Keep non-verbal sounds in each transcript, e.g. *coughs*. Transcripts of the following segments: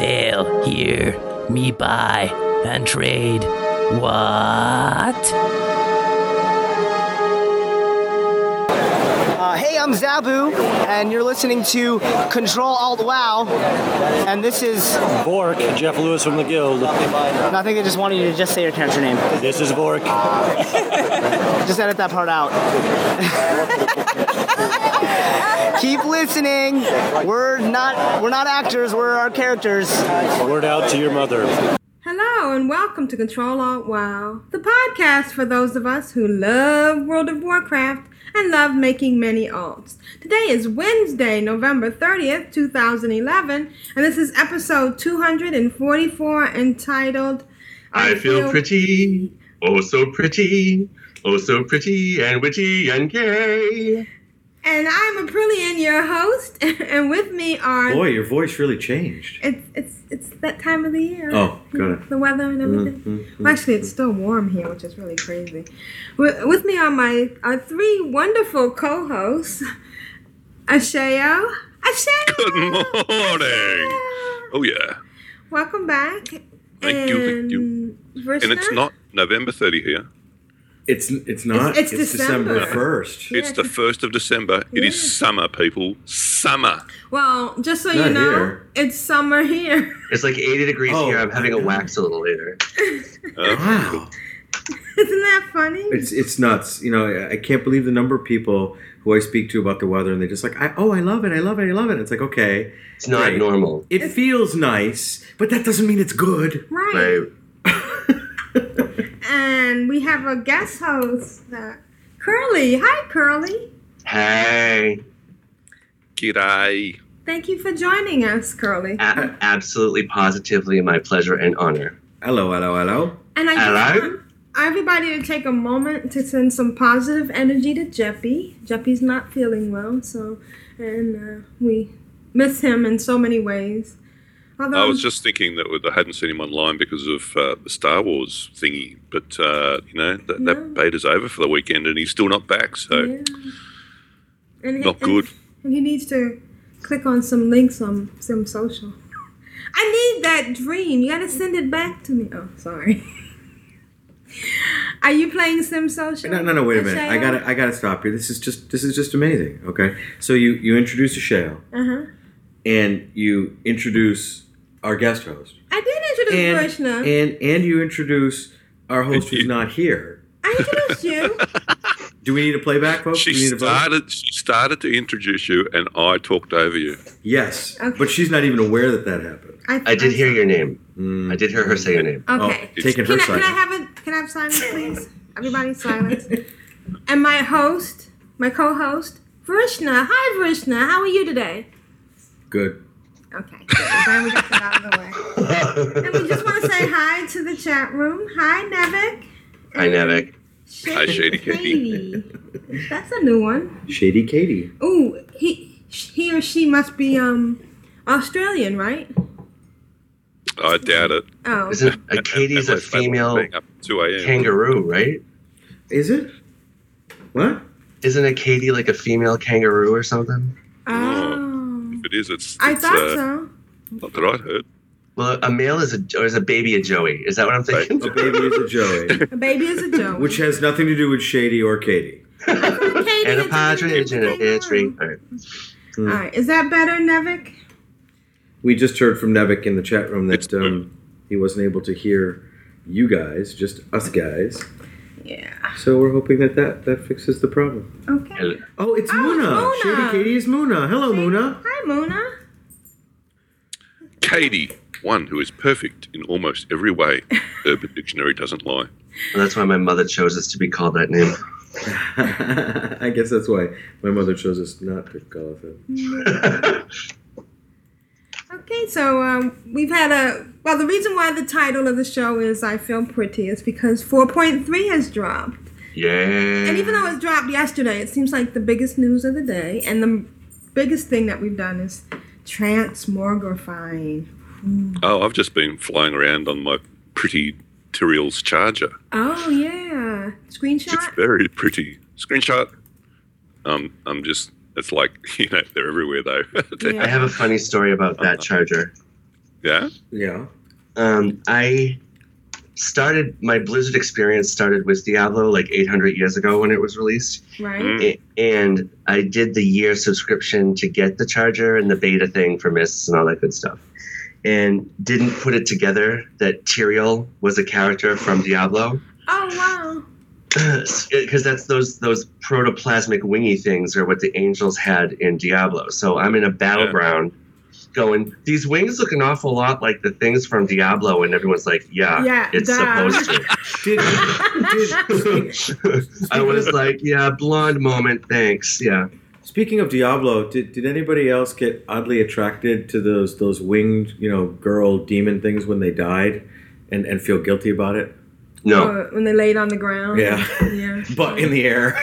What? Sail here, me buy and trade. What? Uh, hey, I'm Zabu, and you're listening to Control Alt Wow, and this is. Bork, Jeff Lewis from the Guild. No, I think they just wanted you to just say your character name. This is Bork. Just edit that part out. *laughs* Keep listening. We're not we're not actors. We're our characters. Word out to your mother. Hello and welcome to Control Alt WoW, the podcast for those of us who love World of Warcraft and love making many alts. Today is Wednesday, November 30th, 2011, and this is episode 244 entitled I feel pretty, oh so pretty, oh so pretty and witty and gay. And I'm Aprillian, your host, *laughs* and with me are Boy, your voice really changed. it's it's it's that time of the year. Oh, got it. The weather and everything. Mhm, Well, actually, it's still warm here, which is really crazy. With, with me are my are three wonderful co-hosts, Ashayo. Ashayo. *laughs* Good morning. Oh yeah. Welcome back. Thank you, thank you. Vrishna? And it's not November 30 here. It's it's not. It's- it's December. first. Yeah. It's the 1st of December. It is Yeah. summer, people. Summer. Well, just so Not you know, here. it's summer here. It's like 80 degrees Oh, here. I'm having a wax a little later. Uh, Wow, Isn't that funny? it's it's nuts. You know, I- I can't believe the number of people who I speak to about the weather, and they just like, I, oh, I love it, I love it, I love it. It's like, okay, It's not Right. normal. it feels nice, but that doesn't mean it's good. right. Right. *laughs* And we have a guest host, uh, Curly. Hi, Curly. Hey. G'day. Thank you for joining us, Curly. A- absolutely, positively my pleasure and honor. Hello, hello, hello. And I just Hello? want everybody to take a moment to send some positive energy to Jeppy. Jeppy's not feeling well, so and uh, we miss him in so many ways. Although I was just thinking that I hadn't seen him online because of uh, the Star Wars thingy, but uh, you know that, No. that beta's over for the weekend and he's still not back, so yeah. and, not and- good. And he needs to click on some links on some social. I need that dream. You gotta send it back to me. Oh, sorry. *laughs* Are you playing Sim Social? No, no, no. Wait a minute. I gotta, I gotta stop here. This is just, this is just amazing. Okay, so you you introduce Ashayo, Uh-huh. and you introduce our guest host, I did and introduce Vrishna. and and you introduce our host who's not here. I introduced you. *laughs* Do we need a playback, folks? She we need a started. She started to introduce you, and I talked over you. Yes, Okay. but she's not even aware that that happened. I did hear your name. Mm. I did hear her say your name. Okay. Oh, taking her Can I, side. can I have a can I have silence, please? Everybody silence. *laughs* And my host, my co-host, Vrishna. Hi, Vrishna. How are you today? Good. Okay. Good. I'm glad we got that out of the way. And we just want to say hi to the chat room. Hi, Nevik. Hi, Nevik. Hi, Shady Katie. Katie. That's a new one. Shady Katie. Ooh, he he or she must be um Australian, right? I doubt it. Oh. Isn't a and- Katie's a let's face it, female being up at 2 a.m. kangaroo, right? Is it? What? Isn't a Katie like a female kangaroo or something? Oh. If it is, it's. I it's, thought uh, so. Not that I'd heard. Well, a male is a or is a baby a Joey? Is that what I'm thinking? A baby is a Joey, *laughs* A baby is a Joey. which has nothing to do with Shady or Katie. *laughs* Katie and a is partridge in a pear tree. All right. All right, is that better, Nevik? We just heard from Nevik in the chat room that um, he wasn't able to hear you guys, just us guys. Yeah. So we're hoping that that, that fixes the problem. Okay. Oh, it's Oh, Muna. it's Muna. Shady Katie is Muna. Hello, Muna. Hi, Mona. Katie, one who is perfect in almost every way. *laughs* Urban Dictionary doesn't lie. Well, that's why my mother chose us to be called that name. *laughs* I guess that's why my mother chose us not to call it that. Okay, so um, we've had a well. The reason why the title of the show is "I Feel Pretty" is because 4.3 has dropped, Yeah. and even though it dropped yesterday, it seems like the biggest news of the day, and the biggest thing that we've done is transmogrifying. Oh, I've just been flying around on my pretty Tyrael's charger. Oh yeah, Screenshot? It's very pretty. Screenshot. Um, I'm just. It's like *laughs* you know they're everywhere though. Yeah. *laughs* I have a funny story about that charger. Yeah. Yeah. Um, I started my Blizzard experience started with Diablo like 800 years ago when it was released, Right. Mm. And I did the year subscription to get the charger and the beta thing for Mists and all that good stuff, and didn't put it together that Tyrael was a character from Diablo. Oh wow. *clears throat* because that's those those protoplasmic wingy things are what the angels had in Diablo. So I'm in a battleground going, these wings look an awful lot like the things from Diablo, and everyone's like, yeah, Yeah, it's duh. supposed *laughs* Did, did, to. *laughs* I was like, yeah, blonde moment, thanks, yeah. speaking of Diablo, did, did anybody else get oddly attracted to those those winged, you know, girl demon things when they died, and and feel guilty about it? No, Uh, when they laid on the ground. Yeah. Yeah. *laughs* But in the air.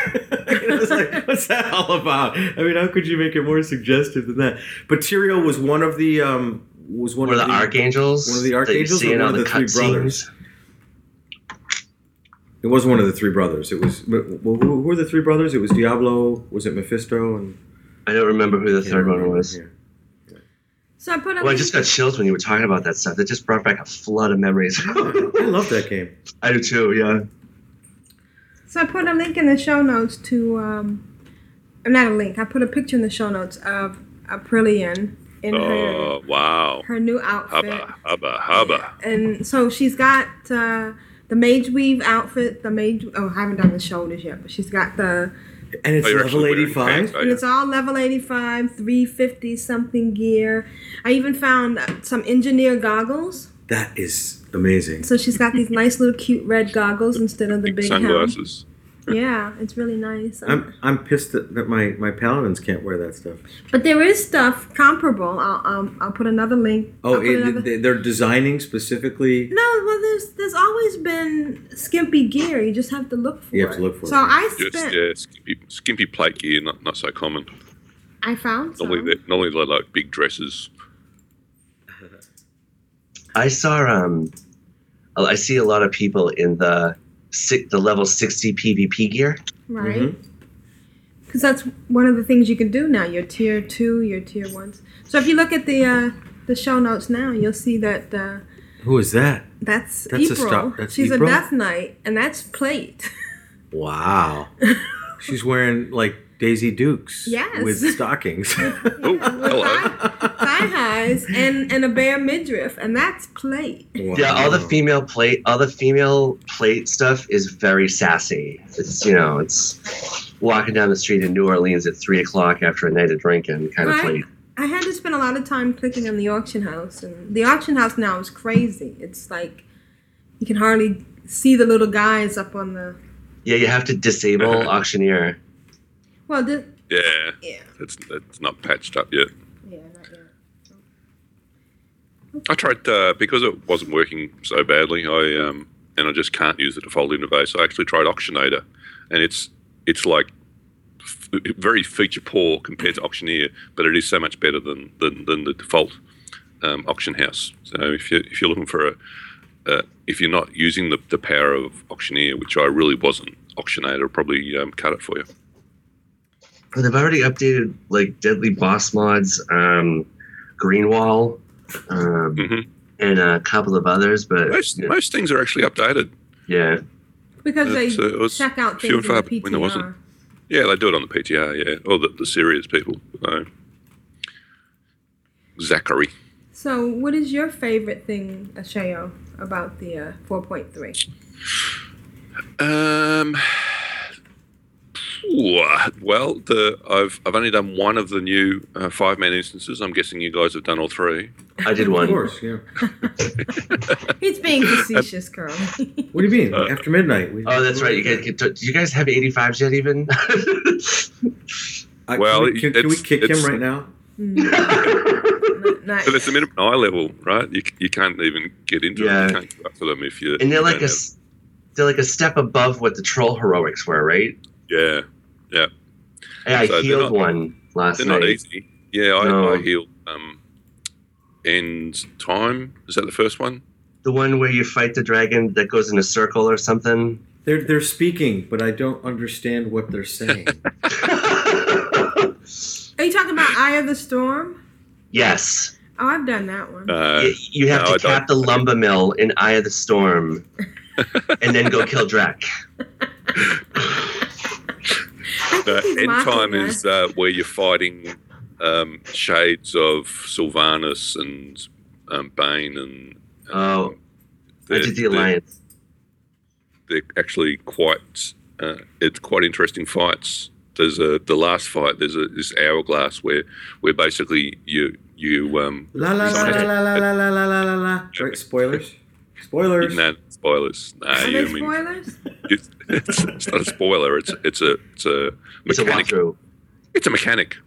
I was like, what's that all about? I mean, how could you make it more suggestive than that? But Tyrael was one of the um was one, one of of the archangels, one of the archangels see or in one of the the three brothers? It was one of the three brothers. It was well, who, who were the three brothers? It was Diablo. Was it Mephisto? And I don't remember who the third one was. here. So I put a Well, I just got chills when you were talking about that stuff. That just brought back a flood of memories. *laughs* I love that game. *laughs* I do too, yeah. So I put a link in the show notes to, um, uh, not a link. I put a picture in the show notes of Aprillian in her Oh wow. her new outfit, Hubba hubba hubba. and so she's got uh, the mage weave outfit. The mage. Oh, I haven't done the shoulders yet, but she's got the. And it's Oh, level eighty five. And it's all level 85, 350 something gear. I even found uh, some engineer goggles. That is amazing. So she's got these nice little cute red goggles instead of the Big big helm. sunglasses. Yeah, it's really nice. I'm I'm pissed that, that my my paladins can't wear that stuff. But there is stuff comparable. I'll, I'll, I'll put another link. Oh, it, another- they- they're designing specifically. no, well, there's there's always been skimpy gear. You just have to look for it. You have to look for so it. I Just spent. yeah, skimpy, skimpy plate gear, not not so common. I found some. Normally, they normally they're like big dresses. I saw um I see a lot of people in the six, the level 60 PvP gear. right? Mm-hmm. Because that's one of the things you can do now. Your tier two, your tier ones. So if you look at the uh, the show notes now, you'll see that uh, Who is that? that's, That's a April. star- that's She's April? a Death Knight, and that's plate. *laughs* Wow. *laughs* She's wearing like Daisy Dukes. Yes. With *laughs* stockings. *laughs* Oh, hello. Thigh highs and and a bare midriff, and that's plate. Yeah, all the female plate, all the female plate stuff is very sassy. It's you know, it's walking down the street in New Orleans at three o'clock after a night of drinking kind of Right. plate. I had to spend a lot of time clicking on the auction house, and the auction house now is crazy. It's like you can hardly see the little guys up on the. Yeah, you have to disable *laughs* auctioneer. Well, the, Yeah, yeah, it's it's not patched up yet. yeah, not yet. I tried uh, because it wasn't working so badly. I um, and I just can't use the default interface. I actually tried Auctionator, and it's it's like f- very feature poor compared to Auctioneer, but it is so much better than than, than the default um, auction house. So if you if you're looking for a uh, if you're not using the, the power of Auctioneer, which I really wasn't, Auctionator will probably um, cut it for you. But they've already updated like Deadly Boss mods, um, Greenwall, um, hmm and a couple of others. But Most yeah, most things are actually updated. yeah. Because they uh, it check out things in the far when there wasn't. PTR. Yeah, they do it on the PTR, yeah, or the, the serious people. So. Zachary. So, what is your favorite thing, Ashayo, about the uh, 4.3? Um, Ooh, well, the I've I've only done one of the new uh, five man instances. I'm guessing you guys have done all three. I did one. Of course, yeah. *laughs* He's being facetious, Curly. *laughs* What do you mean? Uh, After midnight? We, Oh, that's right. You guys do you guys have 85s yet? Even. *laughs* I, Well, can we, can, can we it's- kick him right now? Not So there's a minimum eye level, right? You, you can't even get into Yeah. them. You can't go up to them if you. and they're like a. have- They're like a step above what the troll heroics were, right? yeah, yeah. Hey, I So they're healed not- one last They're night. not easy. Yeah, I, No. I healed. Um, end time is that the first one? The one where you fight the dragon that goes in a circle or something. They're they're speaking, but I don't understand what they're saying. *laughs* Are you talking about Eye of the Storm? yes. Oh, I've done that one. Uh, Y- you have no, I to cap the don't. lumber mill in Eye of the Storm, *laughs* and then go kill Drek. *laughs* I uh, end time us. is uh, where you're fighting um, shades of Sylvanas and um, Baine and. um, Oh, I they're- did the they're- alliance. they're actually quite uh, it's quite interesting fights. There's a the last fight. There's a this hourglass where where basically you you um la la la la la la la la la la la la. Spoilers. Spoilers. no spoilers. Nah, you they mean spoilers? *laughs* it's, it's, it's not a spoiler. It's it's a it's a It's a mechanic. It's a mechanic.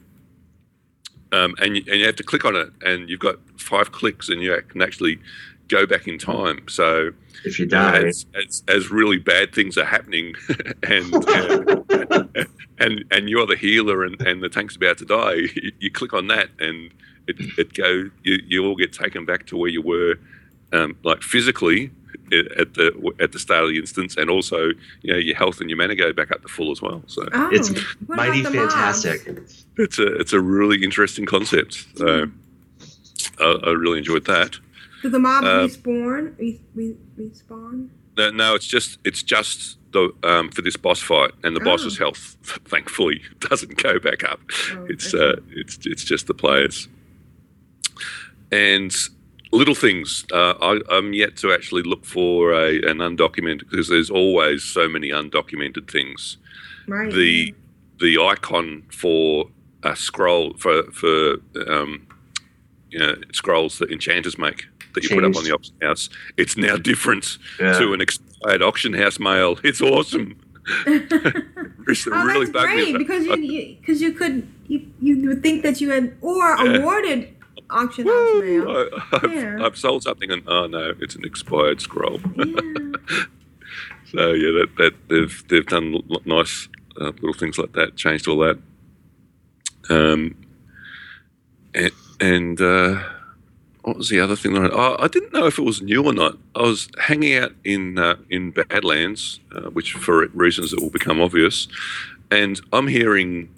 Um, and you, and you have to click on it, and you've got five clicks, and you can actually go back in time. So If you you die, as, as, as really bad things are happening, *laughs* and and, *laughs* and and you're the healer, and, and the tank's about to die, you, you click on that, and it, it go you, you all get taken back to where you were, um, like physically i- at the at the start of the instance, and also you know your health and your mana go back up to full as well. So Oh, It's mighty about the fantastic. it's a it's a really interesting concept. So I, I really enjoyed that. Do the mobs Uh, respawn? Re- re- respawn? No, no, it's just it's just the um, for this boss fight, and the Oh. boss's health, *laughs* thankfully, *laughs* doesn't go back up. Oh, It's okay. uh, it's it's just the players. And little things. Uh, I, I'm yet to actually look for a an undocumented because there's always so many undocumented things. right. The the icon for a scroll for for um, you know scrolls that enchanters make that you put up on the auction house. It's now *laughs* different Yeah. to an expired auction house mail. It's awesome. *laughs* It's Oh, really that's great because you I- you because you could you you would think that you had or Yeah. awarded auction house mail. I, I've, Yeah. I've sold something and oh no, it's an expired scroll. *laughs* Yeah. So yeah, that, that they've they've done l- nice uh, little things like that, changed all that. Um, and, and uh, what was the other thing? That I, oh, I didn't know if it was new or not. I was hanging out in uh, in Badlands, uh, which for reasons that will become obvious, and I'm hearing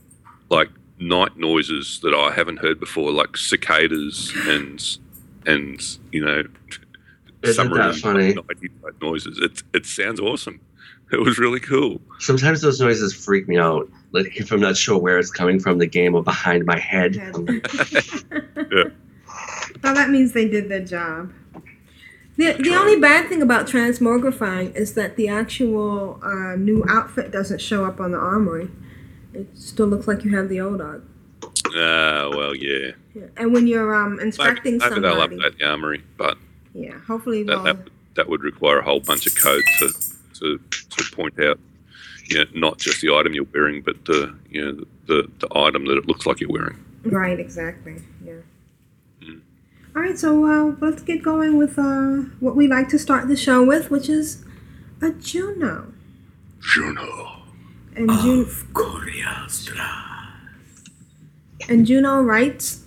like night noises that I haven't heard before, like cicadas and and you know Isn't that funny? noises. It it sounds awesome. It was really cool. Sometimes those noises freak me out. Like if I'm not sure where it's coming from, the game or behind my head. *laughs* Yeah. Well, that means they did their job. The, the only bad thing about transmogrifying is that the actual uh, new outfit doesn't show up on the armory. It still looks like you have the old art. Ah, well, yeah. Yeah. And when you're um, Maybe, inspecting maybe they'll somebody, update the armory, but yeah, hopefully, that, that that would require a whole bunch of code to to, to point out, you know, not just the item you're wearing, but the you know the the item that it looks like you're wearing. right, exactly, yeah. Mm. All right, so uh, let's get going with uh, what we like to start the show with, which is a Juno. Juno. And Juno. And Juno writes.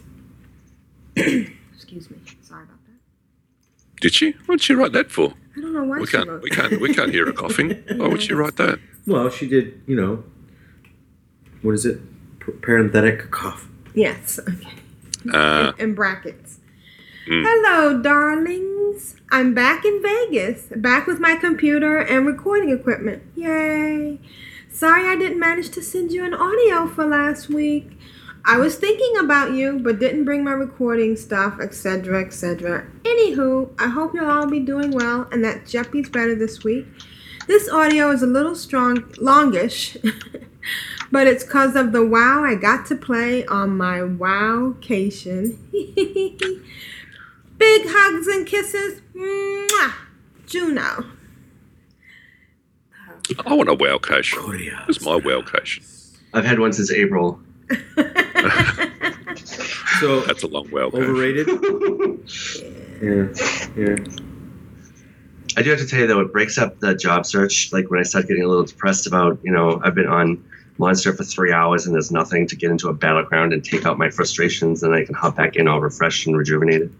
*clears throat* Excuse me. Sorry about that. Did she? What'd she write that for? I don't know why We she can't wrote we can't we can't hear her coughing. *laughs* Why would she write that? Well, she did, you know, what is it? P- parenthetic cough. Yes. *laughs* Okay. Uh, in, in brackets. Mm. Hello, darlings. I'm back in Vegas, back with my computer and recording equipment. Yay! Sorry I didn't manage to send you an audio for last week. I was thinking about you, but didn't bring my recording stuff, etc., etc. Anywho, I hope you'll all be doing well and that Jeppy's better this week. This audio is a little strong, longish, *laughs* but it's because of the wow I got to play on my wowcation. *laughs* Big hugs and kisses. Mwah! Juno. I want a wowcation. It's my wowcation. I've had one since April. *laughs* So That's a long wowcation. overrated. *laughs* yeah, yeah. I do have to tell you though, it breaks up the job search. Like when I start getting a little depressed about, you know, I've been on Monster for three hours and there's nothing to get into a battleground and take out my frustrations, and I can hop back in all refreshed and rejuvenated.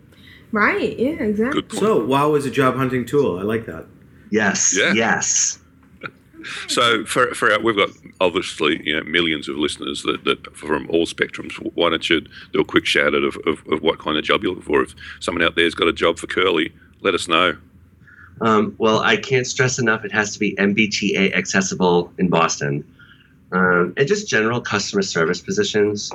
Right, yeah, exactly. So WoW is a job hunting tool. I like that. Yes, Yeah. yes. So for, for our, we've got obviously you know millions of listeners that, that from all spectrums. Why don't you do a quick shout out of, of, of what kind of job you're looking for? If someone out there's got a job for Curly, let us know. Um, well, I can't stress enough. It has to be MBTA accessible in Boston, um, and just general customer service positions.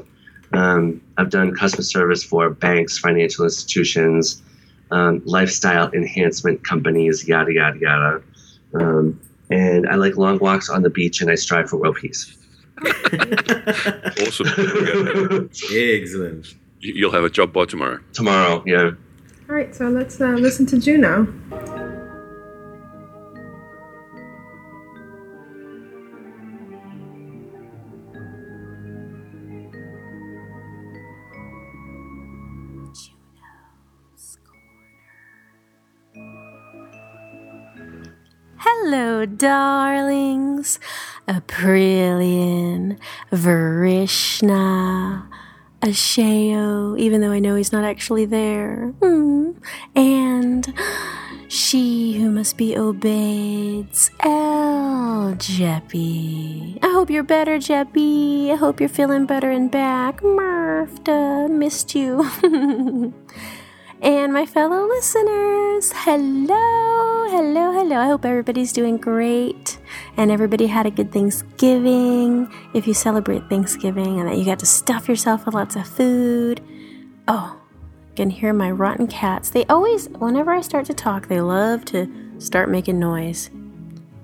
Um, I've done customer service for banks, financial institutions, um, lifestyle enhancement companies, yada yada yada. Um, and I like long walks on the beach, and I strive for world peace. Awesome. *laughs* There we go. Excellent. You- You'll have a job by tomorrow. Tomorrow, yeah. All right, so let's uh, listen to Juno. Hello, darlings. Aprillian, Varishna, Ashayo, even though I know he's not actually there. Hmm. And she who must be obeyed, El Jeppy. I hope you're better, Jeppy. I hope you're feeling better and back. Murph, missed you. *laughs* And my fellow listeners, hello, hello, hello. I hope everybody's doing great and everybody had a good Thanksgiving. If you celebrate Thanksgiving and that you got to stuff yourself with lots of food. Oh, I can hear my rotten cats. They always, whenever I start to talk, they love to start making noise.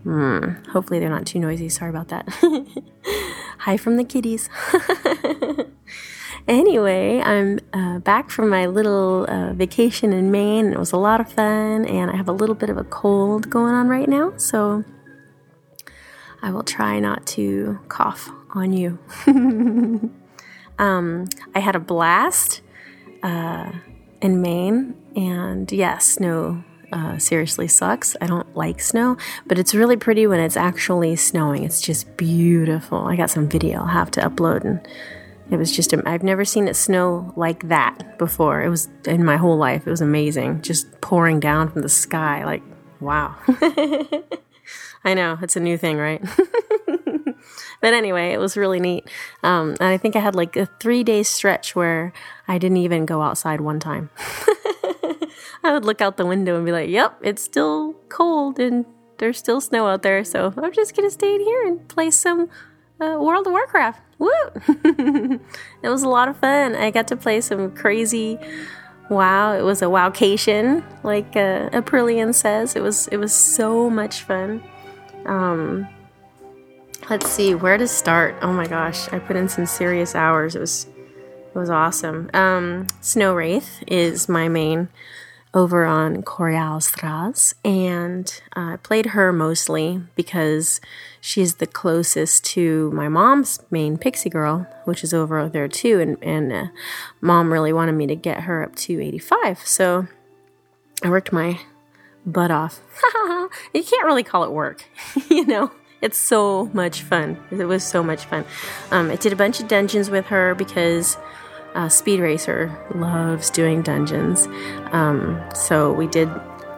Hmm, hopefully they're not too noisy. Sorry about that. *laughs* Hi from the kitties. *laughs* Anyway, I'm uh, back from my little uh, vacation in Maine. It was a lot of fun, and I have a little bit of a cold going on right now, so I will try not to cough on you. *laughs* um, I had a blast uh, in Maine, and yes, snow uh, seriously sucks. I don't like snow, but it's really pretty when it's actually snowing. It's just beautiful. I got some video I'll have to upload and it was just, I've never seen it snow like that before. It was in my whole life. It was amazing. Just pouring down from the sky. Like, wow. *laughs* I know, it's a new thing, right? *laughs* but anyway, it was really neat. Um, and I think I had like a three day stretch where I didn't even go outside one time. *laughs* I would look out the window and be like, yep, it's still cold and there's still snow out there. So I'm just going to stay in here and play some uh, World of Warcraft. Woo! *laughs* it was a lot of fun. I got to play some crazy. Wow, it was a wowcation, like uh, Aprillian says. It was it was so much fun. Um, let's see where to start. Oh my gosh, I put in some serious hours. It was it was awesome. Um, Snow Wraith is my main over on Korialstrasz and uh, I played her mostly because she's the closest to my mom's main pixie girl, which is over there too. And, and uh, mom really wanted me to get her up to 85. So I worked my butt off. *laughs* you can't really call it work, *laughs* you know? It's so much fun. It was so much fun. Um, I did a bunch of dungeons with her because uh, Speed Racer loves doing dungeons. Um, so we did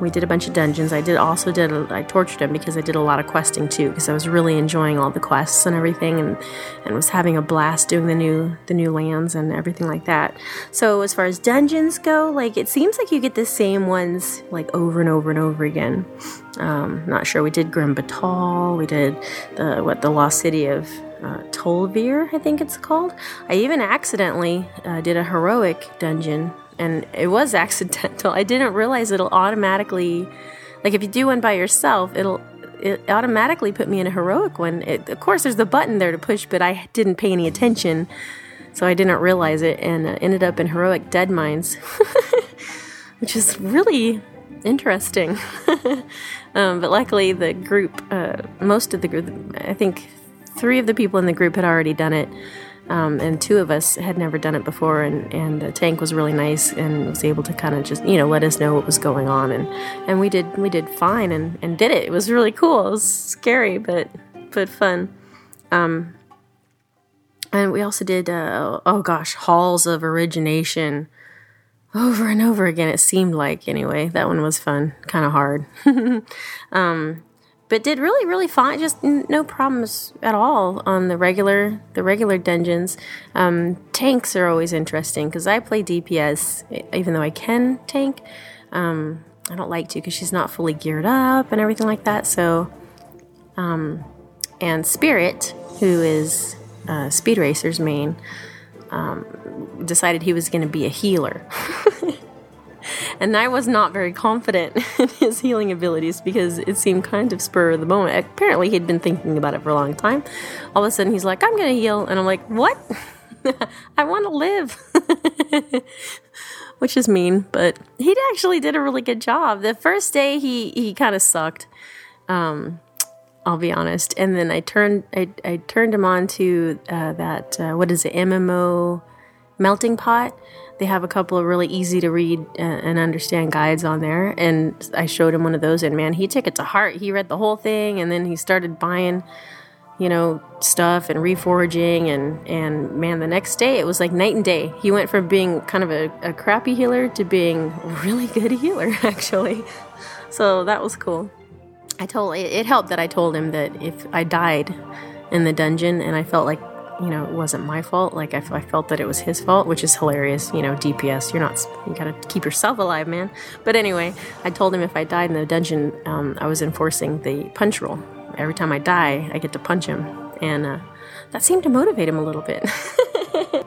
we did a bunch of dungeons. I did also did a, I tortured him because I did a lot of questing too because I was really enjoying all the quests and everything and and was having a blast doing the new the new lands and everything like that. So as far as dungeons go, like it seems like you get the same ones like over and over and over again. Um, not sure. We did Grim Batol. We did the what the Lost City of uh, Tol'vir, I think it's called. I even accidentally uh, did a heroic dungeon, and it was *laughs* accidental. I didn't realize it'll automatically, like if you do one by yourself, it'll it automatically put me in a heroic one. It, of course, there's the button there to push, but I didn't pay any attention, so I didn't realize it, and uh, ended up in heroic Deadmines, *laughs* which is really interesting. *laughs* um, but luckily, the group, uh, most of the group, I think three of the people in the group had already done it. Um, and two of us had never done it before, and, and the tank was really nice and was able to kind of just you know let us know what was going on, and, and we did we did fine and, and did it. It was really cool. It was scary, but but fun. Um, and we also did uh, oh gosh, halls of origination over and over again. It seemed like anyway. That one was fun, kind of hard. *laughs* um, but did really really fine. Just n- no problems at all on the regular the regular dungeons. Um, tanks are always interesting because i play dps even though i can tank. Um, i don't like to because she's not fully geared up and everything like that so um, and spirit who is uh, speed racer's main um, decided he was going to be a healer *laughs* and I was not very confident *laughs* in his healing abilities because it seemed kind of spur of the moment. Apparently, he'd been thinking about it for a long time. All of a sudden, he's like, I'm going to heal. And I'm like, what? *laughs* I want to live. *laughs* Which is mean, but he actually did a really good job. The first day, he, he kind of sucked. Um, I'll be honest. And then I turned I, I turned him on to uh, that uh, what is it MMO melting pot. They have a couple of really easy to read uh, and understand guides on there, and I showed him one of those, and man, he took it to heart. He read the whole thing, and then he started buying, you know, stuff and reforging, and and man, the next day it was like night and day. He went from being kind of a, a crappy healer to being a really good healer, *laughs* actually. So that was cool. I told it, it helped that I told him that if I died in the dungeon and I felt like you know it wasn't my fault, like I, felt that it was his fault, which is hilarious. You know, DPS, you're not, you gotta keep yourself alive, man. But anyway, I told him if I died in the dungeon, um, I was enforcing the punch rule. Every time I die, I get to punch him, and uh, that seemed to motivate him a little bit. *laughs*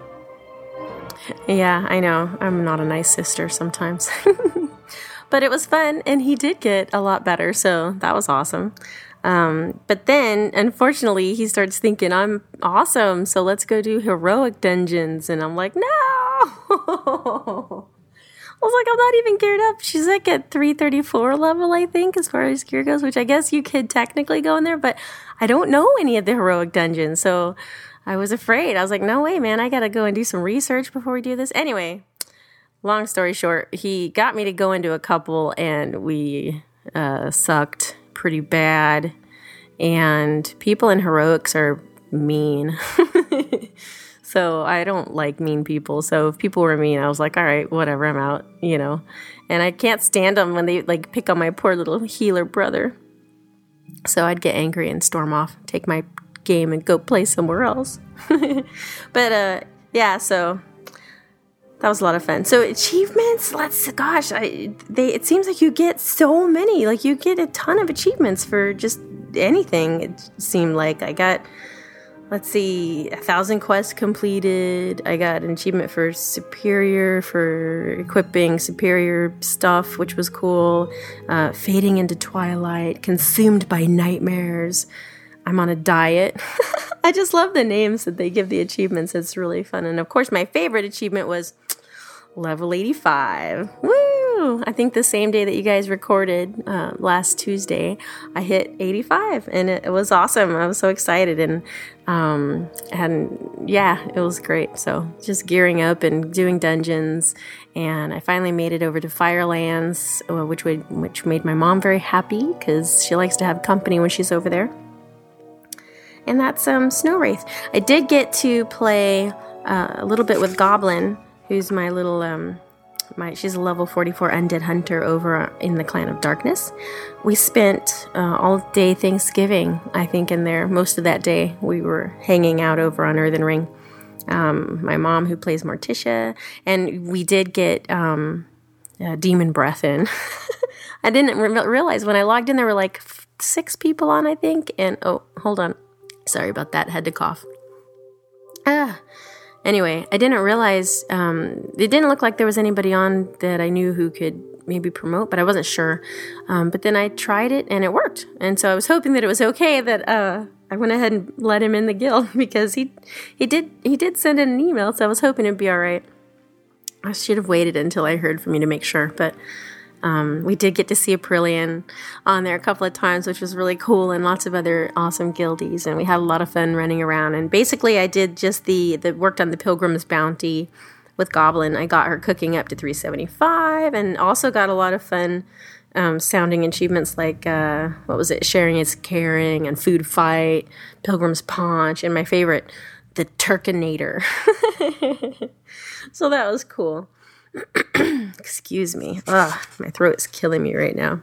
yeah, I know I'm not a nice sister sometimes. *laughs* but it was fun and he did get a lot better so that was awesome um, but then unfortunately he starts thinking i'm awesome so let's go do heroic dungeons and i'm like no *laughs* I was like, I'm not even geared up. She's like at 334 level, I think, as far as gear goes, which I guess you could technically go in there, but I don't know any of the heroic dungeons. So I was afraid. I was like, no way, man. I got to go and do some research before we do this. Anyway, long story short, he got me to go into a couple and we uh, sucked pretty bad. And people in heroics are mean. *laughs* so I don't like mean people. So if people were mean, I was like, all right, whatever, I'm out, you know. And I can't stand them when they like pick on my poor little healer brother. So I'd get angry and storm off, take my game and go play somewhere else. *laughs* but uh yeah, so that was a lot of fun. So achievements, let's gosh, I they it seems like you get so many. Like you get a ton of achievements for just anything. It seemed like I got let's see, a thousand quests completed. I got an achievement for superior for equipping superior stuff, which was cool. Uh, fading into twilight, consumed by nightmares. I'm on a diet. *laughs* I just love the names that they give the achievements. It's really fun. And of course, my favorite achievement was level 85. Woo! I think the same day that you guys recorded uh, last Tuesday, I hit 85 and it, it was awesome. I was so excited and um, and yeah, it was great. So just gearing up and doing dungeons, and I finally made it over to Firelands, uh, which would which made my mom very happy because she likes to have company when she's over there and that's um, Snow Wraith. I did get to play uh, a little bit with Goblin, who's my little um, my she's a level 44 undead hunter over in the Clan of Darkness. We spent uh, all day Thanksgiving, I think, in there. Most of that day we were hanging out over on Earthen Ring. Um, my mom, who plays Morticia, and we did get um, uh, Demon Breath in. *laughs* I didn't re- realize when I logged in there were like f- six people on, I think. And oh, hold on. Sorry about that. Had to cough. Ah. Anyway, I didn't realize um, it didn't look like there was anybody on that I knew who could maybe promote, but I wasn't sure. Um, but then I tried it and it worked, and so I was hoping that it was okay that uh, I went ahead and let him in the guild *laughs* because he he did he did send in an email, so I was hoping it'd be all right. I should have waited until I heard from you to make sure, but um, we did get to see Aprillian on there a couple of times, which was really cool, and lots of other awesome guildies, and we had a lot of fun running around. And basically, I did just the the worked on the Pilgrim's Bounty with Goblin. I got her cooking up to 375, and also got a lot of fun um, sounding achievements like uh, what was it? Sharing is caring, and Food Fight, Pilgrim's Paunch, and my favorite, the Turkinator. *laughs* so that was cool. *clears throat* Excuse me. Ugh, my throat is killing me right now.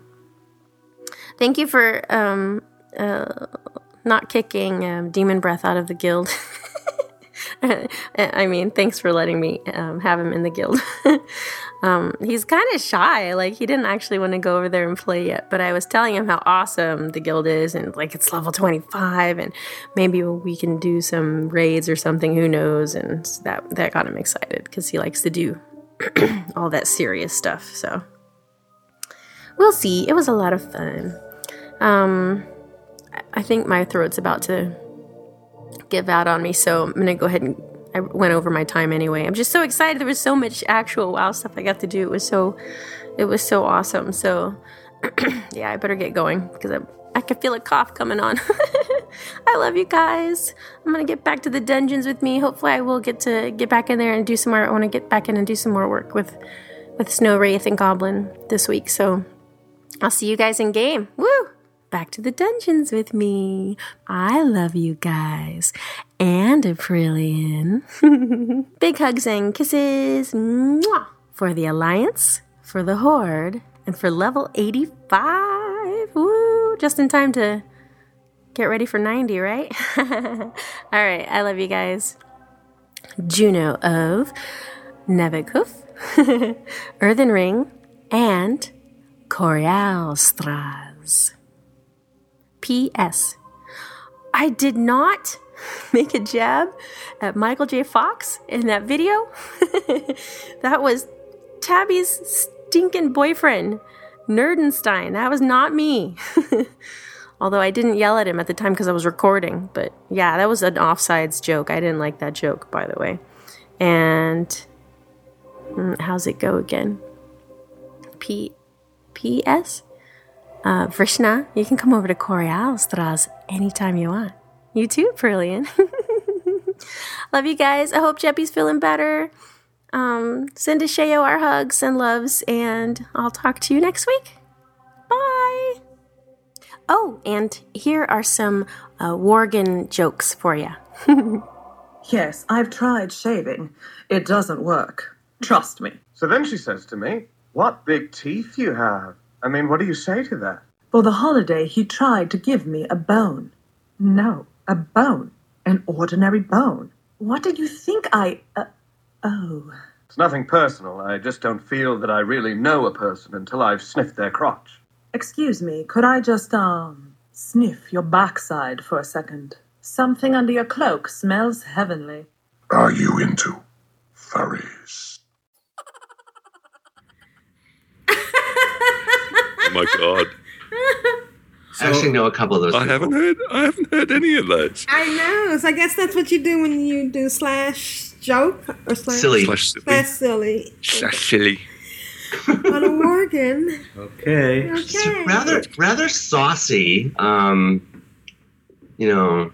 Thank you for um, uh, not kicking um, Demon Breath out of the guild. *laughs* I mean, thanks for letting me um, have him in the guild. *laughs* um, he's kind of shy. Like, he didn't actually want to go over there and play yet. But I was telling him how awesome the guild is and, like, it's level 25 and maybe we can do some raids or something. Who knows? And that, that got him excited because he likes to do *clears throat* all that serious stuff. So we'll see. It was a lot of fun. Um, I think my throat's about to give out on me, so I'm gonna go ahead and I went over my time anyway. I'm just so excited. There was so much actual wow stuff I got to do. It was so, it was so awesome. So *clears throat* yeah, I better get going because I I can feel a cough coming on. *laughs* I love you guys. I'm gonna get back to the dungeons with me. Hopefully, I will get to get back in there and do some more. I want to get back in and do some more work with with Snow Wraith and Goblin this week. So I'll see you guys in game. Woo! Back to the dungeons with me. I love you guys. And Aprillian. *laughs* Big hugs and kisses. Mwah! For the Alliance, for the Horde, and for level 85. Woo! Just in time to get ready for 90, right? *laughs* All right. I love you guys. Juno of Nevikuf, *laughs* Earthen Ring, and Korialstrasz. P.S. I did not *laughs* make a jab at Michael J. Fox in that video. that was Tabby's stinking boyfriend, Nerdenstein. That was not me. *laughs* Although I didn't yell at him at the time because I was recording. But yeah, that was an offsides joke. I didn't like that joke, by the way. And mm, how's it go again? P. P.S. Uh, Vrishna, you can come over to Korialstrasz anytime you want. You too, Brilliant. *laughs* Love you guys. I hope Jeppy's feeling better. Um, send Ashayo our hugs and loves, and I'll talk to you next week. Bye. Oh, and here are some uh, Worgen jokes for you. *laughs* Yes, I've tried shaving. It doesn't work. Trust me. So then she says to me, What big teeth you have. I mean, what do you say to that? For the holiday, he tried to give me a bone. No, a bone. An ordinary bone. What did you think I. Uh, oh. It's nothing personal. I just don't feel that I really know a person until I've sniffed their crotch. Excuse me, could I just, um, sniff your backside for a second? Something under your cloak smells heavenly. Are you into furries? Oh my god! I actually know a couple of those. I people. haven't heard. I haven't heard any of those. I know. So I guess that's what you do when you do slash joke or slash Silly. Slash silly. Slash silly. Slash silly. *laughs* On a Worgen. Okay. Okay. rather rather saucy. Um, you know,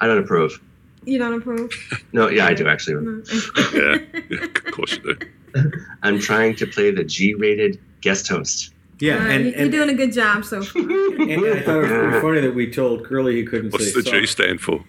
I don't approve. You don't approve? No, yeah, I do actually. *laughs* Yeah, yeah, of course you do. I'm trying to play the G-rated guest host. Yeah, Uh, and, you- you're and, doing a good job so far. *laughs* and I thought it was pretty *laughs* funny that we told Curly he couldn't What's say the G sock. stand for?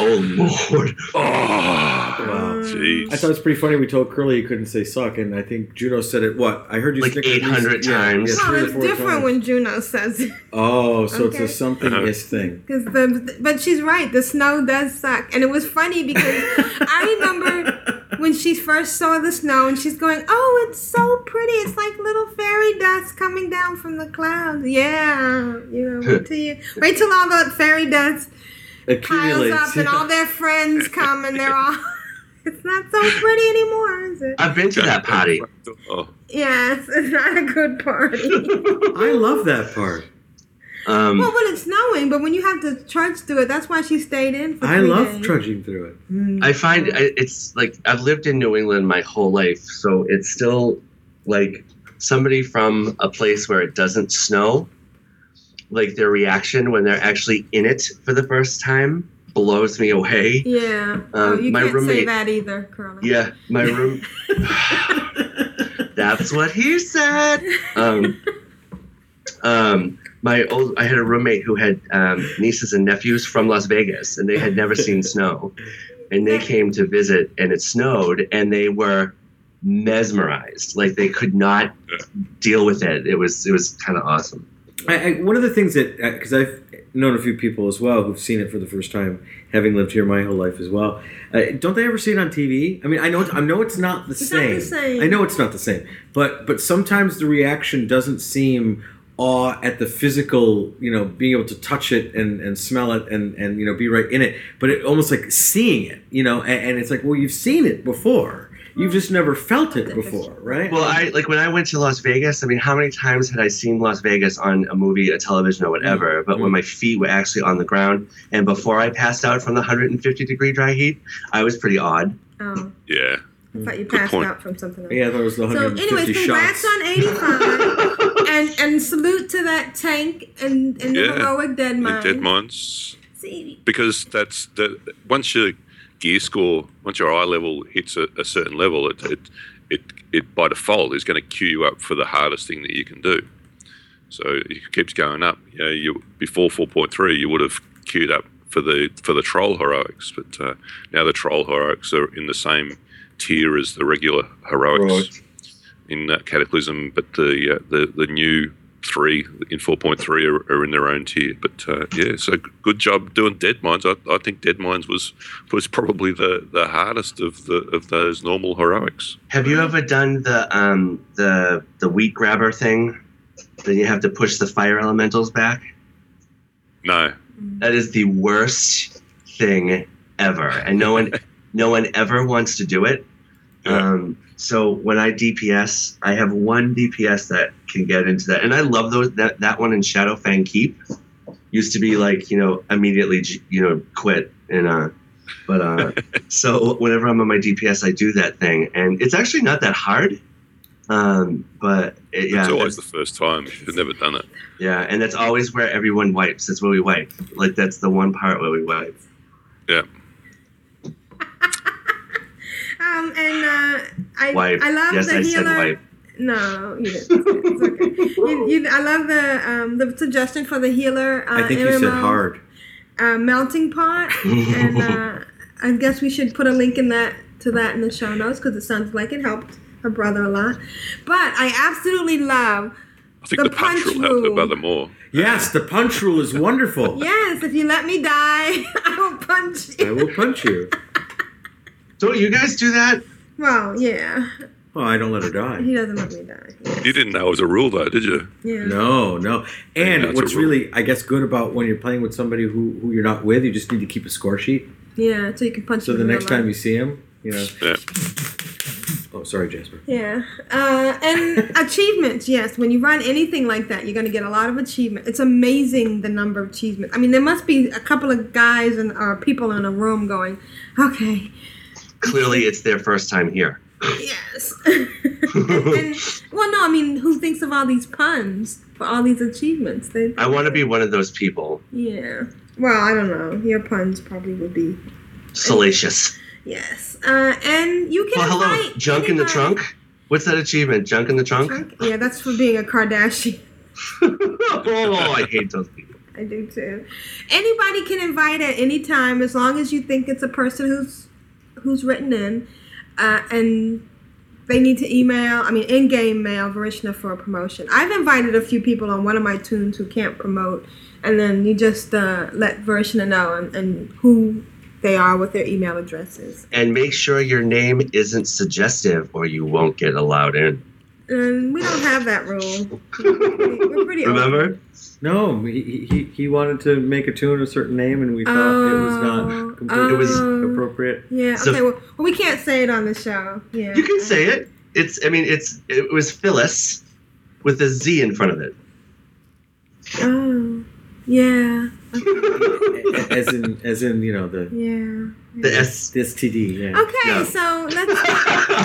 Oh lord! Oh, Wow. jeez. I thought it was pretty funny we told Curly he couldn't say suck, and I think Juno said it, what? I heard you Like snicker 800 times. Yeah, Well, three or it's four different times. when Juno says it. Oh, so Okay. it's a something is thing. Cause the, but she's right. The snow does suck, and it was funny because *laughs* I remember when she first saw the snow, and she's going, "Oh, it's so pretty! It's like little fairy dust coming down from the clouds." Yeah, you know, wait till you wait till all the fairy dust piles Accumulates. up, and all their friends come, and they're all *laughs* It's not so pretty anymore, is it? I've been to that party. Oh, Yes, it's not a good party. *laughs* I love that part. Um, well, when it's snowing, but when you have to trudge through it, that's why she stayed in for I love days. trudging through it. Mm. I find I- it's like I've lived in New England my whole life, so it's still like somebody from a place where it doesn't snow, like their reaction when they're actually in it for the first time blows me away. Yeah. oh, Um, you my can't say that either, Curly. Yeah, my room. *laughs* That's what he said. Um, um, my old, I had a roommate who had um, nieces and nephews from Las Vegas, and they had never seen *laughs* snow, and they came to visit, and it snowed, and they were mesmerized, like they could not deal with it. It was, it was kind of awesome. I, I, one of the things that because I've known a few people as well who've seen it for the first time, having lived here my whole life as well. Uh, don't they ever see it on TV? I mean, I know it, I know it's not the It's not same. the same. I know it's not the same, but but sometimes the reaction doesn't seem awe at the physical, you know, being able to touch it and, and smell it and, and you know be right in it, but it almost like seeing it, you know, and, and it's like, well, you've seen it before. You've just never felt it before, right? Well, I like when I went to Las Vegas. I mean, how many times had I seen Las Vegas on a movie, a television, or whatever? Mm-hmm. But when mm-hmm. my feet were actually on the ground, and before I passed out from the 150 degree dry heat, I was pretty odd. Oh, yeah. I thought you Good passed point. out from something else. Yeah, I thought it was the So, 150 anyways, congrats shots. on 85, *laughs* and and salute to that tank and and the Yeah. heroic dead And mine. dead mines. See, because that's the once your gear score, once your eye level hits a, a certain level, it, it it it by default is going to queue you up for the hardest thing that you can do. So it keeps going up. You know, you before 4.3, you would have queued up for the for the troll heroics, but uh, now the troll heroics are in the same tier as the regular heroics in uh, Cataclysm, but the uh, the the new three in 4.3 are, are in their own tier. But uh, yeah, so good job doing Deadmines. I, I think Deadmines was was probably the, the hardest of the of those normal heroics. Have you ever done the um the the wheat grabber thing? Then you have to push the fire elementals back. No, That is the worst thing ever, and no one no one ever wants to do it. Um, so when I DPS, I have one DPS that can get into that, and I love those that that one in Shadowfang Keep. Used to be like you know immediately you know quit and uh but uh *laughs* so whenever I'm on my DPS I do that thing. And it's actually not that hard. Um but it, yeah. It's always the first time if you've never done it. yeah. And that's always where everyone wipes. That's where we wipe. Like that's the one part where we wipe. Yeah. Um, and uh, I wipe I love yes the I healer. said wipe No, you didn't. It's okay. you, you, I love the um, the suggestion for the healer. Uh, I think you said MMO, hard. Uh, melting pot, *laughs* and uh, I guess we should put a link in that to that in the show notes because it sounds like it helped her brother a lot. But I absolutely love. I think the, punch, rule helped her brother more. Yes, the punch rule is wonderful. Yes, if you let me die, *laughs* I will punch you. I will punch you. Don't you guys do that Well, yeah, Well, I don't let her die. he doesn't let me die. You didn't know it was a rule though, did you? Yeah. No, no. And Yeah, it's a what's rule. really, I guess, good about when you're playing with somebody who, who you're not with, you just need to keep a score sheet. Yeah, so you can punch So him the in next time life. you see him, you know. Yeah. Oh, sorry, Jasper. Yeah. Uh, and *laughs* achievements, yes. When you run anything like that, you're going to get a lot of achievement. It's amazing the number of achievements. I mean, there must be a couple of guys and or people in a room going, okay, clearly it's their first time here yes. and, *laughs* and- well, no, I mean, who thinks of all these puns for all these achievements? They, I want to be one of those people yeah. Well, I don't know. Your puns probably would be salacious yes. Uh, and you can well hello junk in the trunk what's that achievement junk in the trunk Trunk? Yeah, that's for being a Kardashian. *laughs* *laughs* oh i hate those people I do too. Anybody can invite at any time as long as you think it's a person who's who's written in, uh, and they need to email. I mean, in-game mail Vrishna for a promotion. I've invited a few people on one of my tunes who can't promote, and then you just uh, let Vrishna know and, and who they are, with their email addresses. and make sure your name isn't suggestive or you won't get allowed in and we don't have that rule. *laughs* We're pretty. Remember? No, he, he he wanted to make a tune of a certain name, and we thought it was Oh, not completely It was- appropriate. Yeah. So- Okay. well, well, we can't say it on the show. Yeah. You can say it. It's. I mean, it's. It was Phyllis, with a Z in front of it. Oh. Yeah. as in as in you know the Yeah. The S. the STD. Yeah. Okay, Yeah. so let's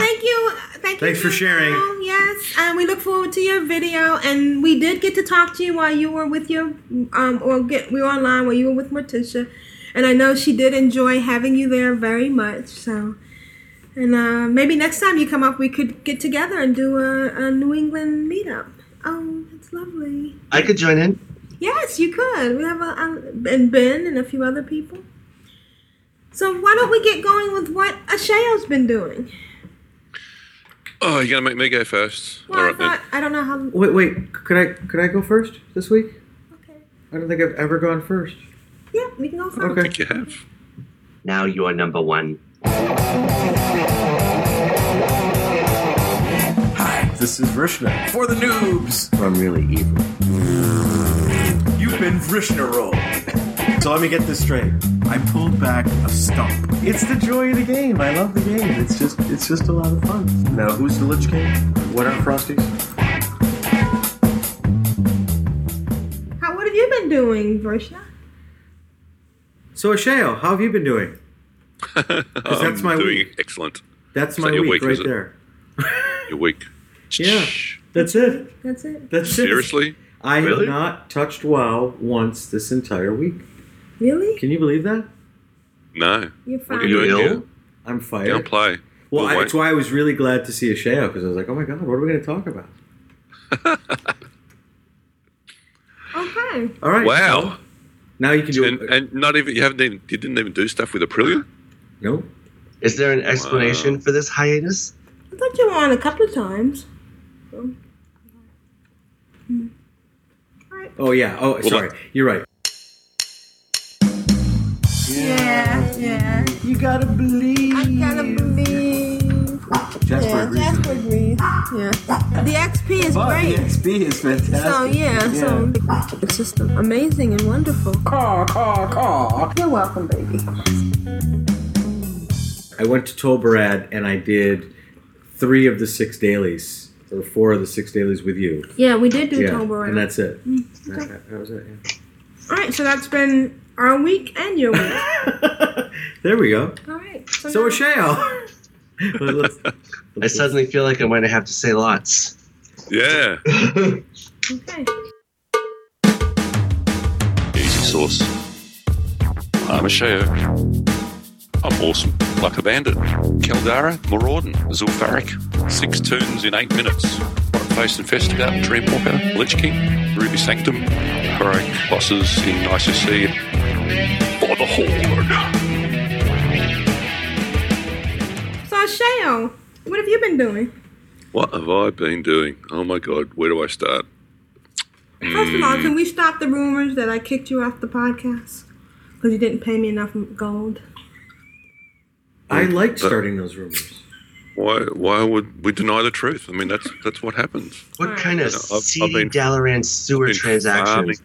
thank you, thank you. Thanks for sharing. Joe. Yes, and we look forward to your video. And we did get to talk to you while you were with your um, or get we were online while you were with Morticia, and I know she did enjoy having you there very much. So, and uh, maybe next time you come up, we could get together and do a, a New England meetup. Oh, that's lovely. I could join in. Yes, you could. We have a, a and Ben and a few other people. So why don't we get going with what Ashayo's been doing? Oh, you're gonna make me go first? Well, All I right then. thought I don't know how. Wait, wait. Could I could I go first this week? Okay. I don't think I've ever gone first. Yeah, we can go first. Okay. think you have. Now you are number one. Hi, this is Vrishna for the noobs. I'm really evil. You've been Vrishna rolled. So let me get this straight. I pulled back a stump. It's the joy of the game. I love the game. It's just it's just a lot of fun. Now, who's the Lich King? What are frosties? How what have you been doing, Vrishna? So Ashayo, how have you been doing? *laughs* Because that's my doing week. excellent. That's my that week, week, right it? there. Your week. *laughs* Yeah, that's it. That's it. That's it. Seriously? I have not touched WoW once this entire week. Really? Can you believe that? No. You're What fine. are you doing ill? here? I'm fired. Don't play. Well, We'll I, that's why I was really glad to see Ashayo because I was like, oh my god, what are we going to talk about? *laughs* Okay. All right. Wow. so now you can do And, it. and not even you haven't even you didn't even do stuff with Aprillian. No. Is there an explanation for this hiatus? I thought you were on a couple of times. So. Hmm. Oh yeah. Oh, sorry. You're right. Yeah, yeah. You gotta believe. I gotta believe. Jasper yeah, agrees Jasper with agrees. Yeah. The XP is But great. the XP is fantastic. So yeah, so it's just amazing and wonderful. Caw, caw, caw. You're welcome, baby. I went to Tol Barad and I did three of the six dailies, or four of the six dailies with you. Yeah, we did do yeah, Tol Barad. and that's it. Mm, That, okay. that- that was it. yeah. All right, so that's been our week and your week. *laughs* There we go. All right. So, So now- Ashayo. But let's- I suddenly feel like I'm going to have to say lots. Yeah. Okay. Easy sauce. I'm a Sheo. I'm awesome. Like a bandit. Keldara, Maraudon, Zul'Farrak. Six tunes in eight minutes. Face Investigator, Dreamwalker, Lich King, Ruby Sanctum, Heroic bosses in ICC. For the Horde. So Shayo, what have you been doing? What have I been doing? Oh my god, where do I start? First of all, Mm, can we stop the rumors that I kicked you off the podcast because you didn't pay me enough gold? I liked But- starting those rumors. why why would we deny the truth? I mean that's that's what happens. What kind of You know, I've- I've been- Dalaran sewer been transactions?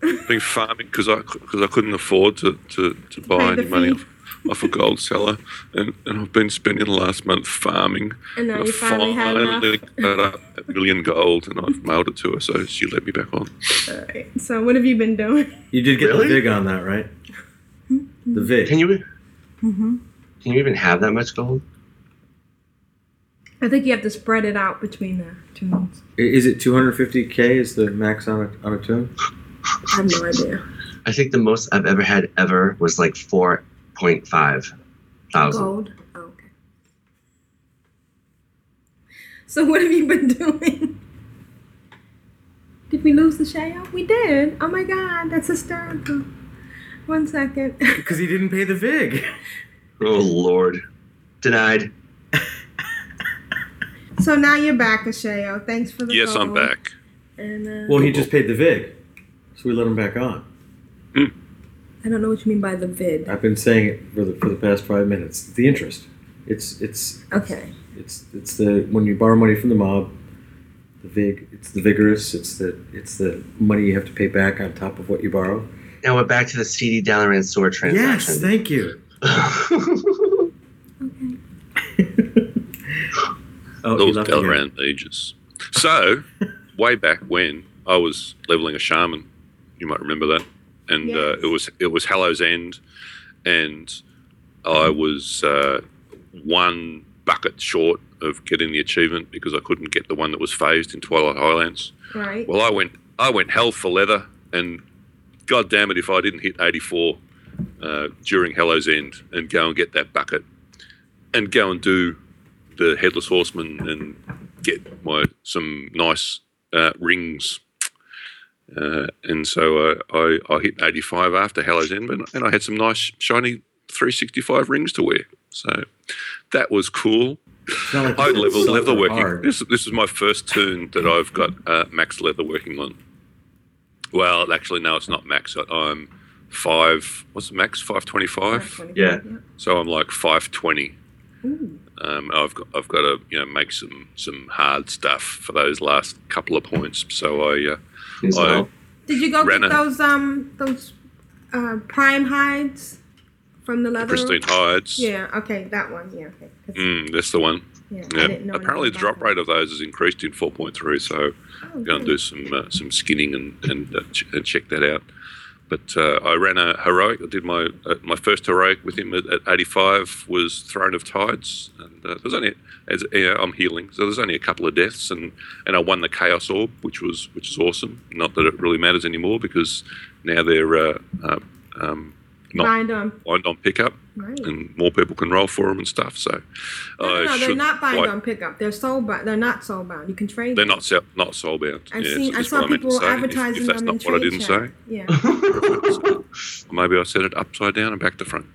farming, been farming because I because I couldn't afford to, to, to buy Pay the any money off, off a gold seller, and, and I've been spending the last month farming. And now I you finally had enough. got up a million gold, and I've mailed it to her, so she let me back on. All right. So what have you been doing? You did get Really? the VIG on that, right? The VIG. Can you Mm-hmm. Can you even have that much gold? I think you have to spread it out between the tunes. I- Is it 250k is the max on a, on a tune? I have no idea. I think the most I've ever had ever was like four point five thousand. Gold. Oh, okay. So what have you been *laughs* doing? Did we lose the Shayo? We did. Oh my god, that's hysterical. One second. Because he didn't pay the VIG. *laughs* Oh lord, denied. *laughs* so now you're back, Ashayo. Thanks for the Yes, I'm back. And uh, Well, he just paid the VIG, so we let him back on. I don't know what you mean by the vid. I've been saying it for the for the past five minutes. The interest. It's it's Okay. it's it's the when you borrow money from the mob, The vig. It's the vigorous. It's the it's the money you have to pay back on top of what you borrow. Now we're back to the CD Dalaran store transaction. Yes, thank you. *laughs* Oh, you Those left again. Dalaran ages. So, way back when I was leveling a shaman, you might remember that, and uh, it was it was Hallow's End, and I was uh, one bucket short of getting the achievement because I couldn't get the one that was phased in Twilight Highlands. Right. Well, I went I went hell for leather, and God damn it if I didn't hit 84 uh, during Hallow's End and go and get that bucket and go and do the Headless Horseman and get my some nice uh, rings. Uh, and so uh, I, I hit 85 after Hallow's End, and, and I had some nice shiny 365 rings to wear. So that was cool. like *laughs* I level so leather working. hard. This, this is my first tune that I've got uh, max leather working on. Well, actually, no, it's not max. I'm five. What's the max? Five twenty-five. Yeah. So I'm like five twenty. Um, I've got I've got to you know make some some hard stuff for those last couple of points. So I uh, I Did you go ran get a- those um those uh, prime hides from the leather? pristine hides. Yeah. Okay, that one. Yeah. Okay. 'Cause- Mm, that's the one. Yeah, Yeah. Apparently, the drop rate of those has increased in 4.3, so Oh, I'm going to do some uh, some skinning and and, uh, ch- and check that out. But uh, I ran a heroic. I did my uh, my first heroic with him at, at 85 was Throne of Tides, and uh, there's only as you know, I'm healing, so there's only a couple of deaths, and, and I won the Chaos Orb, which was which is awesome. Not that it really matters anymore because now they're uh, uh, um, not Bind on. bind on pickup, Right. and more people can roll for them and stuff. So No, no, no, they're not bind on pickup. They're soul bound. They're not soul bound. You can trade. Them. They're them. not sell, not soulbound. I've yeah, seen. I saw what meant to people say. If- advertising if, that's not what I didn't chat. say. Yeah. *laughs* Maybe I said it upside down and back to front.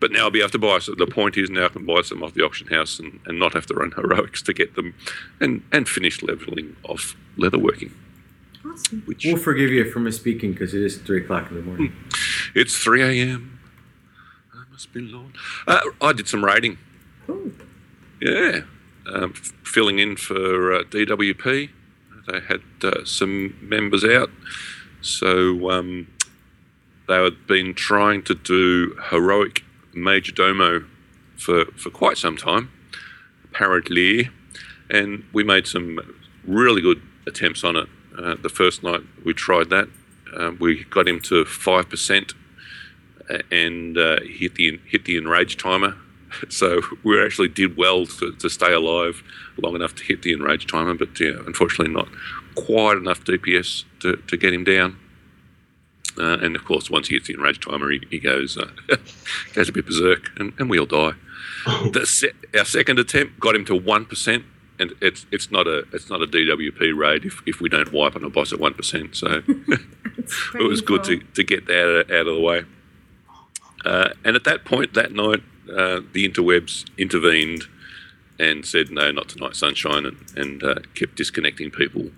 But now I'll be able to buy. So the point is now I can buy some off the auction house and, and not have to run *laughs* heroics to get them, and and finish leveling off leatherworking. Awesome. Which We'll forgive you for misspeaking because it is three o'clock in the morning. it's three a.m. I must be Lord. Uh, I did some raiding. Yeah, um, f- filling in for uh, DWP. They had uh, some members out, so um, they had been trying to do heroic major domo for for quite some time, apparently, and we made some really good attempts on it. Uh, the first night we tried that, uh, we got him to five percent, and uh, hit the hit the enrage timer. *laughs* So we actually did well to, to stay alive long enough to hit the enrage timer, but yeah, unfortunately not quite enough DPS to, to get him down. Uh, and of course, once he hits the enrage timer, he, he goes uh, *laughs* goes a bit berserk, and, and we all die. *laughs* The se- our second attempt got him to one percent, and it's it's not a it's not a DWP raid if, if we don't wipe on a boss at one percent. So *laughs* *laughs* it was good to, to get that out of the way. Uh, and at that point that night, uh, the interwebs intervened and said, no, not tonight, sunshine, and, and uh, kept disconnecting people.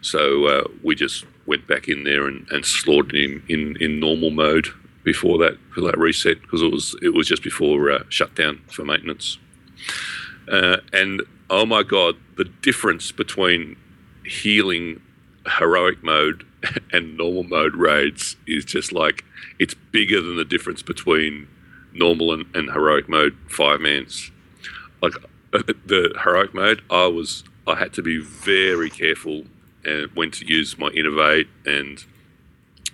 So uh, we just went back in there and, and slaughtered him in, in normal mode before that for that reset because it was it was just before uh, shutdown for maintenance. Uh, and oh my god, the difference between healing heroic mode *laughs* and normal mode raids is just like it's bigger than the difference between normal and, and heroic mode five mans. Like *laughs* the heroic mode, I was I had to be very careful and when to use my Innervate and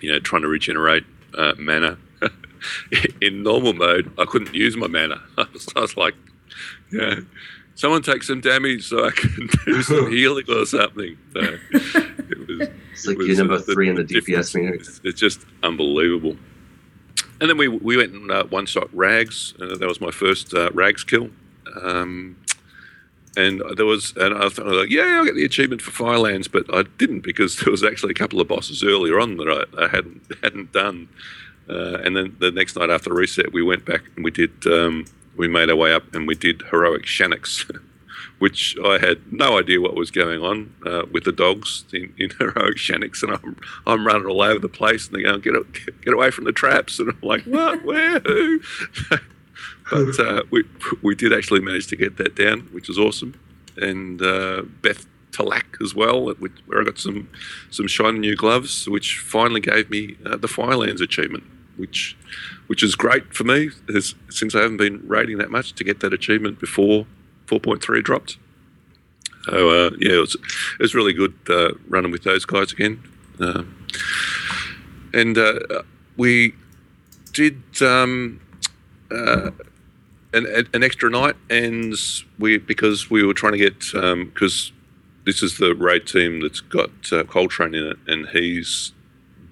you know trying to regenerate uh, mana. *laughs* In normal mode, I couldn't use my mana. I was, I was like, yeah, someone take some damage so I can do some *laughs* healing or something. So it was, It's like it you're number the- three in the DPS meter. It's, it's just unbelievable. And then we we went and uh, one shot rags. Uh, that was my first uh, rags kill. Um, and there was, and I thought, like, yeah, I'll get the achievement for Firelands, but I didn't because *laughs* there was actually a couple of bosses earlier on that I, I hadn't *laughs* hadn't done. Uh, and then the next night after reset, we went back and we did. Um, we made our way up and we did heroic Shannox, *laughs* which I had no idea what was going on uh, with the dogs in, in *laughs* heroic Shannox, and I'm I'm running all over the place, and they go get get away from the traps, and I'm like, what, *laughs* where, who? but uh, we we did actually manage to get that down, which was awesome. And uh, Beth Talac as well, where I got some some shiny new gloves, which finally gave me uh, the Firelands achievement, which which is great for me since I haven't been raiding that much to get that achievement before 4.3 dropped. So uh, yeah, it was it was really good uh, running with those guys again, um, and uh, we did. Um, uh, an, an extra night, and we because we were trying to get because this is the raid team that's got uh, Coltrane in it, and he's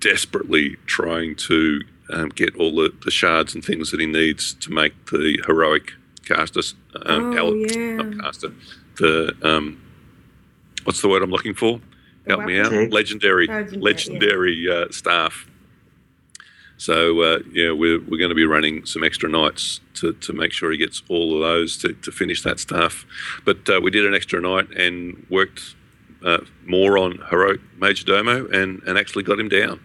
desperately trying to um, get all the, the shards and things that he needs to make the heroic caster. Um, Oh, al- yeah. not caster. The um, what's the word I'm looking for? Help me out. Legendary, Legendary, legendary uh, staff. So uh, yeah, we're, we're going to be running some extra nights to, to make sure he gets all of those to, to finish that stuff. But uh, we did an extra night and worked uh, more on heroic Major Domo and, and actually got him down.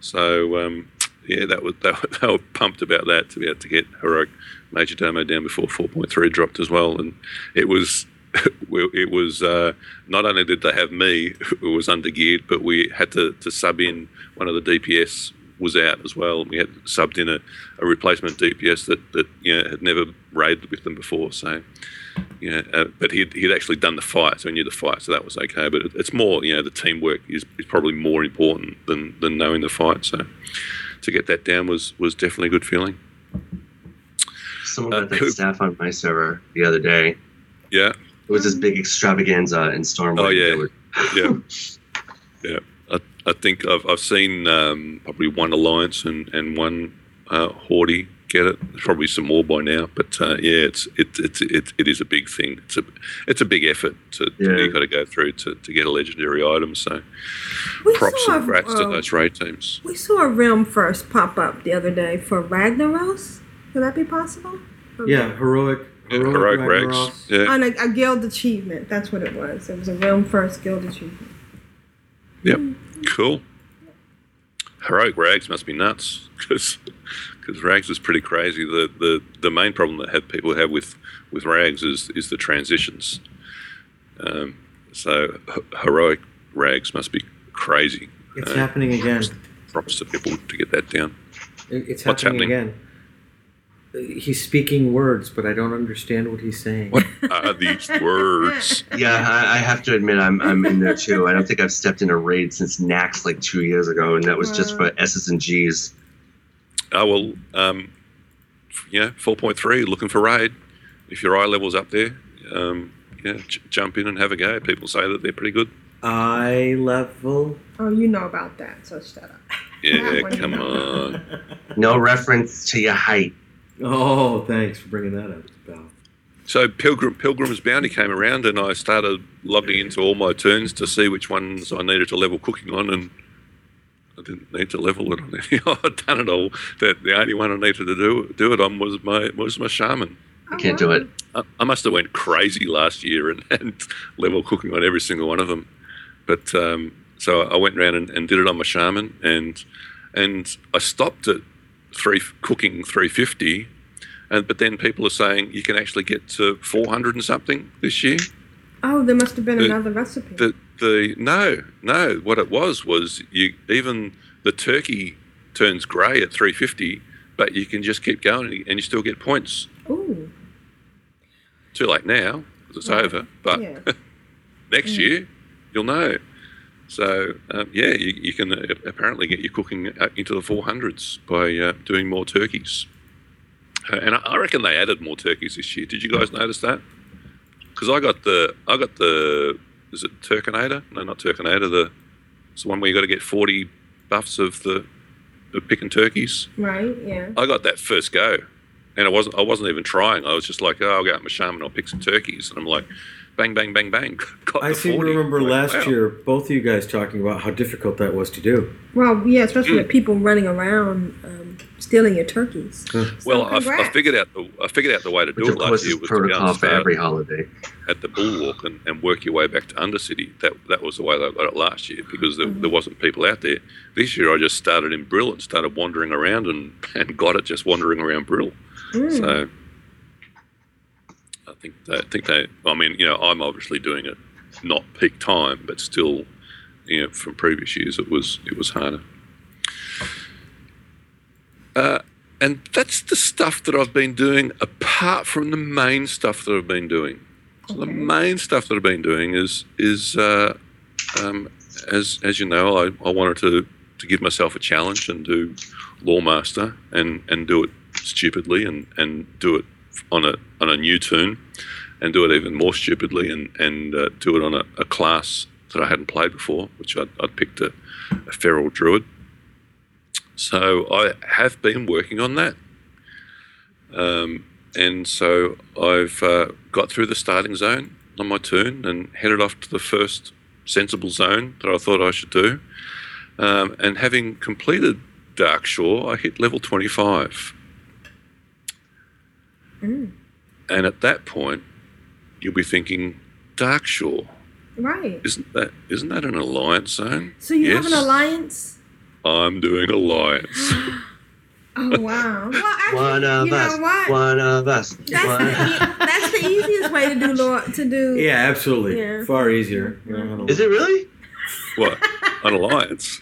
So um, yeah, that was *laughs* that, they were pumped about that to be able to get heroic Major Domo down before 4.3 dropped as well, and it was. *laughs* It was uh, not only did they have me *laughs* who was under geared, but we had to, to sub in one of the DPS was out as well. We had subbed in a, a replacement DPS that, that you know, had never raided with them before. So, know, uh, but he'd, he'd actually done the fight, so he knew the fight, so that was okay. But it, it's more, you know, the teamwork is, is probably more important than, than knowing the fight. So, to get that down was was definitely a good feeling. Someone Uh, got that who- staff on my server the other day. Yeah, It was this big extravaganza in Stormwind. Oh, yeah. Were- yeah, *laughs* yeah. I, I think I've, I've seen um, probably one alliance and and one uh, get it. There's probably some more by now, but uh, yeah, it's it, it's it, it is a big thing. It's a it's a big effort to, Yeah. to you got to go through to, to get a legendary item. So We props and congrats to those raid teams. We saw a realm first pop up the other day for Ragnaros. Could that be possible? Yeah, heroic. Yeah, Heroic, heroic rags. Yeah, On a, a guild achievement. That's what it was. It was a realm first guild achievement. Yep. Cool. Heroic Rags must be nuts because Because rags is pretty crazy. The, the the main problem that have people have with with Rags is is the transitions. Um, so h- heroic Rags must be crazy. It's Uh, happening again. Props to people to get that down. It's What's happening, happening? again. Uh, He's speaking words, but I don't understand what he's saying. What are these *laughs* words? Yeah, I, I have to admit I'm I'm in there too. I don't think I've stepped in a raid since Naxx like two years ago, and that was just for S's and G's. Oh well, um, you know, four point three, looking for raid. If your eye level's up there, um, yeah, j- jump in and have a go. People say that they're pretty good. Eye level. Oh, you know about that, so shut up. *laughs* Yeah, That one you come on. No reference to your height. Oh, thanks for bringing that up, pal. So Pilgrim Pilgrim's Bounty came around, and I started logging into all my turns to see which ones I needed to level cooking on, and I didn't need to level it on any. *laughs* I'd done it all. The, the only one I needed to do do it on was my was my shaman. I can't do it. I, I must have went crazy last year and, *laughs* and level cooking on every single one of them. But um, so I went around and, and did it on my shaman, and and I stopped at three cooking three fifty, and but then people are saying you can actually get to four hundred and something this year. Oh, there must have been The- another recipe. The the no no what it was was you even the turkey turns grey at three fifty, but you can just keep going and you- still get points. Ooh. Too late now because it's Right. over, but Yeah. *laughs* next year you'll know. So um, yeah, you, you can uh, apparently get your cooking uh, into the 400s by uh, doing more turkeys. Uh, and I, I reckon they added more turkeys this year. Did you guys notice that? Because I got the I got the is it Turkinator? No, not Turkinator. The it's the one where you got to get 40 buffs of the of picking turkeys. Right, yeah. I got that first go, and I wasn't. I wasn't even trying. I was just like, oh, I'll go out my shaman. I'll pick some turkeys, and I'm like, bang, bang, bang, bang. *laughs* Got I the seem to remember Like, last wow. year both of you guys talking about how difficult that was to do. Well, yeah, especially Mm. with people running around um, stealing your turkeys. Well, I, I figured out the I figured out the way to do Which it last year is was to go protocol for every holiday. at the bulwark and, and work your way back to Undercity. That that was the way they got it last year because there, there wasn't people out there. This year I just started in Brill and started wandering around and, *laughs* and got it just wandering around Brill. So I think they, I think they. I mean, you know, I'm obviously doing it not peak time, but still, you know, from previous years, it was it was harder. Uh, and that's the stuff that I've been doing apart from the main stuff that I've been doing. So the main stuff that I've been doing is is uh, um, as as you know, I, I wanted to to give myself a challenge and do Loremaster and and do it stupidly and and do it on a on a new tune and do it even more stupidly and and uh, do it on a, a class that I hadn't played before, which I'd, I'd picked a, a feral druid. So I have been working on that. Um, and so I've uh, got through the starting zone on my turn and headed off to the first sensible zone that I thought I should do. Um, and having completed Darkshore, I hit level 25. Mm. And at that point, you'll be thinking, Darkshore, Right. isn't that isn't that an alliance zone? So you yes, have an alliance? I'm doing alliance. *gasps* Oh wow. Well, *laughs* actually, One of you us. know what? One of us. That's One the, *laughs* that's the easiest way to do law to do. *laughs* Yeah, absolutely. Yeah. Far easier. You know, I don't- Is it really? what? An alliance?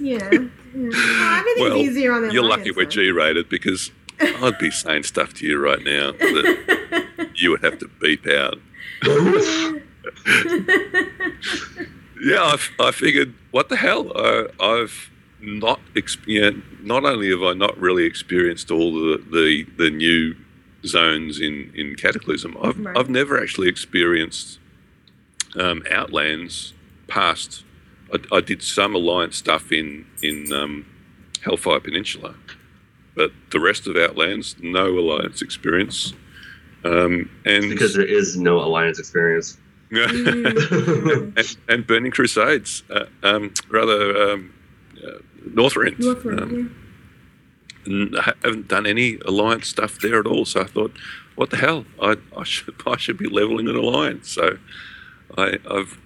Yeah. yeah. Well, everything's well, easier on the you're alliance lucky we're G-rated because I'd be saying stuff to you right now that you would have to beep out. Yeah, I figured, what the hell? I, I've not, ex- yeah, not only have I not really experienced all the, the, the new zones in, in Cataclysm, I've, Right. I've never actually experienced um, Outlands past. I, I did some Alliance stuff in, in um, Hellfire Peninsula, but the rest of Outlands, no Alliance experience. Um, and Because there is no alliance experience. *laughs* and, and Burning Crusades, uh, um, rather um, uh, Northrend. Northrend, Um, n- I haven't done any alliance stuff there at all. So I thought, what the hell? I, I should *laughs* I should be leveling an alliance. So I, I've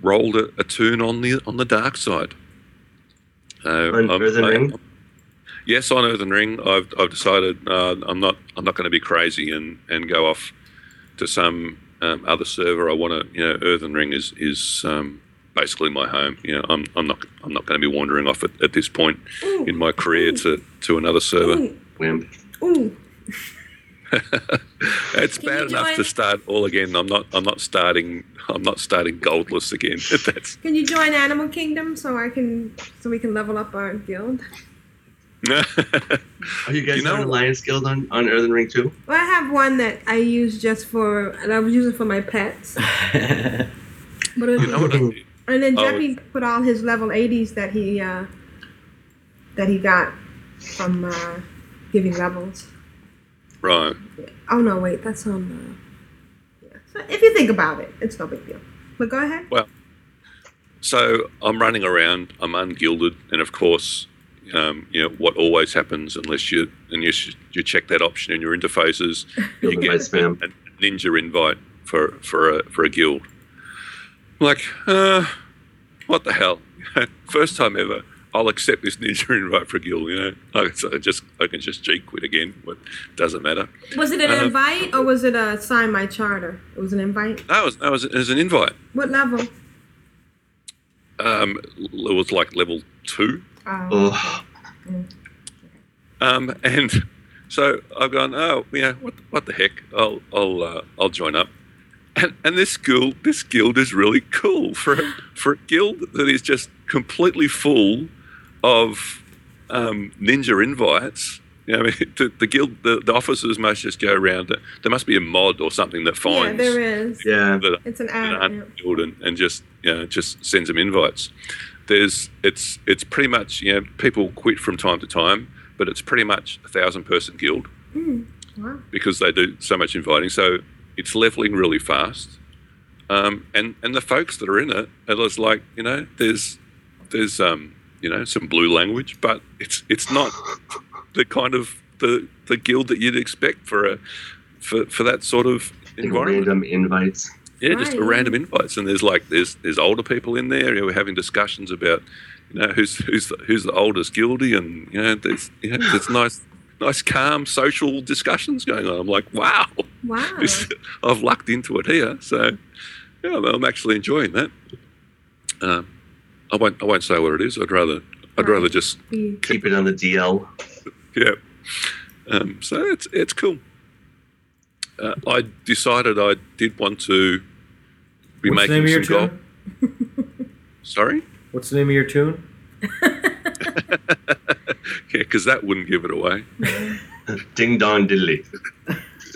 rolled a, a tune on the on the dark side. Uh, On I'm- Earthen I- Ring? Yes, on Earthen Ring, I've, I've decided uh, I'm not I'm not going to be crazy and, and go off to some um, other server. I want to you know Earthen Ring is is um, basically my home. You know I'm, I'm not I'm not going to be wandering off at, at this point in my career to, to another server. Wimp. Ooh. It's Can bad enough join- to start all again. I'm not I'm not starting I'm not starting goldless again. *laughs* That's Can you join Animal Kingdom so I can so we can level up our guild? Are *laughs* you guys You know- on Alliance Guild on, on Earthen Ring too? Well, I have one that I use just for, and I was using for my pets. *laughs* But it, you know what? I, and then Oh. Jeppy put all his level 80s that he uh, that he got from uh, giving levels. right. Oh no, wait, that's on. Uh, yeah. So if you think about it, it's no big deal. But go ahead. Well, so I'm running around. I'm ungilded, and of course, um, you know what always happens unless you unless you, you check that option in your interfaces, *laughs* you get spam. a ninja invite for for a for a guild. I'm Like, uh, what the hell? *laughs* First time ever. I'll accept this ninja *laughs* invite for a guild. You know, I, can- I just I can just G quit again. But doesn't matter. Was it an Uh, invite or was it a sign my charter? It was an invite. That was that was as an invite. What level? Um, it was like level two. Oh, Oh, Um, and so I've gone, oh, yeah, what, what the heck? I'll, I'll, uh, I'll join up. And, and this guild, this guild is really cool for a, for a guild that is just completely full of um, ninja invites. You know, *laughs* I mean, the, the guild, the, the officers must just go around. There must be a mod or something that finds. yeah, there is. yeah. that It's an ad. yeah. guild and, and just you know just sends them invites. There's it's it's pretty much you know people quit from time to time, but it's pretty much a thousand person guild Mm, wow. because they do so much inviting. So it's leveling really fast, um, and and the folks that are in it, it was like you know there's there's um you know some blue language, but it's it's not *laughs* the kind of the the guild that you'd expect for a for for that sort of Like environment. random invites. Yeah, just Right. random invites, and there's like there's there's older people in there. You know, we're having discussions about you know who's who's the, who's the oldest guilty, and you know there's you know there's *sighs* nice nice calm social discussions going on. I'm like, wow, Wow. this, I've lucked into it here. So yeah, well, I'm actually enjoying that. Um, I won't. I won't say what it is. I'd rather. I'd rather just keep it on the DL. Yeah. Um, so it's it's cool. Uh, I decided I did want to be What's the name making of some your gold. tune? *laughs* Sorry. What's the name of your tune? *laughs* Yeah, because that wouldn't give it away. *laughs* Ding dong diddly.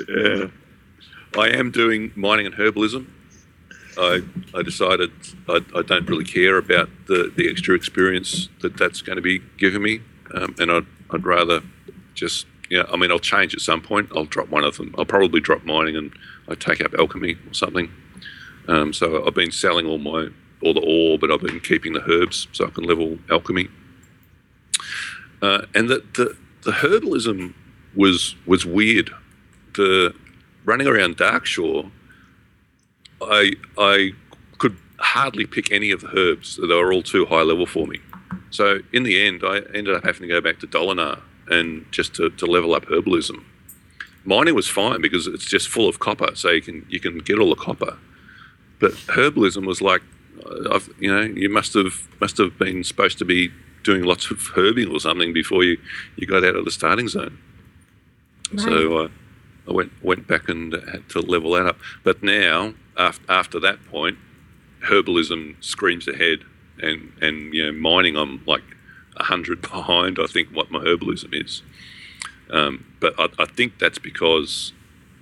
Yeah. I am doing mining and herbalism. I, I decided I, I don't really care about the, the extra experience that that's going to be giving me. Um, and I'd, I'd rather just, yeah, I mean, I'll change at some point. I'll drop one of them. I'll probably drop mining and I take up alchemy or something. Um, so I've been selling all my, all the ore, but I've been keeping the herbs so I can level alchemy. Uh, and the, the, the herbalism was, was weird. The, running around Darkshore, I I could hardly pick any of the herbs. They were all too high level for me. So in the end, I ended up having to go back to Dolanaar and just to, to level up herbalism. Mining was fine because it's just full of copper, so you can you can get all the copper. But herbalism was like, uh, I've, you know, you must have must have been supposed to be doing lots of herbing or something before you, you got out of the starting zone. So uh, I went went back and had to level that up. But now, after, after that point, herbalism screams ahead, and and you know mining I'm like a hundred *laughs* behind. I think what my herbalism is. Um, but I, I think that's because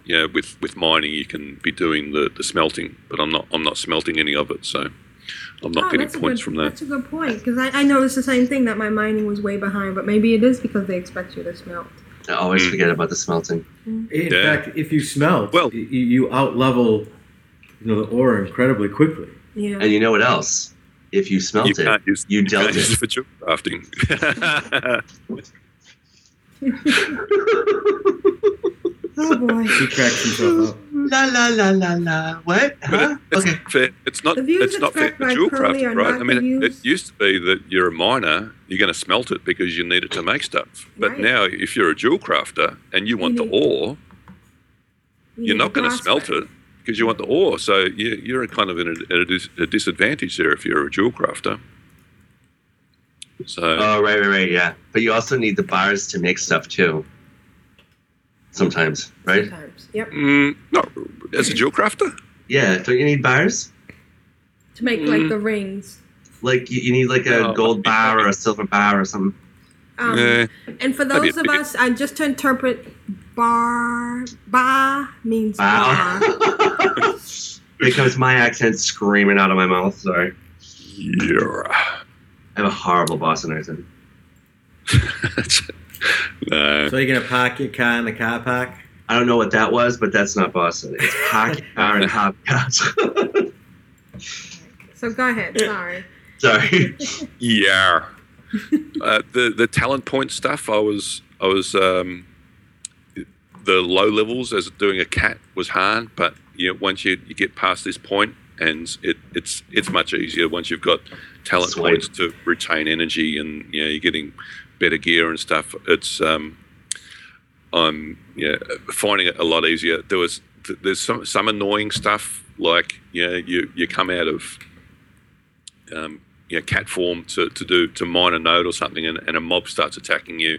you know with, with mining you can be doing the, the smelting, but I'm not I'm not smelting any of it, so I'm not Oh, getting points good, from that. That's a good point because I, I noticed the same thing that my mining was way behind, but maybe it is because they expect you to smelt. I always hmm. forget about the smelting. In Yeah. fact, if you smelt, well, you, you out level, you know, the ore incredibly quickly. Yeah. And you know what else? If you smelt You it, can't use you you dealt can't use it it. for jewel crafting. *laughs* *laughs* *laughs* Oh boy. *laughs* He cracks himself up. La la la la la. What? Huh? It's not fair. It's not. The It's not fair expressed for by jewel Curly crafting, right? I mean, the it, it used to be that you're a miner, you're going to smelt it because you need it to make stuff. But Right. now, if you're a jewel crafter and you want the ore, you're not going to smelt it because you want the ore. So you, you're kind of in a, at a, dis, a disadvantage there if you're a jewel crafter. So Oh right, right, right. Yeah, but you also need the bars to make stuff too. Sometimes, right? Sometimes. Yep. mm, not as a jewel crafter. Yeah, don't you need bars? To make Mm. like the rings. Like you, you need like a No, gold bar or a silver bar or something. Um, Yeah. And for those of us, I just to interpret, bar ba means Bar. bar. *laughs* *laughs* Here comes my accent screaming out of my mouth. Sorry, Yeah. I have a horrible Boston accent. *laughs* no. So you're gonna park your car in the car park? I don't know what that was, but that's not Boston. It's park your car and hop cars. so go ahead. Sorry. Sorry. *laughs* Yeah. uh, the the talent point stuff, I was I was um, the low levels as doing a cat was hard, but you know, once you, you get past this point, and it, it's it's much easier once you've got talent Sweet. points to retain energy, and you know you're getting better gear and stuff. It's um, I'm yeah finding it a lot easier. There was there's some some annoying stuff like you know you you come out of um, you know, cat form to, to do to mine a node or something, and, and a mob starts attacking you,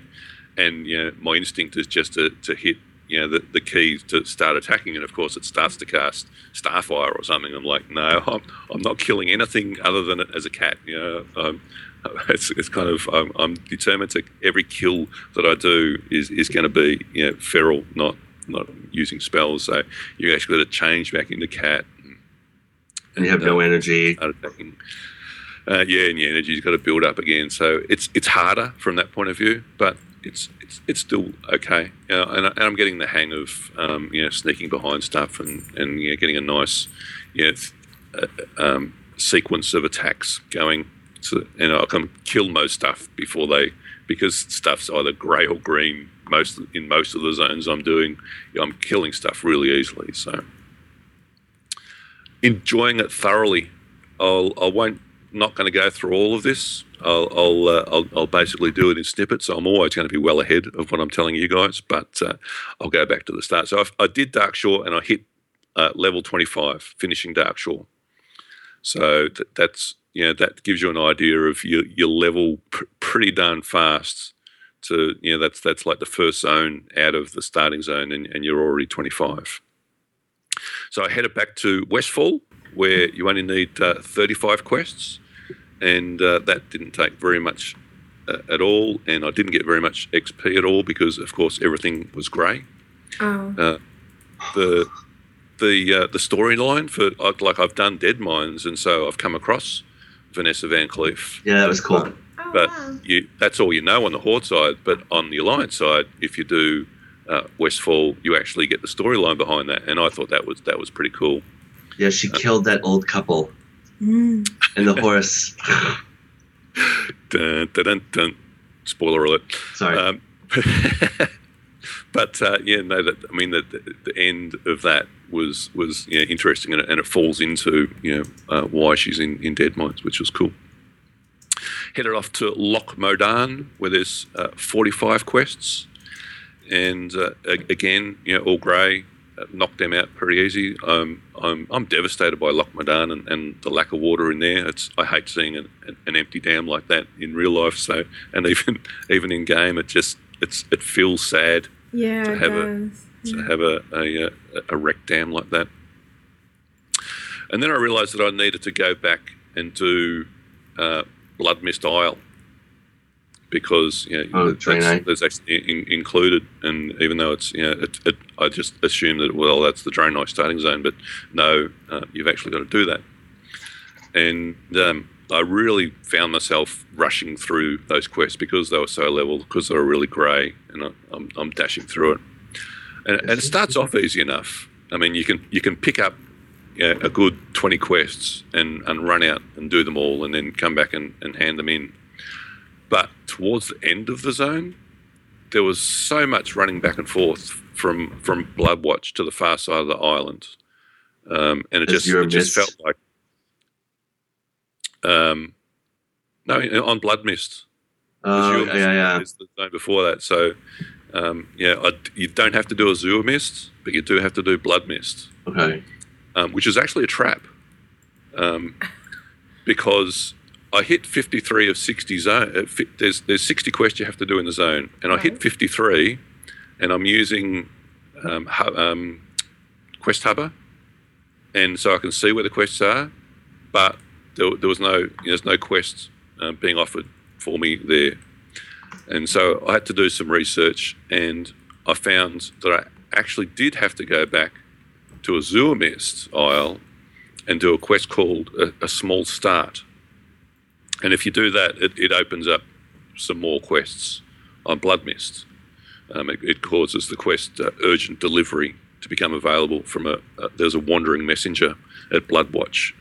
and you know, my instinct is just to, to hit you know the, the key to start attacking, and of course it starts to cast Starfire or something. I'm like, no, *laughs* I'm, I'm not killing anything other than it as a cat. You know, um, *laughs* it's, it's kind of I'm, I'm determined to every kill that I do is, is going to be you know feral, not not using spells. So you actually got to change back into cat. and you have no energy. Uh, yeah, and your energy's got to build up again. So it's it's harder from that point of view, but it's it's, it's still okay. You know, and, I, and I'm getting the hang of um, you know sneaking behind stuff and and you know, getting a nice you know, th- uh, um, sequence of attacks going. So and I can kill most stuff before they because stuff's either grey or green. Most in most of the zones I'm doing, I'm killing stuff really easily. So enjoying it thoroughly. I'll, I won't not going to go through all of this. I'll I'll, uh, I'll I'll basically do it in snippets. I'm always going to be well ahead of what I'm telling you guys, but uh, I'll go back to the start. So I've, I did Darkshore and I hit uh, level 25, finishing Darkshore. So that, that's you know that gives you an idea of your your level pr- pretty darn fast. To you know that's that's like the first zone out of the starting zone, and, and you're already 25. So I headed back to Westfall, where you only need uh, 35 quests, and uh, that didn't take very much uh, at all, and I didn't get very much XP at all because, of course, everything was grey. Oh. Uh, the the uh, the storyline for like I've done Deadmines, and so I've come across Vanessa VanCleef. Yeah, that was cool. But you, that's all you know on the Horde side. But on the Alliance side, if you do uh, Westfall, you actually get the storyline behind that, and I thought that was that was pretty cool. Yeah, she killed that old couple and the horse. *laughs* dun, dun, dun, dun. Spoiler alert. Sorry. Um, *laughs* but uh, yeah, no, that, I mean, the, the, the end of that was was yeah, interesting, and it, and it falls into you know uh, why she's in, in Deadmines, which was cool. Headed off to Loch Modan, where there's uh, 45 quests, and uh, again, you know, all grey, uh, knocked them out pretty easy. Um, I'm I'm devastated by Loch Modan and, and the lack of water in there. It's I hate seeing an, an, empty dam like that in real life. So and even *laughs* even in game, it just it's it feels sad Yeah, to it have does. a to have a a, a, dam like that. And then I realised that I needed to go back and do uh, Bloodmyst Isle because you know Oh, that's, that's actually in, included, and even though it's you know it, it, I just assumed that well that's the Draenei starting zone, but no, uh, you've actually got to do that. And um, I really found myself rushing through those quests because they were so level, because they were really grey, and I, I'm, I'm dashing through it. And, and it starts off easy enough. I mean, you can you can pick up you know, a good 20 quests and, and run out and do them all, and then come back and, and hand them in. But towards the end of the zone, there was so much running back and forth from from Bloodwatch to the far side of the island, um, and it just it just felt like um, no on Bloodmyst. Oh, yeah, yeah. is the zone before that. So um, yeah, I, you don't have to do Azuremyst, but you do have to do Bloodmyst. Okay. um, which is actually a trap, um, because I hit 53 of 60 zone. Uh, fi- there's there's 60 quests you have to do in the zone, and I hit 53, and I'm using um, hu- um, Quest Hubber, and so I can see where the quests are, but there, there was no there's no quests um, being offered for me there, and so I had to do some research, and I found that I actually did have to go back to Azuremyst Isle and do a quest called a, a Small Start. And if you do that, it, it opens up some more quests on Bloodmyst. Um, it, it causes the quest uh, Urgent Delivery to become available from a, a there's a wandering messenger at Bloodwatch.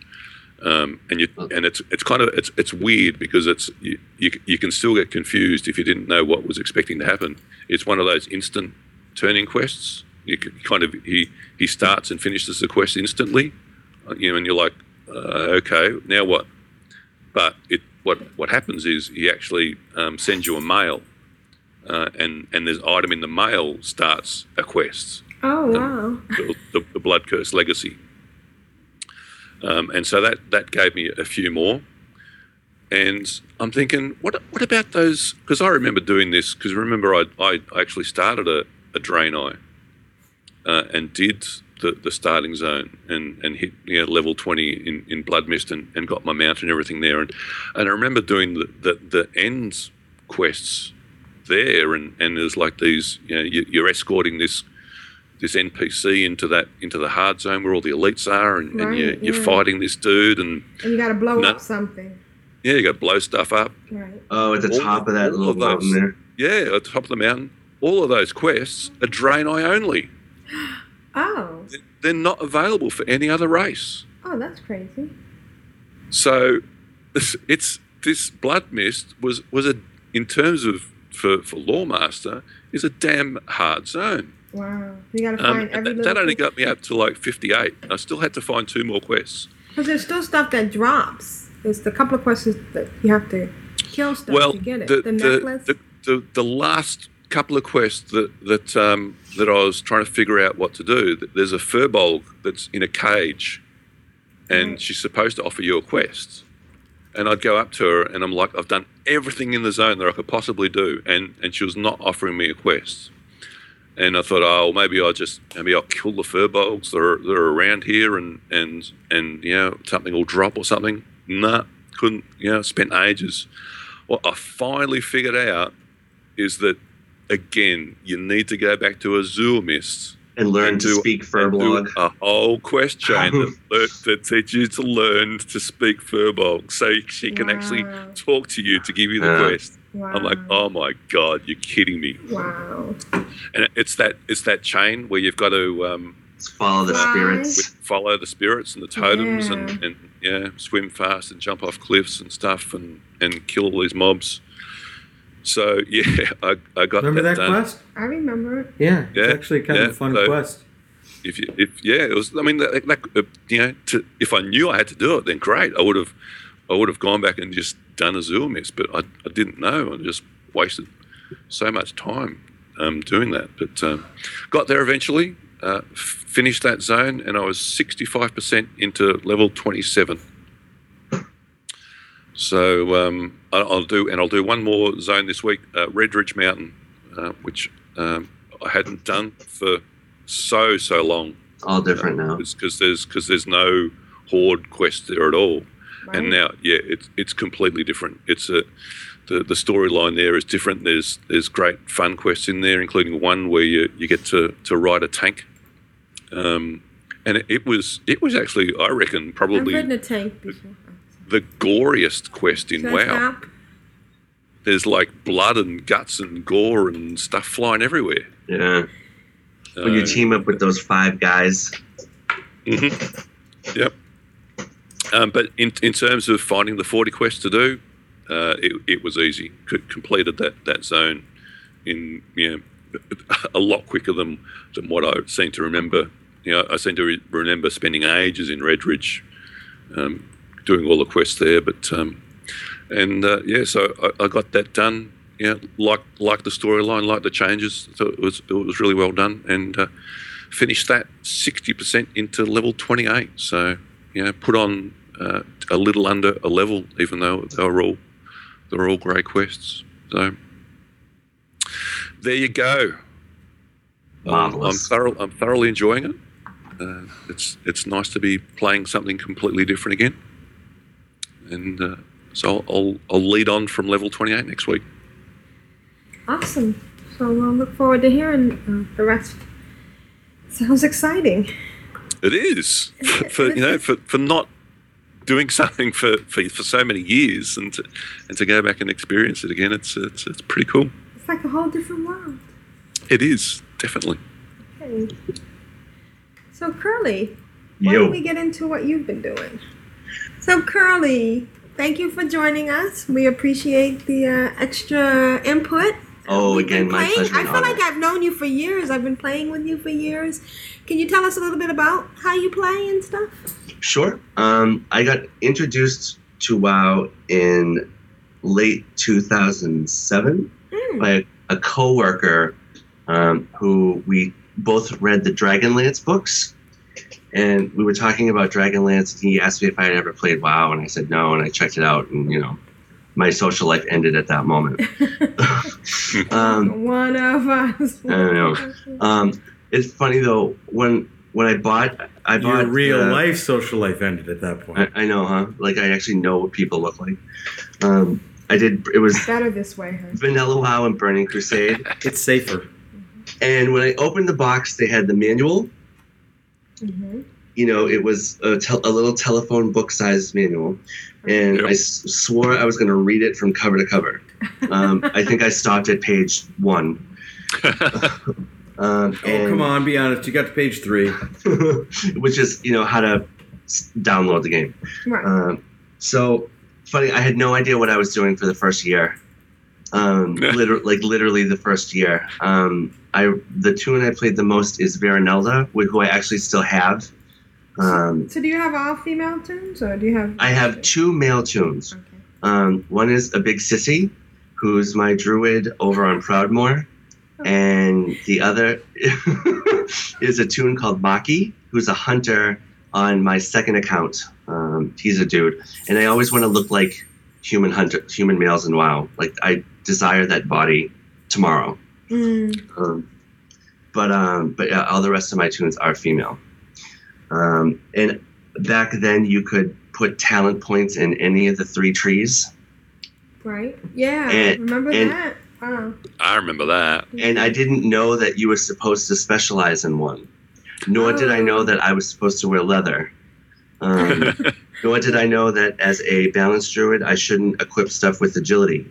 Um, and you and it's it's kind of it's it's weird because it's you, you you can still get confused if you didn't know what was expecting to happen. It's one of those instant turning quests. You kind of he he starts and finishes the quest instantly, uh, you know, and you're like, uh, okay, now what? But it what what happens is he actually um, sends you a mail, uh, and and this item in the mail starts a quest Oh wow. the, the, the Blood Curse Legacy. Um, and so that, that gave me a few more. And I'm thinking, what what about those? Because I remember doing this. Because remember, I, I actually started a, a Draenei uh, and did the, the starting zone and, and hit you know, level 20 in, in Bloodmyst and, and got my mount and everything there. And, and I remember doing the, the, the ends quests there. And, and there's like these, you know, you, you're escorting this this NPC into that into the hard zone where all the elites are, and, and you're, Right, you're yeah. fighting this dude, and And you got to blow No. up something. yeah, you got to blow stuff up. Right. Oh, at the All- top of that little of those- mountain there. Yeah, at the top of the mountain. All of those quests are drain Draenei only. *gasps* Oh. They're not available for any other race. Oh, that's crazy. So it's, *laughs* it's this Bloodmyst was was a in terms of for for Loremaster is a damn hard zone. Wow. You got to Um, find and every that, that only got me up to like 58. I still had to find two more quests. Because there's still stuff that drops. There's a couple of quests that you have to kill stuff well, to get it. the, The, necklace. the, the, the last couple of quests that that um, that I was trying to figure out what to do. There's a furbolg that's in a cage, and she's supposed to offer you a quest. And I'd go up to her, and I'm like, I've done everything in the zone that I could possibly do, and and she was not offering me a quest. And I thought, oh, maybe I'll just maybe I'll kill the furbolgs that are that are around here, and and and you know something will drop or something. Nah, couldn't. You know, spent ages. What I finally figured out is that again, you need to go back to Azuremyst and learn to do- speak and do Furbolg. A whole quest chain *laughs* that, lear- that teaches you to learn to speak Furbolg, so she can actually talk to you to give you the Yeah. quest. I'm like, oh my god, you're kidding me! Wow. And it's that it's that chain where you've got to um, Follow the Fly. spirits. follow the spirits and the totems and, Yeah. and yeah, swim fast and jump off cliffs and stuff and, and kill all these mobs. So *laughs* yeah, I, I got Remember that done. quest? I remember it. Yeah, Yeah, it's actually kind of a fun so- quest. If you, if yeah, it was. I mean, that, that uh, you know, to, if I knew I had to do it, then great. I would have, I would have gone back and just done a Azuremyst, but I, I didn't know. I just wasted so much time um, doing that. But um, got there eventually. Uh, f- finished that zone, and I was sixty-five percent into level twenty-seven. So um, I- I'll do, and I'll do one more zone this week, uh, Redridge Mountain, uh, which um, I hadn't done for so so long All different now. because there's because there's no horde quest there at all, Right. and now yeah, it's it's completely different. It's a the, the storyline there is different. There's there's great fun quests in there, including one where you, you get to, to ride a tank. Um, and it, it was it was actually I reckon I've probably ridden a tank before. the goriest quest in Should WoW. stop? There's like blood and guts and gore and stuff flying everywhere. Yeah. When you Uh, team up with those five guys, Mhm. Yep. Um, but in, in terms of finding the 40 quests to do, uh, it, it was easy. C- completed that, that zone in you know, a lot quicker than, than what I seem to remember. You know, I seem to re- remember spending ages in Redridge um, doing all the quests there. But um, and uh, yeah, so I, I got that done. Yeah, like like the storyline, like the changes. So it was it was really well done, and uh, finished that sixty percent into level twenty eight. So yeah, put on uh, a little under a level, even though they were all they were all great quests. So there you go. Um, I'm, Marvelous. thorough, I'm thoroughly enjoying it. Uh, it's it's nice to be playing something completely different again. And uh, so I'll, I'll I'll lead on from level 28 next week. Awesome. So I'll look forward to hearing uh, the rest. Sounds exciting. It is for, for you know for, for not doing *laughs* something for, for, for so many years and to, and to go back and experience it again. It's it's, it's pretty cool. It's like a whole different world. It is definitely. Okay. So Curly, why Yo. don't we get into what you've been doing? So Curly, thank you for joining us. We appreciate the uh, extra input. oh, We've again, my pleasure. I feel honor. like I've known you for years. I've been playing with you for years. Can you tell us a little bit about how you play and stuff? Sure. Um, I got introduced to WoW in late 2007 Hmm. by a, a coworker um, who we both read the Dragonlance books. And we were talking about Dragonlance, and he asked me if I had ever played WoW, and I said no, and I checked it out, and you know, my social life ended at that moment. *laughs* *laughs* um, One of us. I don't know. *laughs* Um, it's funny though when when I bought I bought Your real the- life social life ended at that point. I, I know, huh? Like I actually know what people look like. Um, I did. It was Better this way, huh? Vanilla WoW and Burning Crusade. *laughs* it's safer. And when I opened the box, they had the manual. hmm You know, it was a, tel- a little telephone book sized manual, and I s- swore I was going to read it from cover to cover. Um, I think I stopped at page one. *laughs* Um, Oh, come on, be honest. You got to page three. *laughs* which is you know how to download the game. Right. Um, so funny, I had no idea what I was doing for the first year. Um, *laughs* liter- like literally the first year. Um, I the tune I played the most is Veranelda, wh- who I actually still have. Um, So do you have all female tunes, or do you have? I have two male tunes. Um, one is a big sissy, who's my druid over on Proudmoore, and the other *laughs* is a tune called Maki, who's a hunter on my second account. Um, he's a dude, and I always want to look like human hunter, human males in WoW. Like I desire that body tomorrow. Mm. Um, but um, but yeah, all the rest of my tunes are female. Um, and back then, you could put talent points in any of the three trees. Right? Yeah. And- remember and- that? Wow. I remember that. And I didn't know that you were supposed to specialize in one. Nor did I know that I was supposed to wear leather. Um, *laughs* nor did I know that as a balance druid, I shouldn't equip stuff with agility.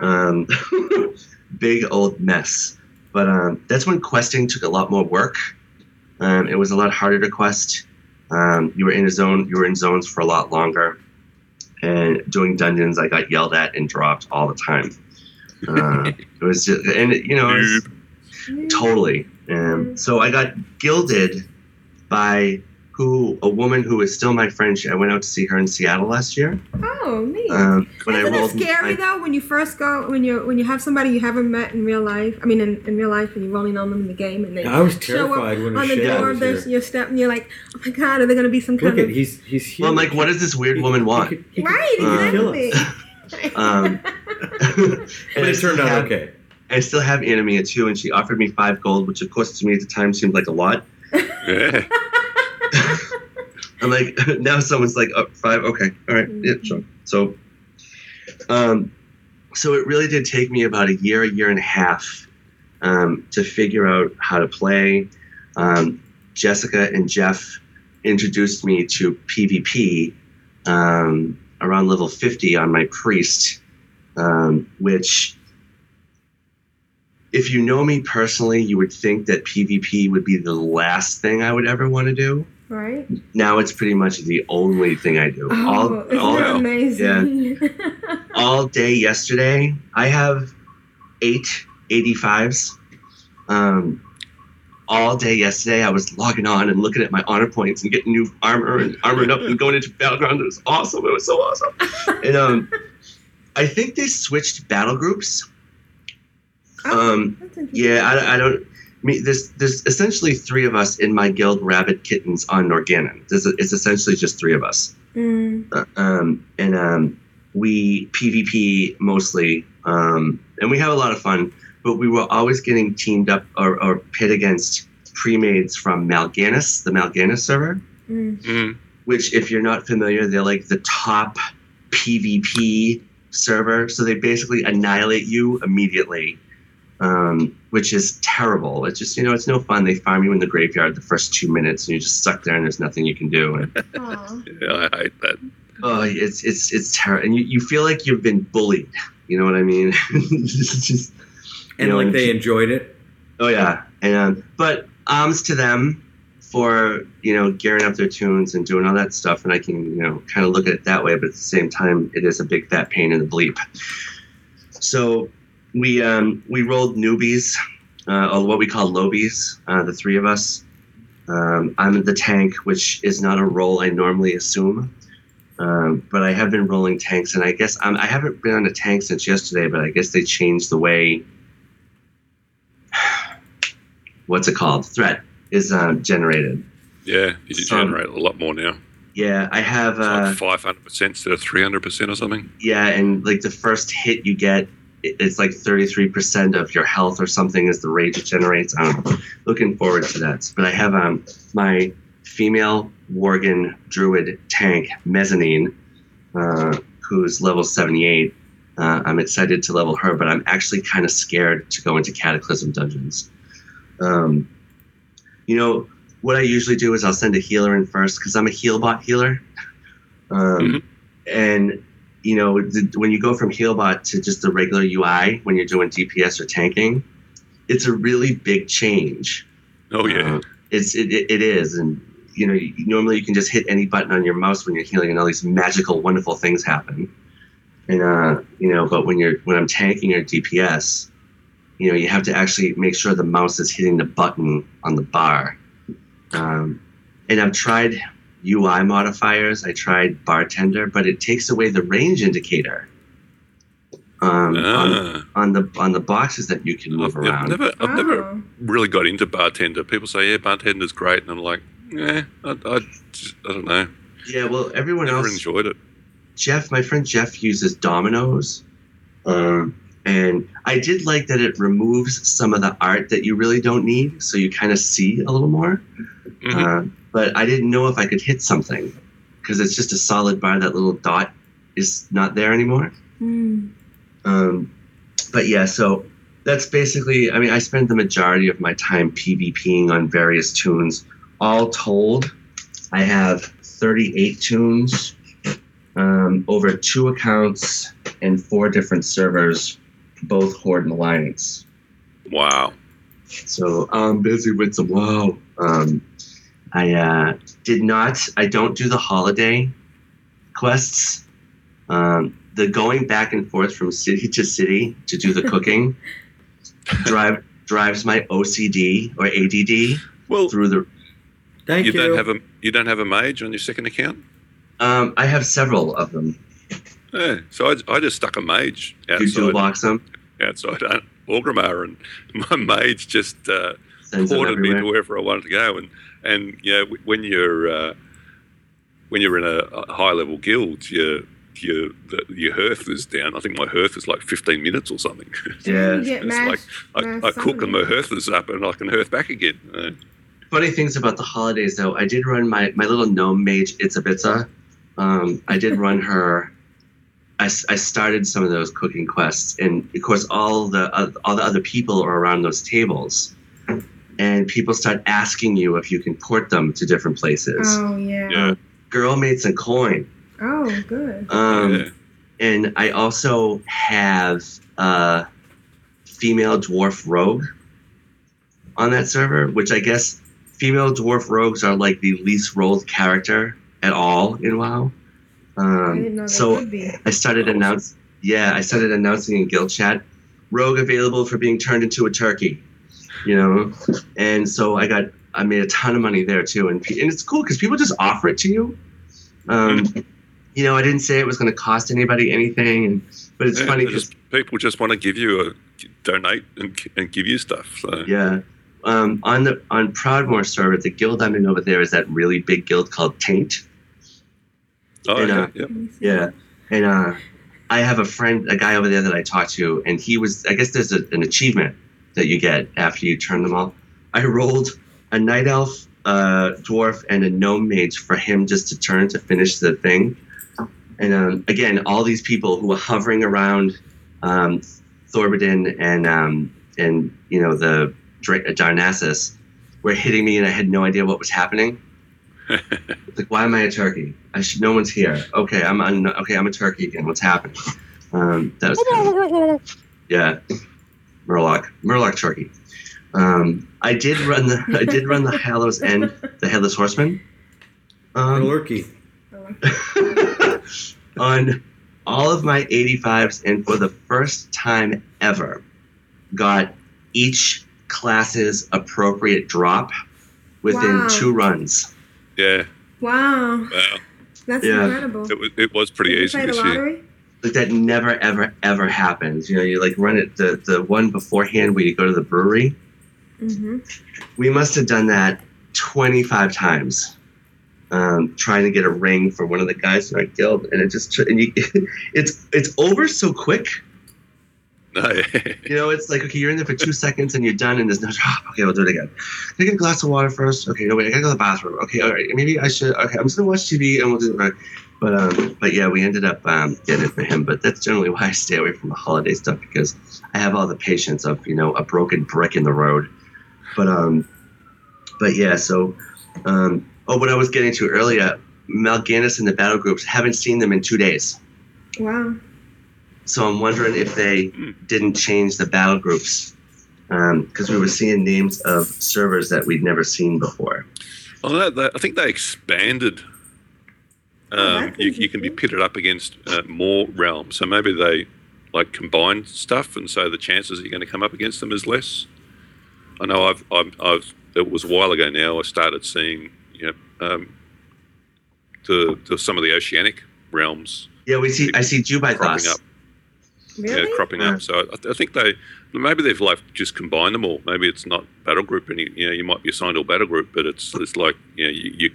Um, *laughs* big old mess. But um, that's when questing took a lot more work. Um, it was a lot harder to quest. Um, you were in a zone. You were in zones for a lot longer. And doing dungeons, I got yelled at and dropped all the time. Uh, it was just, and it, you know, it was- totally. And so I got gilded by who a woman who is still my friend. I went out to see her in Seattle last year. Oh, neat. Um, when Isn't it scary I- though when you first go when you when you have somebody you haven't met in real life? I mean, in, in real life, and you're rolling on them in the game, and they I was show up terrified when on the door was of their, here. your step, and you're like, oh my god, are there going to be some kind Look of at he's he's here. Well, I'm like, what does this weird woman want? right? Um, Exactly. Um, *laughs* But it turned out okay. I still have Anemia too, and she offered me five gold, which of course to me at the time seemed like a lot. *laughs* I'm like, *laughs* now someone's like, oh, five, okay, all right, yeah, sure. So, um, so it really did take me about a year, a year and a half, um, to figure out how to play. Um, Jessica and Jeff introduced me to PvP um, around level 50 on my priest, um, which, if you know me personally, you would think that PvP would be the last thing I would ever want to do right? now it's pretty much the only thing I do. Oh, all, isn't all, that amazing? *laughs* all day yesterday, I have eight 85s. Um, all day yesterday, I was logging on and looking at my honor points and getting new armor and armoring up and going into battleground. It was awesome. It was so awesome. *laughs* And um, I think they switched battle groups. Um, yeah, I, I don't. I mean, there's there's essentially three of us in my guild, Rabbit Kittens on Norgannon. There's it's essentially just three of us. Mm. Uh, um, and um, we PvP mostly, um, and we have a lot of fun. But we were always getting teamed up or, or pit against pre-mades from Mal'Ganis, the Mal'Ganis server. Mm. Which, if you're not familiar, they're like the top PvP server. So they basically annihilate you immediately, um, which is terrible. It's just you know it's no fun. They farm you in the graveyard the first two minutes, and you just stuck there, and there's nothing you can do. *laughs* And, Yeah, I hate that. Oh, it's it's it's terrible, and you, you feel like you've been bullied. You know what I mean? *laughs* It's just, you And know, like they enjoyed it. Oh yeah, and um, but arms to them for you know gearing up their tunes and doing all that stuff, and I can you know kind of look at it that way. But at the same time, it is a big fat pain in the bleep. So we um, we rolled newbies, uh, or what we call lobies, uh, the three of us. Um, I'm the tank, which is not a role I normally assume. Um, but I have been rolling tanks, and I guess I'm, I haven't been on a tank since yesterday. But I guess they changed the way what's it called? Threat is um, generated. Yeah, you Um, generate a lot more now. Yeah, I have. Uh, Five hundred percent instead of three hundred percent or something. yeah, and like the first hit you get, it's like thirty three percent of your health or something is the rage it generates. I'm looking forward to that. But I have um my female Worgen Druid tank Mezzanine, uh, who's level seventy eight. Uh, I'm excited to level her, but I'm actually kind of scared to go into Cataclysm dungeons. Um, you know, what I usually do is I'll send a healer in first because I'm a HealBot healer. Um, And, you know, the, when you go from healbot to just the regular UI when you're doing DPS or tanking, it's a really big change. Oh yeah, Uh, it's it, it, it is, and you know, normally you can just hit any button on your mouse when you're healing, and all these magical, wonderful things happen. And uh, you know, but when you're when I'm tanking or DPS, you know, you have to actually make sure the mouse is hitting the button on the bar. Um, and I've tried UI modifiers. I tried bartender, but it takes away the range indicator um, Ah. on, on the on the boxes that you can move I've around. never, I've never really got into bartender. People say, "Yeah, bartender's great," and I'm like, Yeah, I, I, just- I don't know. Yeah, well, everyone Never else. enjoyed it. Jeff, my friend Jeff uses Dominos. Um, and I did like that it removes some of the art that you really don't need, so you kind of see a little more. Mm-hmm. Uh, but I didn't know if I could hit something because it's just a solid bar. That little dot is not there anymore. Mm. Um, but yeah, so that's basically. I mean, I spend the majority of my time PvPing on various tunes. All told, I have 38 tunes um, over two accounts and four different servers, both Horde and Alliance. Wow. So I'm busy with some WoW. Um, I uh, did not. I don't do the holiday quests. Um, the going back and forth from city to city to do the *laughs* cooking drive drives my OCD or ADD well, through the. Thank you you. don't have a you don't have a mage on your second account. Um, I have several of them. Yeah, so I, I just stuck a mage You dual outside box them. outside uh, Orgrimmar, and *laughs* my mage just uh, ported me to everywhere. wherever I wanted to go. And and you know when you're uh, when you're in a, a high level guild, your your the, your hearth is down. I think my hearth is like 15 minutes or something. *laughs* Yeah. You get it's mass- like I, I cook and my hearth is up, and I can hearth back again. Uh, Funny things about the holidays, though. I did run my, my little gnome mage, Itzabitza. Um, I did run her. I, s- I started some of those cooking quests, and of course, all the uh, all the other people are around those tables, and people start asking you if you can port them to different places. Oh yeah. yeah, Girl made some coin. Oh good. Um, Yeah. And I also have a female dwarf rogue on that server, which I guess female dwarf rogues are like the least rolled character at all in WoW. I didn't know Um, so. I started announce, yeah, I started announcing in guild chat, rogue available for being turned into a turkey, you know, and so I got I made a ton of money there too, and and it's cool because people just offer it to you. Um, you know, I didn't say it was going to cost anybody anything, and, but it's Yeah, funny because people just want to give you a donate and, and give you stuff. So yeah. Um, on the on Proudmoore server, the guild I'm in over there is that really big guild called Taint. Oh And, yeah, uh, yep. Yeah, and uh, I have a friend, a guy over there that I talked to, and he was. I guess there's a, an achievement that you get after you turn them all. I rolled a night elf, uh, dwarf, and a gnome mage for him just to turn to finish the thing. And um, again, all these people who were hovering around um, Thorbidin and um, and you know the Dra- Darnassus were hitting me, and I had no idea what was happening. It's like, why am I a turkey? I should. No one's here. Okay, I'm. I'm okay, I'm a turkey again. What's happening? Um, that was kind of, yeah, Murloc, Murloc turkey. Um, I did run the. I did run the Hallows End, the Headless Horseman. Um, Lurky. *laughs* on all of my 85s, and for the first time ever, got each class's appropriate drop within Wow. two runs. Yeah. Wow. Wow. That's Yeah. incredible. It was, it was pretty Did you easy play the this year. lottery? like that never ever ever happens. You know, you like run it the the one beforehand where you go to the brewery. Mm-hmm. We must have done that twenty five times, um, trying to get a ring for one of the guys in our guild, and it just and you, *laughs* it's it's over so quick. No, *laughs* You know, it's like okay, you're in there for two seconds and you're done, and there's no job. *laughs* Okay, we'll do it again. Can I get a glass of water first? Okay, no wait, I gotta go to the bathroom. Okay, all right, maybe I should. Okay, I'm just gonna watch TV and we'll do it. Right. But um, but yeah, we ended up um, getting it for him. But that's generally why I stay away from the holiday stuff because I have all the patience of you know a broken brick in the road. But um, but yeah, so um, oh, what I was getting to earlier, Mal'Ganis and the battle groups haven't seen them in two days. Wow. So I'm wondering if they didn't change the battle groups because we were seeing names of servers that we'd never seen before. Well, that, that, I think they expanded. Oh, Um, that's you, you can be pitted up against uh, more realms, so maybe they like combine stuff, and so the chances that you're going to come up against them is less. I know I've, I've, I've it was a while ago now. I started seeing you know um, the, the some of the oceanic realms Yeah, we see. I see Jubai cropping Thas. up. yeah, cropping up. So I, I think they maybe they've like just combined them all. Maybe it's not battle group, and you, you know you might be assigned to a battle group, but it's it's like you know you, you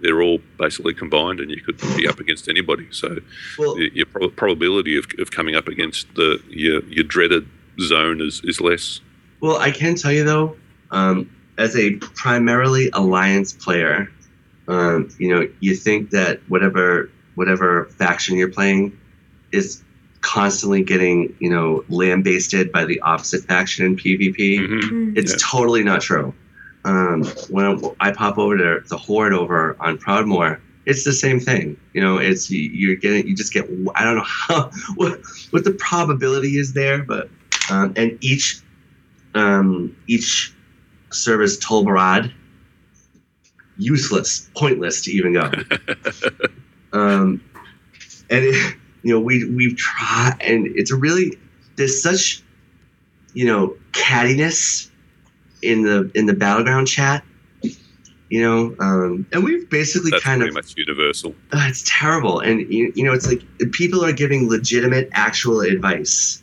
they're all basically combined, and you could be up against anybody. So Well- the, your prob- probability of, of coming up against the your, your dreaded zone is, is less. Well, I can tell you though, um, as a primarily alliance player, um, you know, you think that whatever whatever faction you're playing is constantly getting you know lambasted by the opposite faction in PvP. Mm-hmm. It's Yeah. totally not true. Um, when I pop over to the Horde over on Proudmoore, it's the same thing. You know, it's you- you're getting you just get I don't know how *laughs* what what the probability is there, but um, and each um, each service Tol Barad useless, pointless to even go. *laughs* um, and it, you know we we've tried, and it's a really there's such you know cattiness in the in the battleground chat. You know, um, and we've basically That's kind pretty of much universal. uh, it's terrible and you, you know it's like people are giving legitimate actual advice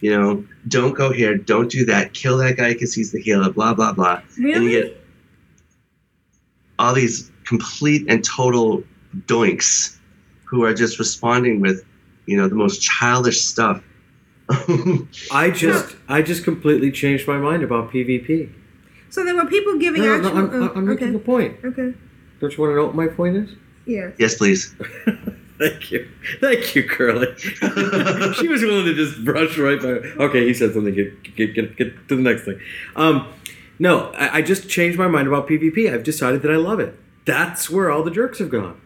you know don't go here don't do that kill that guy because he's the healer blah blah blah really? and you get all these complete and total doinks who are just responding with you know the most childish stuff *laughs* I just I just completely changed my mind about PvP. So there were people giving No, no, actual. I'm, I'm, I'm uh, making okay. a point. Okay. Don't you want to know what my point is? Yeah. yes please *laughs* Thank you, thank you, Curly. *laughs* she was willing to just brush right by. Okay, he said something. Get get get, get to the next thing. Um, no, I, I just changed my mind about PvP. I've decided that I love it. That's where all the jerks have gone.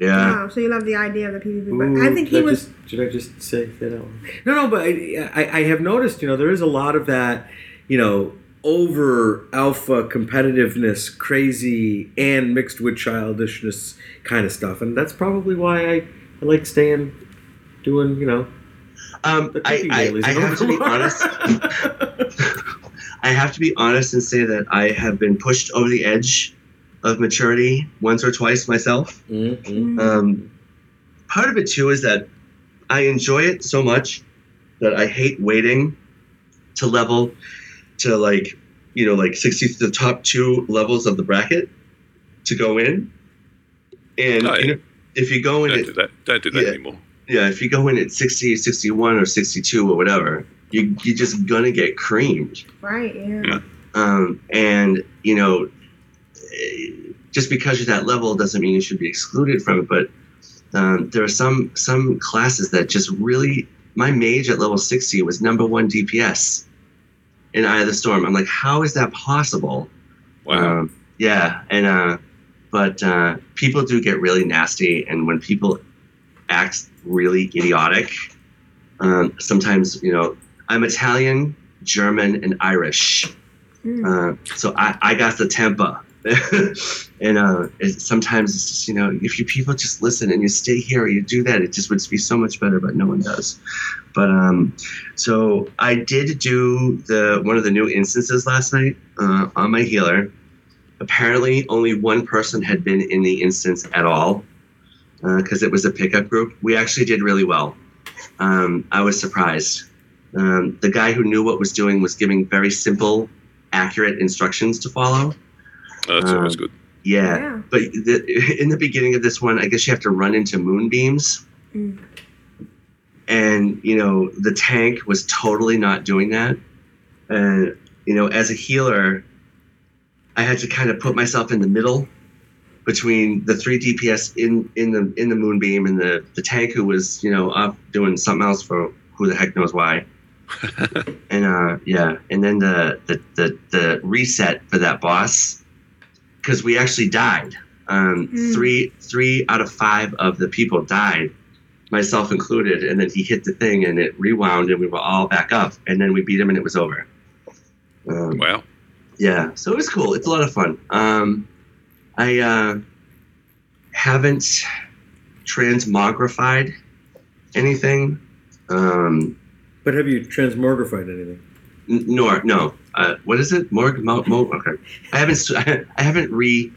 Yeah Wow. So you love the idea of the PvP, but Ooh, I think he I was. Just, did I just say that out? loud? No, no, but I, I, I have noticed. You know, there is a lot of that. You know, over alpha competitiveness, crazy, and mixed with childishness kind of stuff, and that's probably why I, I like staying doing. You know, um, I, I, I have to be honest *laughs* *laughs* I have to be honest and say that I have been pushed over the edge of maturity once or twice myself. Mhm. Um, part of it too is that I enjoy it so much that I hate waiting to level to like you know like 60 the top two levels of the bracket to go in. And yeah. you know, if you go in Don't at do that. Don't do that Yeah. anymore. yeah, if you go in at 60, 61 or 62 or whatever, you, you're just gonna get creamed. Right. Yeah. Yeah. Um, and you know, just because you're that level doesn't mean you should be excluded from it. But um, there are some some classes that just really. My mage at level 60 was number one DPS in Eye of the Storm. I'm like, how is that possible? Wow. Um, yeah, and uh, but uh, people do get really nasty, and when people act really idiotic, um, sometimes you know, I'm Italian, German, and Irish, Mm. uh, so I, I got the temper. *laughs* and uh, sometimes it's just you know if you people just listen and you stay here or you do that it just would be so much better but no one does. But um so i did do the one of the new instances last night uh, on my healer. Apparently only one person had been in the instance at all because it was a pickup group. We actually did really well. Um, i was surprised. Um, the guy who knew what was doing was giving very simple accurate instructions to follow Oh, that's always um, good. yeah, Yeah. but the, in the beginning of this one, I guess you have to run into moonbeams, Mm. and you know the tank was totally not doing that. And you know, as a healer, I had to kind of put myself in the middle between the three DPS in in the in the moonbeam and the the tank who was you know up doing something else for who the heck knows why. *laughs* and uh, yeah, and then the the the, the reset for that boss because we actually died. Um, Mm. Three three out of five of the people died, myself included. And then he hit the thing and it rewound and we were all back up. And then we beat him and it was over. Um, Wow. yeah, so it was cool. It's a lot of fun. Um, I uh, haven't transmogrified anything. Um, But have you transmogrified anything? N- nor no. Uh, what is it? Morg mo, mo okay. I haven't s- *laughs* I haven't re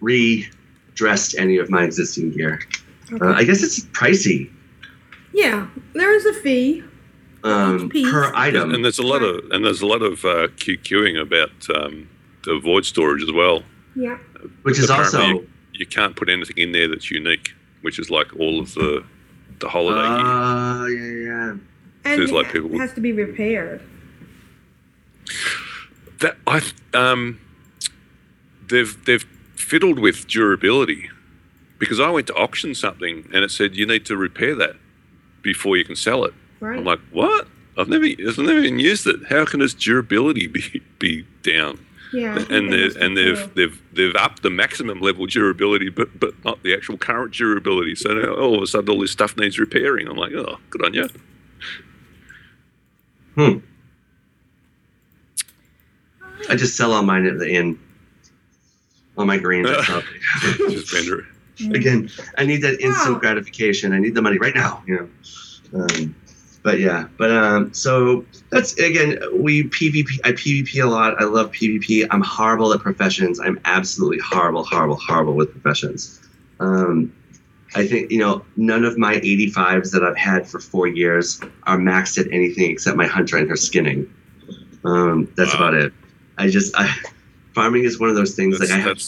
redressed any of my existing gear. Uh, I guess it's pricey. Yeah, there is a fee. um, per item. And there's a lot of and there's a lot of uh, QQing about um, the void storage as well. Yeah. Which is Apparently also- you, you can't put anything in there that's unique, which is like all of the the holiday gear. Oh, yeah, yeah. And There's like it people- has to be repaired. That I um, they've they've fiddled with durability because I went to auction something and it said you need to repair that before you can sell it. Right. I'm like, what? I've never I've never even used it. How can its durability be be down? Yeah. And they must be and they've true. they've they've upped the maximum level durability, but but not the actual current durability. So now all of a sudden all this stuff needs repairing. I'm like, oh, good on you. Hmm. I just sell all mine at the inn. All my greens. I *laughs* sell. Just *laughs* render it. Again, I need that instant Wow. gratification. I need the money right now. You know. Um, but yeah, but um, so that's again we PvP. I PvP a lot. I love PvP. I'm horrible at professions. I'm absolutely horrible, horrible, horrible with professions. Um, I think you know none of my 85s that I've had for four years are maxed at anything except my hunter and her skinning. Um, that's about it. I just I, farming is one of those things That's, like I have.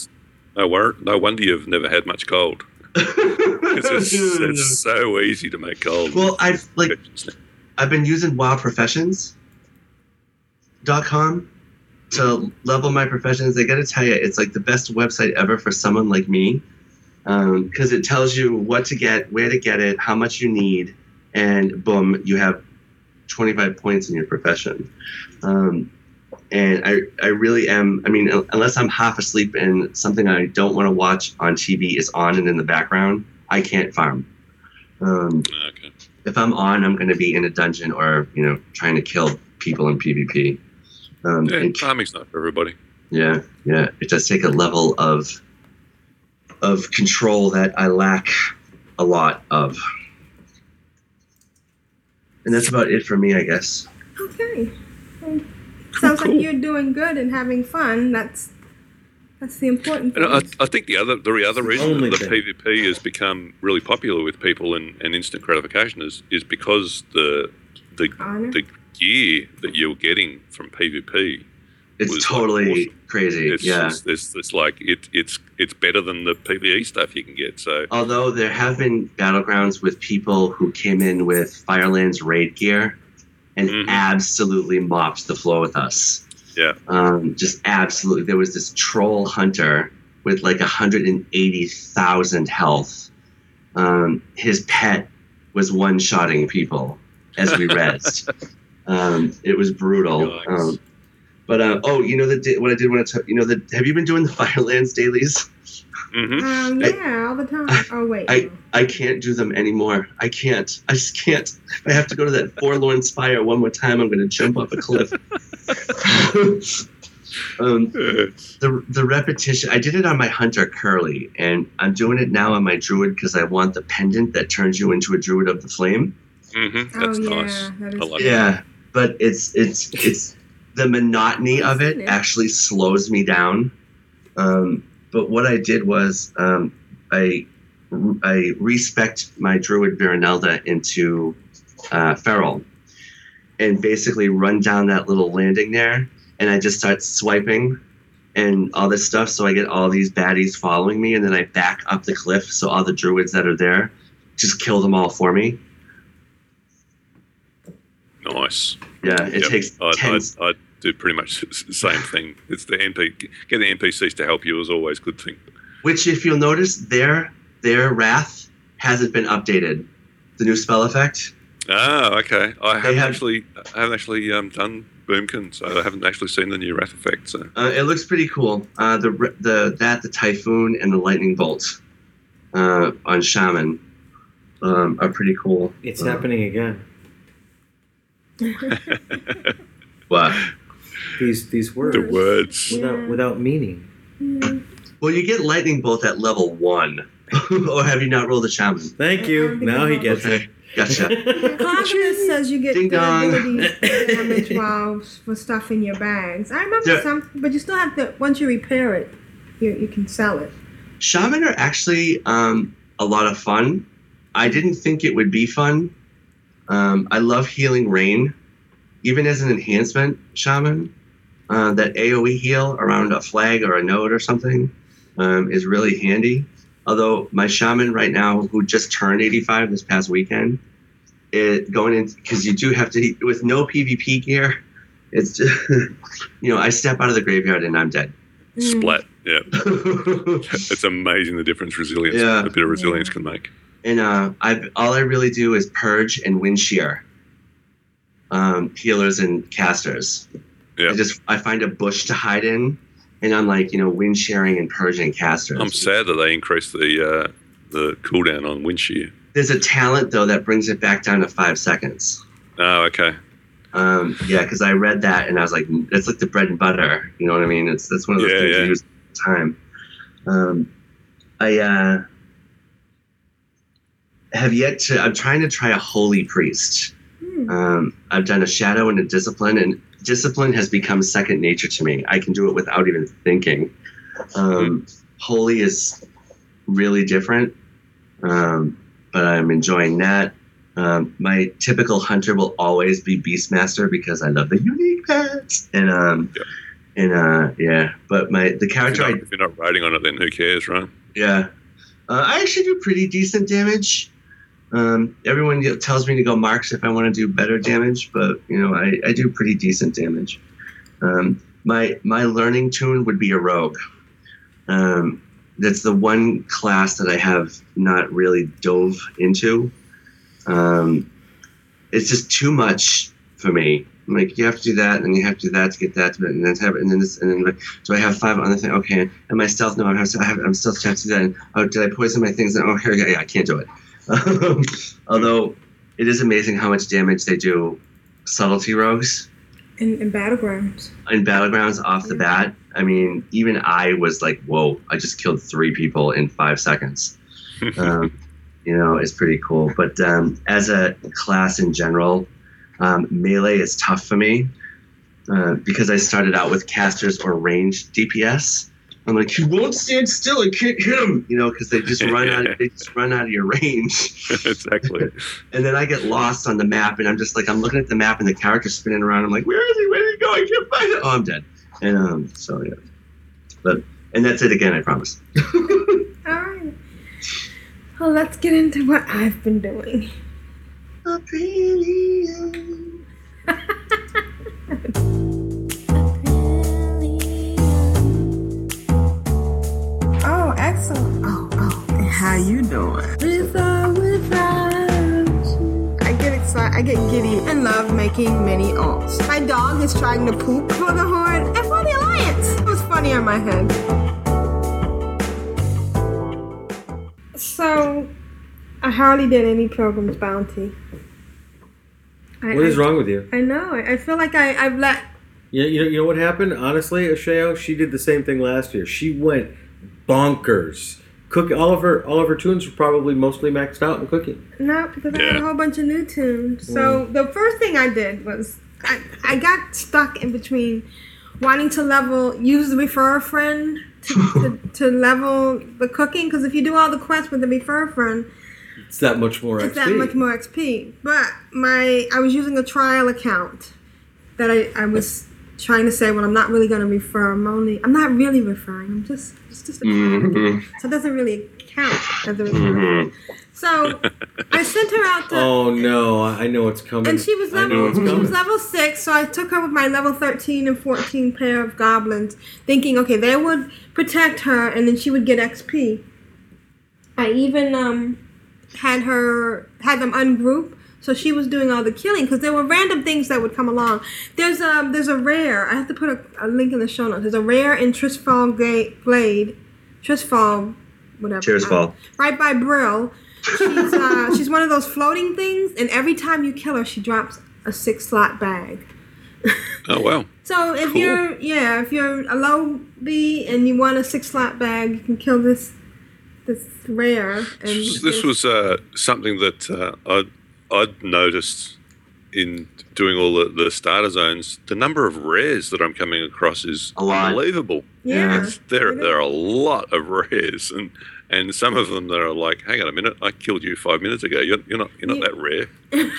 no, wor- no wonder you've never had much cold. *laughs* it's, it's so easy to make cold. Well, I've like *laughs* I've been using wildprofessions.com to level my professions. I got to tell you, it's like the best website ever for someone like me because it tells you what to get, where to get it, how much you need, and boom, you have 25 points in your profession. Um, and I, I really am. I mean, unless I'm half asleep and something I don't want to watch on TV is on and in the background, I can't farm. Um, okay. if I'm on, I'm going to be in a dungeon or you know trying to kill people in PvP. Um, Yeah, and- farming's not for everybody. yeah, yeah, it does take a level of of control that I lack a lot of, and that's about it for me, I guess. Okay. Well, sounds like you're doing good and having fun. That's that's the important And thing. I, I think the other the other reason only that the thing. PvP has become really popular with people and, and instant gratification is is because the the Honor? the gear that you're getting from PvP It's was, like, totally awesome. crazy. It's, yeah. it's, it's, it's like it, it's it's better than the PvE stuff you can get. So Although there have been battlegrounds with people who came in with Firelands raid gear and Mhm. absolutely mopped the floor with us. yeah, Um, just absolutely. There was this troll hunter with like 180,000 health. Um, his pet was one shotting people as we rezzed. *laughs* um, it was brutal. Um, but uh, oh, you know the what I did want to you know the have you been doing the Firelands dailies? Hmm um, I- yeah, all the time. Oh wait. I I can't do them anymore. I can't. I just can't. If I have to go to that forlorn spire one more time, I'm going to jump off a cliff. *laughs* um, the the repetition. I did it on my hunter Curly, and I'm doing it now on my druid because I want the pendant that turns you into a druid of the flame. hmm oh that's yeah, nice. that is I like Yeah, but it's it's it's the monotony of it actually slows me down. Um, but what I did was um, I I respect my druid Virinelda into uh, feral, and basically run down that little landing there, and I just start swiping and all this stuff. So I get all these baddies following me, and then I back up the cliff so all the druids that are there just kill them all for me. Nice. Yeah, it Yep. takes I, 10 I, I do pretty much the same thing. It's the NP get the NPCs to help you is always a good thing. Which, if you'll notice, their their wrath hasn't been updated. The new spell effect. Oh, okay. I haven't have- actually I haven't actually um, done Boomkin, so I haven't actually seen the new Wrath effect. So Uh, it looks pretty cool. Uh, the the that the typhoon and the lightning bolt uh, on shaman um, are pretty cool. It's Uh, happening again. What? These these words. the words. Without without meaning. Well, you get lightning bolt at level one, *laughs* or have you not rolled a shaman? Thank you. Now he gets it. Gotcha. *laughs* Clovis says you get Ding the dong. ability to damage while for stuff in your bags. I remember Yeah. some, but you still have to. Once you repair it, you you can sell it. Shaman are actually um, a lot of fun. I didn't think it would be fun Um, I love healing rain, even as an enhancement shaman. Uh, that AOE heal around a flag or a node or something um, is really handy. Although my shaman right now, who just turned 85 this past weekend, it going in because you do have to with no PvP gear. It's just, *laughs* you know I step out of the graveyard and I'm dead. Splat. Yeah. *laughs* it's amazing the difference resilience Yeah. a bit of resilience can make. And uh, I all I really do is purge and wind shear. Um, healers and casters. Yeah. I just I find a bush to hide in, and I'm like you know wind shearing and Persian casters. I'm sad that they increased the uh, the cooldown on wind shear. There's a talent though that brings it back down to five seconds. Oh, okay. Um, yeah, because I read that and I was like, it's like the bread and butter. You know what I mean? It's that's one of those Yeah, things yeah. you use all the time. Um, I uh, have yet to. I'm trying to try a holy priest. Um, I've done a shadow and a discipline, and discipline has become second nature to me. I can do it without even thinking. Um, holy is really different, um, but I'm enjoying that. Um, my typical hunter will always be Beastmaster because I love the unique pets, and um, and uh, yeah. But my the If character you're, I not, if you're not raiding on it, then who cares, right? yeah. Uh, I actually do pretty decent damage. Um, everyone tells me to go marks if I want to do better damage, but you know I, I do pretty decent damage. Um, my my learning tune would be a rogue. Um, that's the one class that I have not really dove into. Um, it's just too much for me. I'm like you have to do that, and then you have to do that to get that, to, and then have, and then this, and then do I have five other things? Okay, and my stealth? No, I have, I have I'm still trying to do that. And, oh, did I poison my things? Oh, here, yeah, yeah, I can't do it. *laughs* Although it is amazing how much damage they do. Subtlety rogues In, in battlegrounds. in battlegrounds off the bat. I mean, even I was like, "Whoa!" I just killed three people in five seconds. *laughs* um, you know, it's pretty cool. But um, as a class in general, um, melee is tough for me uh, because I started out with casters or ranged DPS. I'm like, he won't stand still. I can't hit him. You know, because they just run out. Of, They just run out of your range. *laughs* exactly. and then I get lost on the map, and I'm just like, I'm looking at the map, and the character's spinning around. I'm like, where is he? Where did he go? I can't find it. Oh, I'm dead. And um, so yeah, but and that's it again. I promise. *laughs* All right. Well, let's get into what I've been doing. Oh, *laughs* excellent. Oh, oh. How you doing? With or without you. I get excited. I get giddy and love making mini alts. My dog is trying to poop for the horn and for the Alliance. It was funny on my head. So, I hardly did any Pilgrim's Bounty. I, What is I- wrong with you? I know. I I feel like I, I've let. Yeah, you know, you know what happened? Honestly, Ashayo, she did the same thing last year. She went bonkers. Cook all of her all of her tunes were probably mostly maxed out in cooking. No, because I had a whole bunch of new tunes. So mm. the first thing I did was I, I got stuck in between wanting to level, use the refer a friend to, *laughs* to, to level the cooking. Because if you do all the quests with the refer a friend, It's that much more it's XP. that much more XP. But my I was using a trial account that I, I was trying to say, well, I'm not really going to refer. I'm only I'm not really referring. I'm just it's just a Mhm. so it doesn't really count as a referral. So I sent her out to *laughs* Oh no, I I know what's coming. and she was level, she was level six, so I took her with my level thirteen and fourteen pair of goblins, thinking, okay, they would protect her and then she would get XP. I even um had her had them ungroup, so she was doing all the killing because there were random things that would come along. There's a there's a rare. I have to put a, a link in the show notes. There's a rare in Tirisfal Ga- Glade, Tirisfal, whatever. Tearsfall. right by Brill. She's uh, *laughs* she's one of those floating things, and every time you kill her, she drops a six slot bag. Oh wow. *laughs* So if you're yeah, if you're a low B and you want a six slot bag, you can kill this this rare. And This was uh, something that uh, I'd, I'd noticed in doing all the, the starter zones. The number of rares that I'm coming across is unbelievable. Yeah. It's- there, there are a lot of rares, and and some of them that are like, hang on a minute, I killed you five minutes ago. You're, you're not you're not Yeah. that rare. *laughs*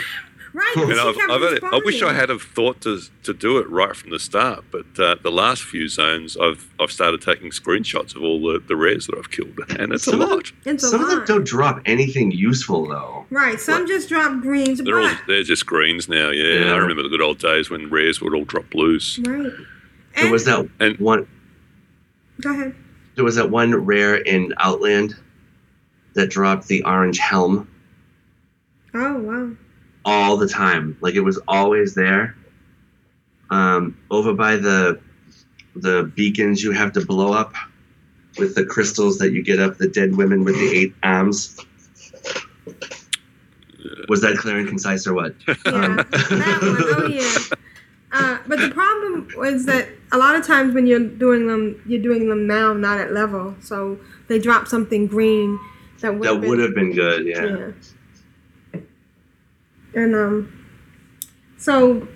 Right. *laughs* And I've, I've had I wish I had have thought to to do it right from the start, but uh, the last few zones, I've I've started taking screenshots of all the, the rares that I've killed, *laughs* and it's Some a of them- lot. It's a Some of them don't drop anything useful though. Right. Some just drop greens, They're all they're just greens now. Yeah, Yeah. I remember the good old days when rares would all drop blues. right. There was that And- one. Go ahead. There was that one rare in Outland that dropped the orange helm Oh wow. All the time. Like it was always there. Um, over by the the beacons you have to blow up with the crystals that you get up the dead women with the eight arms. Was that clear and concise or what? Yeah. that one. Oh yeah. Uh, but the problem was that a lot of times when you're doing them, you're doing them now, not at level. So they drop something green that would That would have been good, yeah. Yeah. And um, so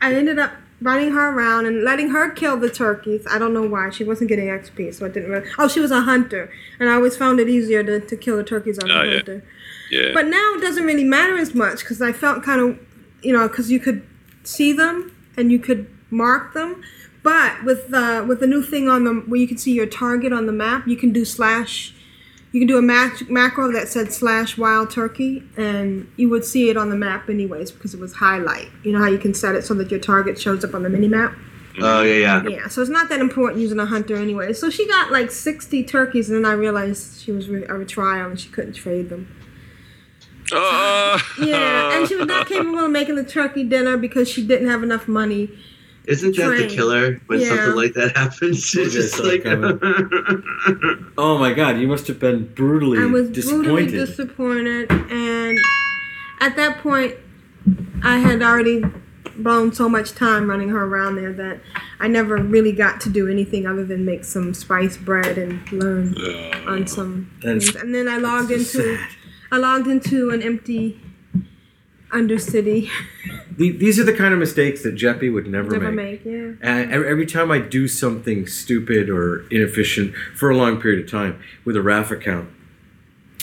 I ended up running her around and letting her kill the turkeys. I don't know why she wasn't getting XP, so I didn't really. Oh, she was a hunter, and I always found it easier to, to kill the turkeys on Oh, a yeah. hunter. Yeah. But now it doesn't really matter as much because I felt kind of, you know, because you could see them and you could mark them. But with uh, with the new thing on the where you can see your target on the map, you can do slash. You can do a mac- macro that said slash wild turkey, and you would see it on the map anyways because it was highlight. You know how you can set it so that your target shows up on the mini map. Oh yeah, yeah. Yeah, so it's not that important using a hunter anyway. So she got like 60 turkeys, and then I realized she was re- a trial and she couldn't trade them. Oh, Yeah, and she was not capable of making the turkey dinner because she didn't have enough money. Isn't that the killer when Yeah. something like that happens? *laughs* It's just like *laughs* Oh my god, you must have been brutally I was disappointed. brutally disappointed, and at that point, I had already blown so much time running her around there that I never really got to do anything other than make some spice bread and learn on some things. And then I logged into sad. I logged into an empty undercity. The- These are the kind of mistakes that Jeppy would never, Never make. make, yeah. Uh, every, time I do something stupid or inefficient for a long period of time with a RAF account,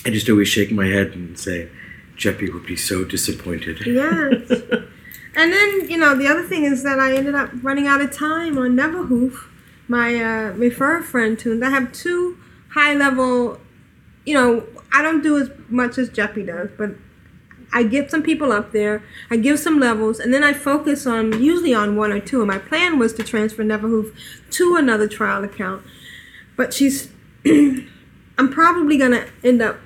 I just always shake my head and say, Jeppy would be so disappointed. Yes. *laughs* and then, you know, the other thing is that I ended up running out of time on Neverhoof, my uh, refer friend tunes. I have two high level, you know, I don't do as much as Jeppy does, but I get some people up there, I give some levels, and then I focus on usually on one or two. And my plan was to transfer Neverhoof to another trial account. But she's, *clears throat* I'm probably to end up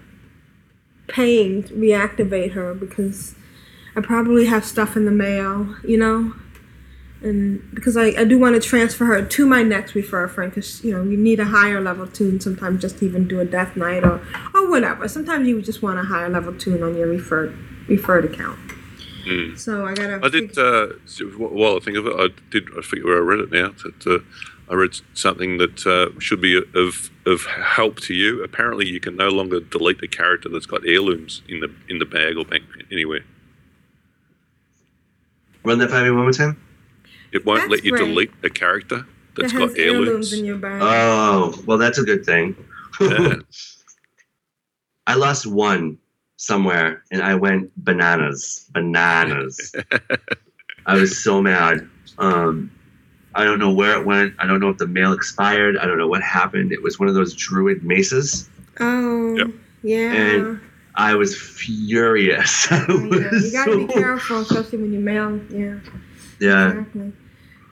paying to reactivate her because I probably have stuff in the mail, you know? And because I, I do want to transfer her to my next refer friend because, you know, you need a higher level tune sometimes just even do a death knight or, or whatever. Sometimes you just want a higher level tune on your referred, referred account. Mm. So I gotta. I did. Uh, so while I think of it, I did. I forget where I read it now. That uh, I read something that uh, should be of of help to you. Apparently, you can no longer delete a character that's got heirlooms in the in the bag or bank anywhere. Run that by me one more time. It won't That's let you great. delete a character that's that got has heirlooms heirlooms. in your bag. Oh, well, that's a good thing. Yeah. *laughs* I lost one somewhere, and I went bananas, bananas. *laughs* I was so mad. Um, I don't know where it went. I don't know if the mail expired. I don't know what happened. It was one of those druid maces. oh, Yep. yeah. And I was furious. *laughs* I Oh, yeah. was You gotta be careful, especially when you mail. Yeah. Yeah. Exactly.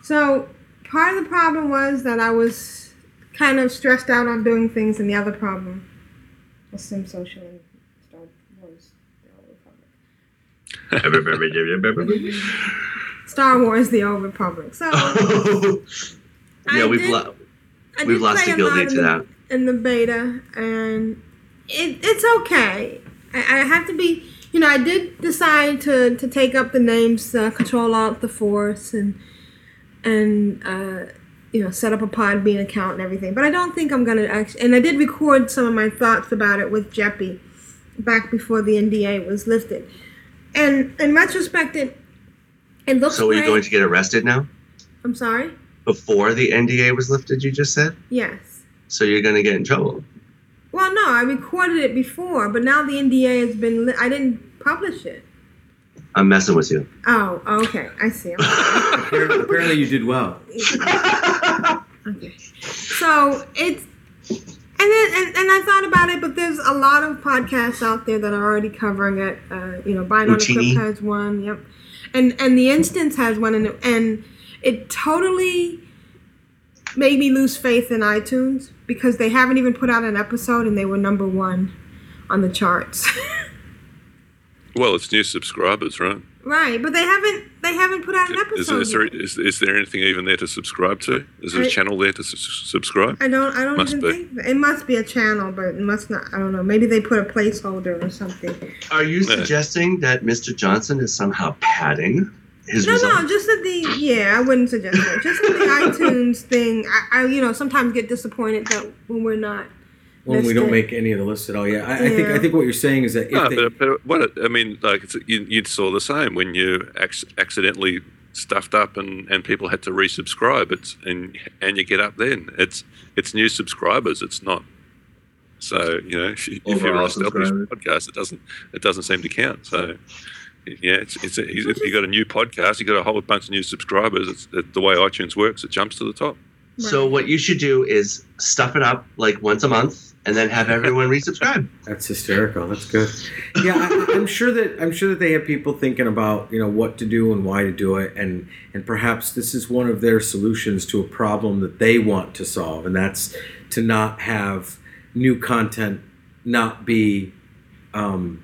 So part of the problem was that I was kind of stressed out on doing things, and the other problem was Sim Social and Star Wars: The Old Republic. Star Wars: The Old Republic. So *laughs* yeah, I we've did- lo- we've lost play a a lot to that. the, in the beta, and it, it's okay. I, I have to be, you know, I did decide to, to take up the names uh, Control Alt the Force and and uh, you know set up a Podbean account and everything. But I don't think I'm gonna actually. And I did record some of my thoughts about it with Jeppy back before the NDA was lifted. And in retrospect, it it looks So are you going to get arrested now? I'm sorry. Before the NDA was lifted, you just said? Yes. So you're going to get in trouble. Well, no, I recorded it before, but now the NDA has been. Li- I didn't publish it. I'm messing with you. Oh, okay. I see. *laughs* Apparently, apparently you did well. *laughs* Okay. So it's and then and, and I thought about it, but there's a lot of podcasts out there that are already covering it. Uh, you know, Binary Routini. Clip has one. Yep. And and the instance has one, and and it totally made me lose faith in iTunes because they haven't even put out an episode, and they were number one on the charts. *laughs* Well, it's new subscribers, right? Right, but they haven't they haven't put out an episode. is, there, yet. is, is there anything even there to subscribe to? Is there a I- channel there to s- subscribe? I don't. I don't Must even be. think that- it must be a channel, but it must not. I don't know. Maybe they put a placeholder or something. Are you suggesting that Mr. Johnson is somehow padding his no, results? no, just that the yeah, I wouldn't suggest that. Just that the *laughs* iTunes thing, I, I you know sometimes get disappointed that when we're not. When we don't make any of the list at all, yeah. I, I think I think what you're saying is that if No, they, but, but what it, I mean, like it's, you, you saw the same when you ac- accidentally stuffed up and, and people had to resubscribe. It's and and you get up then. It's it's new subscribers. It's not. So you know, if, you, if you're an Overall established podcast, it doesn't it doesn't seem to count. So yeah, it's it's a, you you got a new podcast, you got a whole bunch of new subscribers. It's it, the way iTunes works. It jumps to the top. So what you should do is stuff it up like once a month, and then have everyone resubscribe. *laughs* That's hysterical. That's good. Yeah, I, I'm sure that I'm sure that they have people thinking about you know what to do and why to do it, and and perhaps this is one of their solutions to a problem that they want to solve, and that's to not have new content not be um,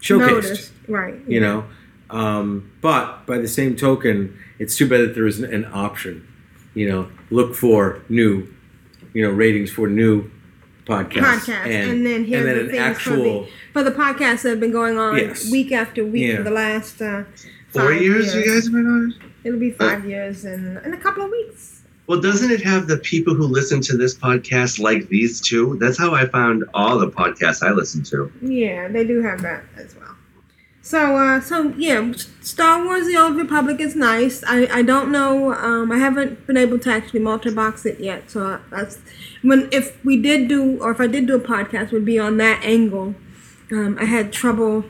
showcased. Noticed. Right. You know, um, but by the same token, it's too bad that there isn't an option. You know, look for new, you know, ratings for new podcasts, podcast, and, then here's and then the an things actual. for the for the podcasts that have been going on Yes. week after week Yeah. for the last uh, Four five years, you guys have been on. It'll be five years in in a couple of weeks. Well, doesn't it have the people who listen to this podcast like these two? That's how I found all the podcasts I listen to. Yeah, they do have that as well. So, uh, so yeah, Star Wars: The Old Republic is nice. I, I don't know. Um, I haven't been able to actually multi-box it yet. So that's when if we did do or if I did do a podcast, would be on that angle. Um, I had trouble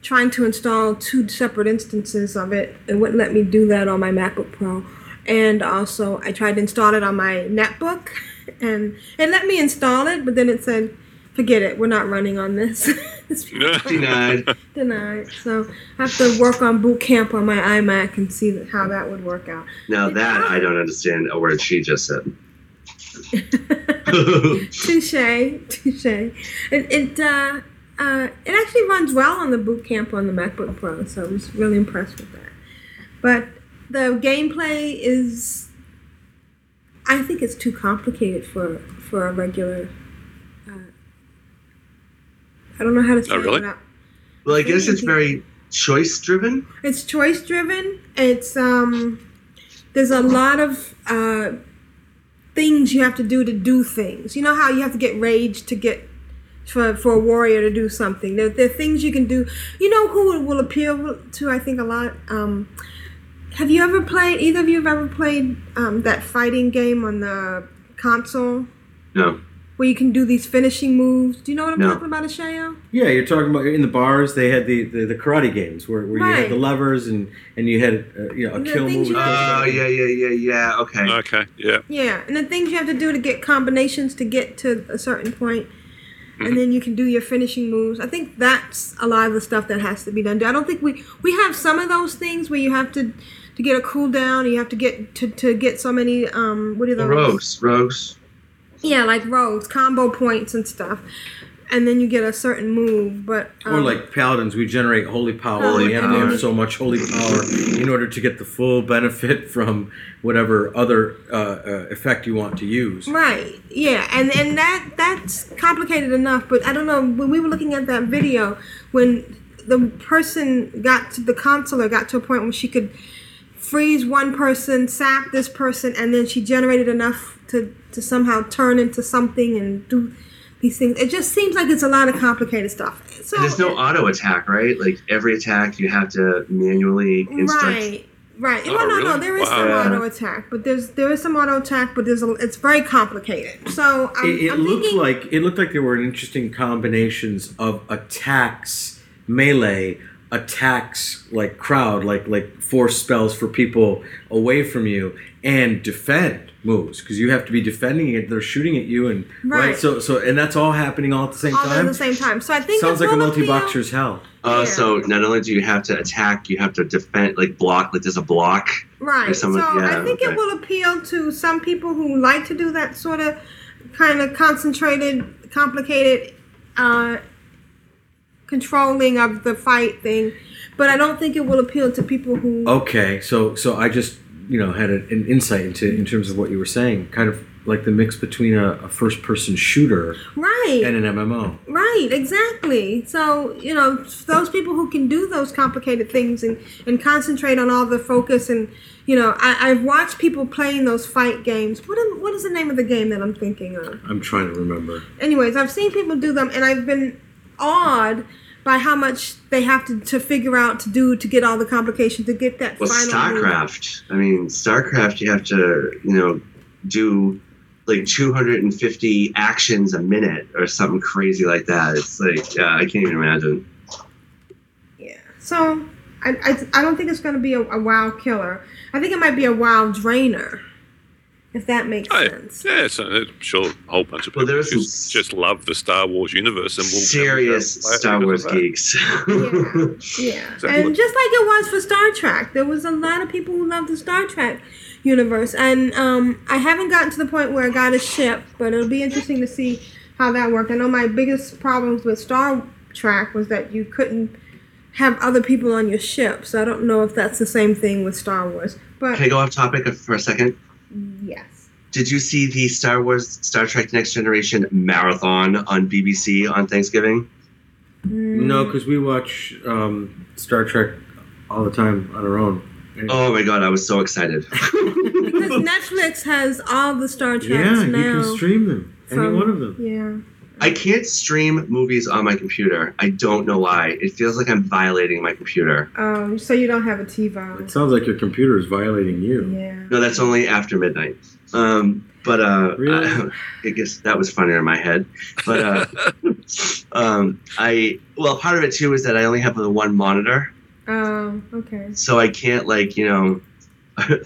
trying to install two separate instances of it. It wouldn't let me do that on my MacBook Pro. And also, I tried to install it on my netbook, *laughs* and it let me install it, but then it said, "Forget it, we're not running on this." It's *laughs* Denied. Denied. So I have to work on Boot Camp on my iMac and see how that would work out. Now that I don't understand a word she just said. *laughs* Touche, touche. It it uh, uh, it actually runs well on the Boot Camp on the MacBook Pro, so I was really impressed with that. But the gameplay is, I think it's too complicated for for a regular. I don't know how to say Oh, really? it. without- Well, I guess it's very choice driven. It's choice driven. It's um there's a lot of uh things you have to do to do things. You know how you have to get rage to get for for a warrior to do something. There, there are things you can do. You know who it will appeal to I think a lot um have you ever played either of you have ever played um, that fighting game on the console No. Where you can do these finishing moves? Do you know what I'm No. talking about, Ashayo? Yeah, you're talking about in the bars. They had the, the, the karate games where, where you had the levers and and you had uh, you know a The kill move. you have Oh yeah, yeah, yeah, yeah. Okay. Okay. Yeah. Yeah, and the things you have to do to get combinations to get to a certain point, and then you can do your finishing moves. I think that's a lot of the stuff that has to be done. I don't think we we have some of those things where you have to to get a cooldown. You have to get to, to get so many um what are those Rogues, rogues. Yeah, like rogues, combo points and stuff, and then you get a certain move. But um, Or like paladins, we generate holy power. Holy and you have to power. have so much holy power in order to get the full benefit from whatever other uh, uh, effect you want to use. Right. Yeah, and and that that's complicated enough. But I don't know when we were looking at that video when the person got to the consular got to a point where she could freeze one person, sap this person, and then she generated enough to to somehow turn into something and do these things. It just seems like it's a lot of complicated stuff. So And there's no auto attack, right? Like every attack you have to manually instruct. Right. Right. Oh, well, no, no, there is Wow. some auto attack, but there's there is some auto attack, but there's a, it's very complicated. So I'm, it it I'm looked thinking, like it looked like there were interesting combinations of attacks melee attacks like crowd, like like force spells for people away from you, and defend moves because you have to be defending it. They're shooting at you, and right. Right. So so and that's all happening all at the same all at time. the same time. So I think Sounds like a multi-boxer's hell. Uh, So not only do you have to attack, you have to defend, like block. Like there's a block. Right. Someone- so yeah, I think okay. it will appeal to some people who like to do that sort of kind of concentrated, complicated uh, controlling of the fight thing. But I don't think it will appeal to people who. Okay, so so I just you know had an, an insight into in terms of what you were saying, kind of like the mix between a, a first person shooter Right. and an MMO. Right, exactly. So, you know, those people who can do those complicated things and, and concentrate on all the focus and, you know, I, I've watched people playing those fight games. What, am, what is the name of the game that I'm thinking of? I'm trying to remember. Anyways, I've seen people do them and I've been awed by how much they have to, to figure out to do to get all the complications, to get that Well, final. StarCraft. I mean, StarCraft. You have to, you know, do like 250 actions a minute or something crazy like that. It's like, yeah, I can't even imagine. Yeah so, I, I, I don't think it's going to be a, a WoW killer. I think it might be a WoW drainer, if that makes Oh, sense. yeah, so I'm sure a whole bunch of people just, just love the Star Wars universe and will Serious play Star Wars of that. geeks. *laughs* Yeah. Exactly. And just like it was for Star Trek, there was a lot of people who loved the Star Trek universe. And um, I haven't gotten to the point where I got a ship, but it'll be interesting to see how that worked. I know my biggest problems with Star Trek was that you couldn't have other people on your ship. So I don't know if that's the same thing with Star Wars. But Can I go off topic for a second? Yes. Did you see the Star Wars Star Trek Next Generation marathon on BBC on Thanksgiving? No, because we watch um, Star Trek all the time on our own. Oh my god, I was so excited. *laughs* Because Netflix has all the Star Treks Yeah, you can stream them. Any one of them. Yeah. I can't stream movies on my computer. I don't know why. It feels like I'm violating my computer. Um, so you don't have a TiVo. It sounds like your computer is violating you. Yeah. No, that's only after midnight. Um, but uh, I, *laughs* I guess that was funnier in my head. But uh, *laughs* um, I well, part of it too is that I only have the one monitor, Oh, okay. so I can't like you know, *laughs*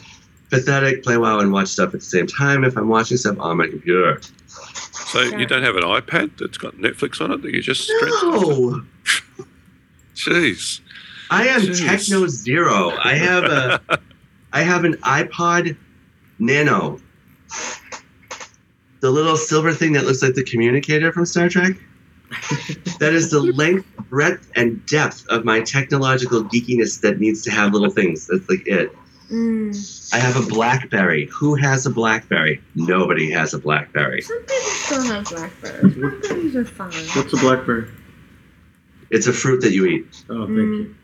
pathetic play WoW and watch stuff at the same time if I'm watching stuff on my computer. So you don't have an iPad that's got Netflix on it that you just stretch? No. Jeez. I am Jeez. techno zero. I have a *laughs* I have an iPod Nano. The little silver thing that looks like the communicator from Star Trek. that is the length, breadth, and depth of my technological geekiness that needs to have little things. That's like it. Mm. I have a BlackBerry. Who has a BlackBerry? Nobody has a BlackBerry. Some people still have blackberries. Blackberries are fine. What's a blackberry? It's a fruit that you eat. Oh, thank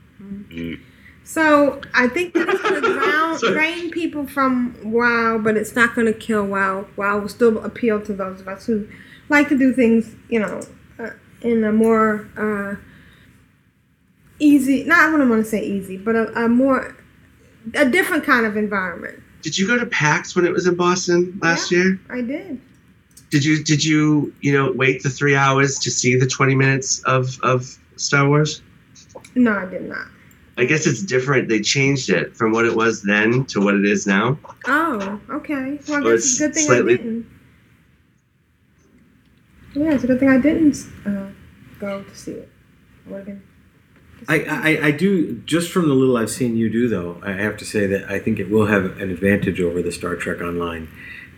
you. So I think that it's going to drown, *laughs* drain people from WoW, but it's not going to kill WoW. WoW will still appeal to those of us who like to do things, you know, uh, in a more uh, easy. Not what I wouldn't want to say easy, but a, a more a different kind of environment. Did you go to PAX when it was in Boston last year? I did. Did you did you you know wait the three hours to see the twenty minutes of of Star Wars? No, I did not. I guess it's different. They changed it from what it was then to what it is now. Oh, okay. Well, guess it's a good thing slightly- I didn't. Yeah, it's a good thing I didn't uh, go to see it. I would have been. I, I, I do just from the little I've seen you do though. I have to say that I think it will have an advantage over the Star Trek Online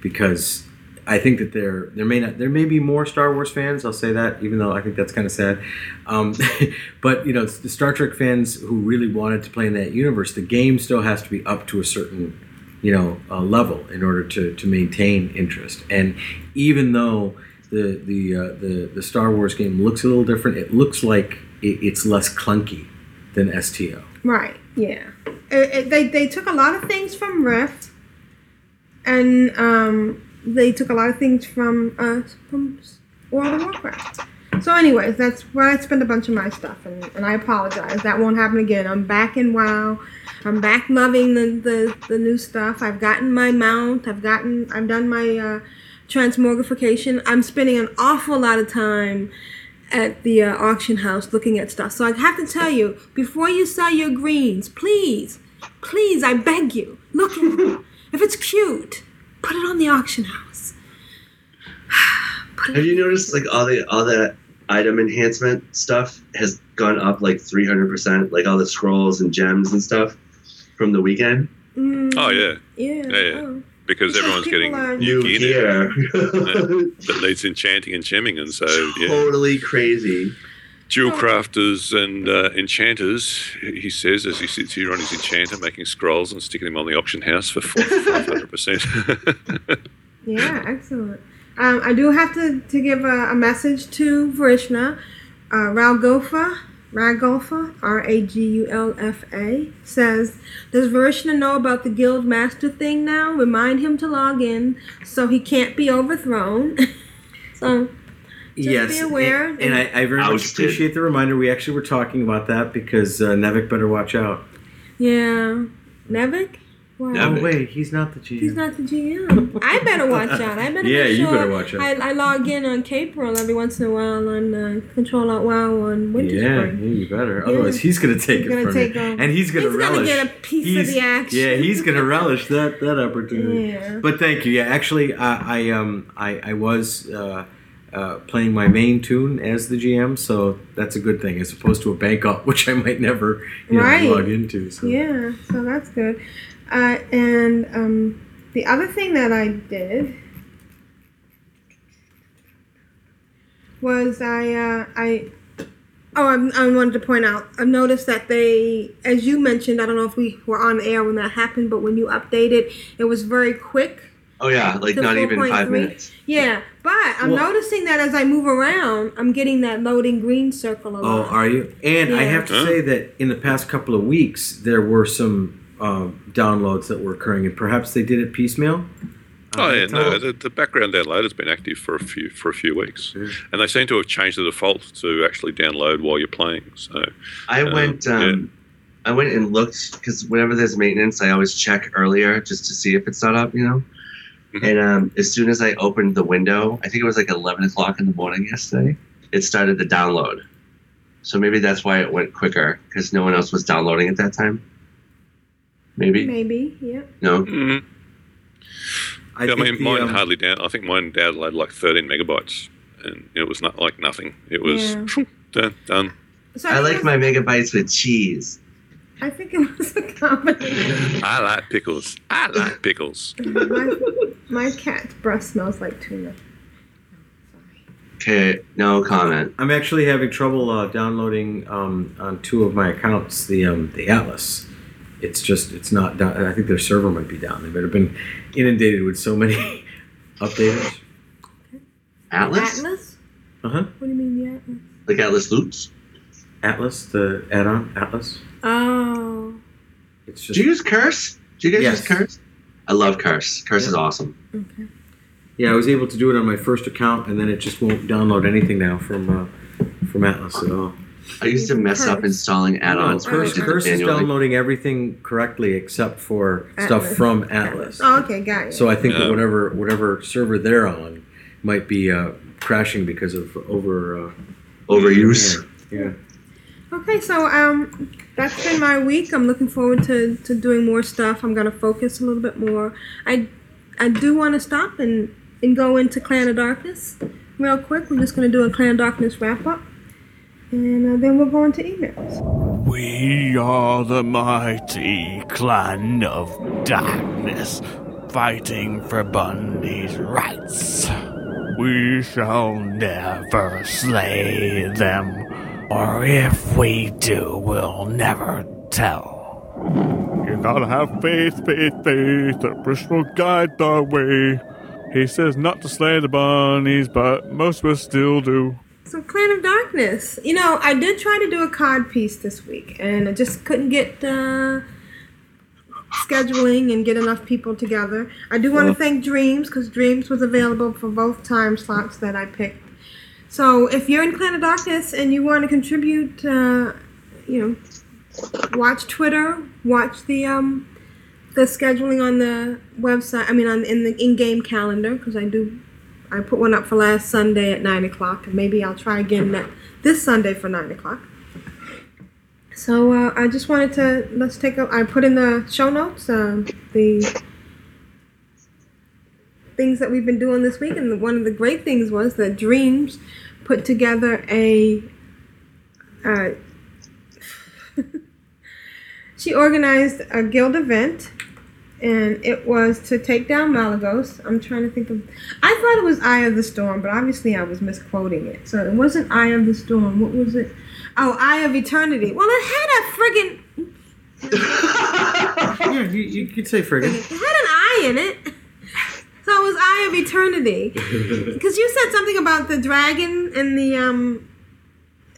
because I think that there there may not there may be more Star Wars fans. I'll say that even though I think that's kind of sad. Um, *laughs* but you know the Star Trek fans who really wanted to play in that universe, the game still has to be up to a certain you know uh, level in order to to maintain interest. And even though the the uh, the the Star Wars game looks a little different, it looks like it, it's less clunky than STO. Right. Yeah. It, it, they they took a lot of things from Rift, and um, they took a lot of things from uh, from World of Warcraft. So, anyways, that's where I spend a bunch of my stuff, and, and I apologize. That won't happen again. I'm back in WoW. I'm back loving the, the, the new stuff. I've gotten my mount. I've gotten. I've done my uh, transmogrification. I'm spending an awful lot of time at the uh, auction house looking at stuff. So I have to tell you, before you sell your greens, please, please, I beg you, look at it. *laughs* If it's cute, put it on the auction house. *sighs* Have you noticed like all the all the item enhancement stuff has gone up like three hundred percent, like all the scrolls and gems and stuff from the weekend? Mm, Oh yeah, yeah. yeah, yeah. oh. Because Because everyone's getting New gear now. gear. that needs enchanting and gemming, and so yeah. totally crazy. Jewel crafters and uh, enchanters, he says, as he sits here on his enchanter making scrolls and sticking them on the auction house for 500%. *laughs* Yeah, excellent. Um, I do have to, to give a, a message to Vrishna. Uh, Ralgolfa, Ragulfa, R A G U L F A, says, Does Vrishna know about the Guild Master thing now? Remind him to log in so he can't be overthrown. *laughs* so, just yes, be aware. and, and I, I very much appreciate the reminder. We actually were talking about that because uh, Nevik better watch out. yeah. Nevik? Wow. Oh wait, he's not the GM. He's not the GM. I better watch *laughs* out. I better watch. Yeah, make you better watch out. I, I log in on Capril every once in a while on uh, Control Out Wow on Winter yeah, Spring. yeah, you better. Yeah. Otherwise, he's gonna take He's it gonna from take you, over. and he's gonna relish. He's gonna get a piece of the action. Yeah, he's gonna relish that that opportunity. Yeah. But thank you. Yeah, actually, I, I um I I was. Uh, uh, playing my main tune as the GM, so that's a good thing, as opposed to a bank up, *laughs* which I might never you know, Right. log into. So. Yeah, so that's good. Uh, and um, the other thing that I did was I uh, I oh I, I wanted to point out I've noticed that they as you mentioned I don't know if we were on air when that happened but when you updated it was very quick Oh yeah, like to not even five 4.3. minutes. Yeah, but I'm Well- noticing that as I move around, I'm getting that loading green circle a Oh, are you? And I have to Huh? say that in the past couple of weeks, there were some um, downloads that were occurring, and perhaps they did it piecemeal. oh Uh, yeah, no, the, the background download has been active for a few for a few weeks, and they seem to have changed the default to actually download while you're playing. So I Um, went. Um, I went and looked because whenever there's maintenance, I always check earlier just to see if it's not up. You know. Mhm. And um, as soon as I opened the window, I think it was like 11 o'clock in the morning yesterday, it started the download. So maybe that's why it went quicker because no one else was downloading at that time. Maybe. Maybe, yeah. No. mm, I, yeah, I think mean, the, mine um, hardly down. I think mine downloaded like 13 megabytes, and it was not like nothing. It was Yeah. *laughs* done. done. So I think like my megabytes with cheese. I think it was a combination. I like pickles. I like pickles. my, my cat's breath smells like tuna. Okay, no comment. I'm actually having trouble uh, downloading um, on two of my accounts the um, the Atlas. It's just it's not down. I think their server might be down. They might have been inundated with so many *laughs* updaters. Atlas? Atlas? Uh huh. What do you mean the Atlas? Like Atlas Loops? Atlas, the add-on Atlas. Oh. It's just. Do just you use Curse? Do you guys Yes. use Curse? I love Curse. Curse is awesome. Okay. yeah. I was able to do it on my first account, and then it just won't download anything now from uh, from Atlas at all. I used to mess up installing add-ons. No, when I Curse, did it Curse is downloading everything correctly except for stuff from Atlas. Oh, okay, got it. So I think that whatever whatever server they're on might be uh, crashing because of over uh, Overuse. Yeah. Okay, so um, that's been my week. I'm looking forward to, to doing more stuff. I'm gonna focus a little bit more. I I do want to stop and and go into Clan of Darkness real quick. We're just gonna do a Clan of Darkness wrap up, and uh, then we'll go into emails. We are the mighty clan of darkness, fighting for Bundy's rights. We shall never slay them, or if we do, we'll never tell. You gotta have faith, faith, faith that Bruce will guide the way. He says not to slay the bunnies, but most of us still do. So Clan of Darkness. You know, I did try to do a card piece this week, and I just couldn't get uh, scheduling and get enough people together. I do want to thank Dreams because Dreams was available for both time slots that I picked. So if you're in Clan of Darkness and you want to contribute, uh, you know, watch Twitter, watch the um, the scheduling on the website. I mean, on in the in-game calendar because I do I put one up for last Sunday at nine o'clock, and maybe I'll try again this Sunday for nine o'clock. So uh, I just wanted to let's take a. I put in the show notes um, the things that we've been doing this week, and one of the great things was that Dreams put together a. Uh, *laughs* she organized a guild event, and it was to take down Malygos. I'm trying to think of. I thought it was Eye of the Storm, but obviously I was misquoting it. So it wasn't Eye of the Storm. What was it? Oh, Eye of Eternity. Well, it had a friggin' *laughs* yeah, you, you could say friggin'. It had an eye in it. So it was Eye of Eternity. *laughs* Because you said something about the dragon and the um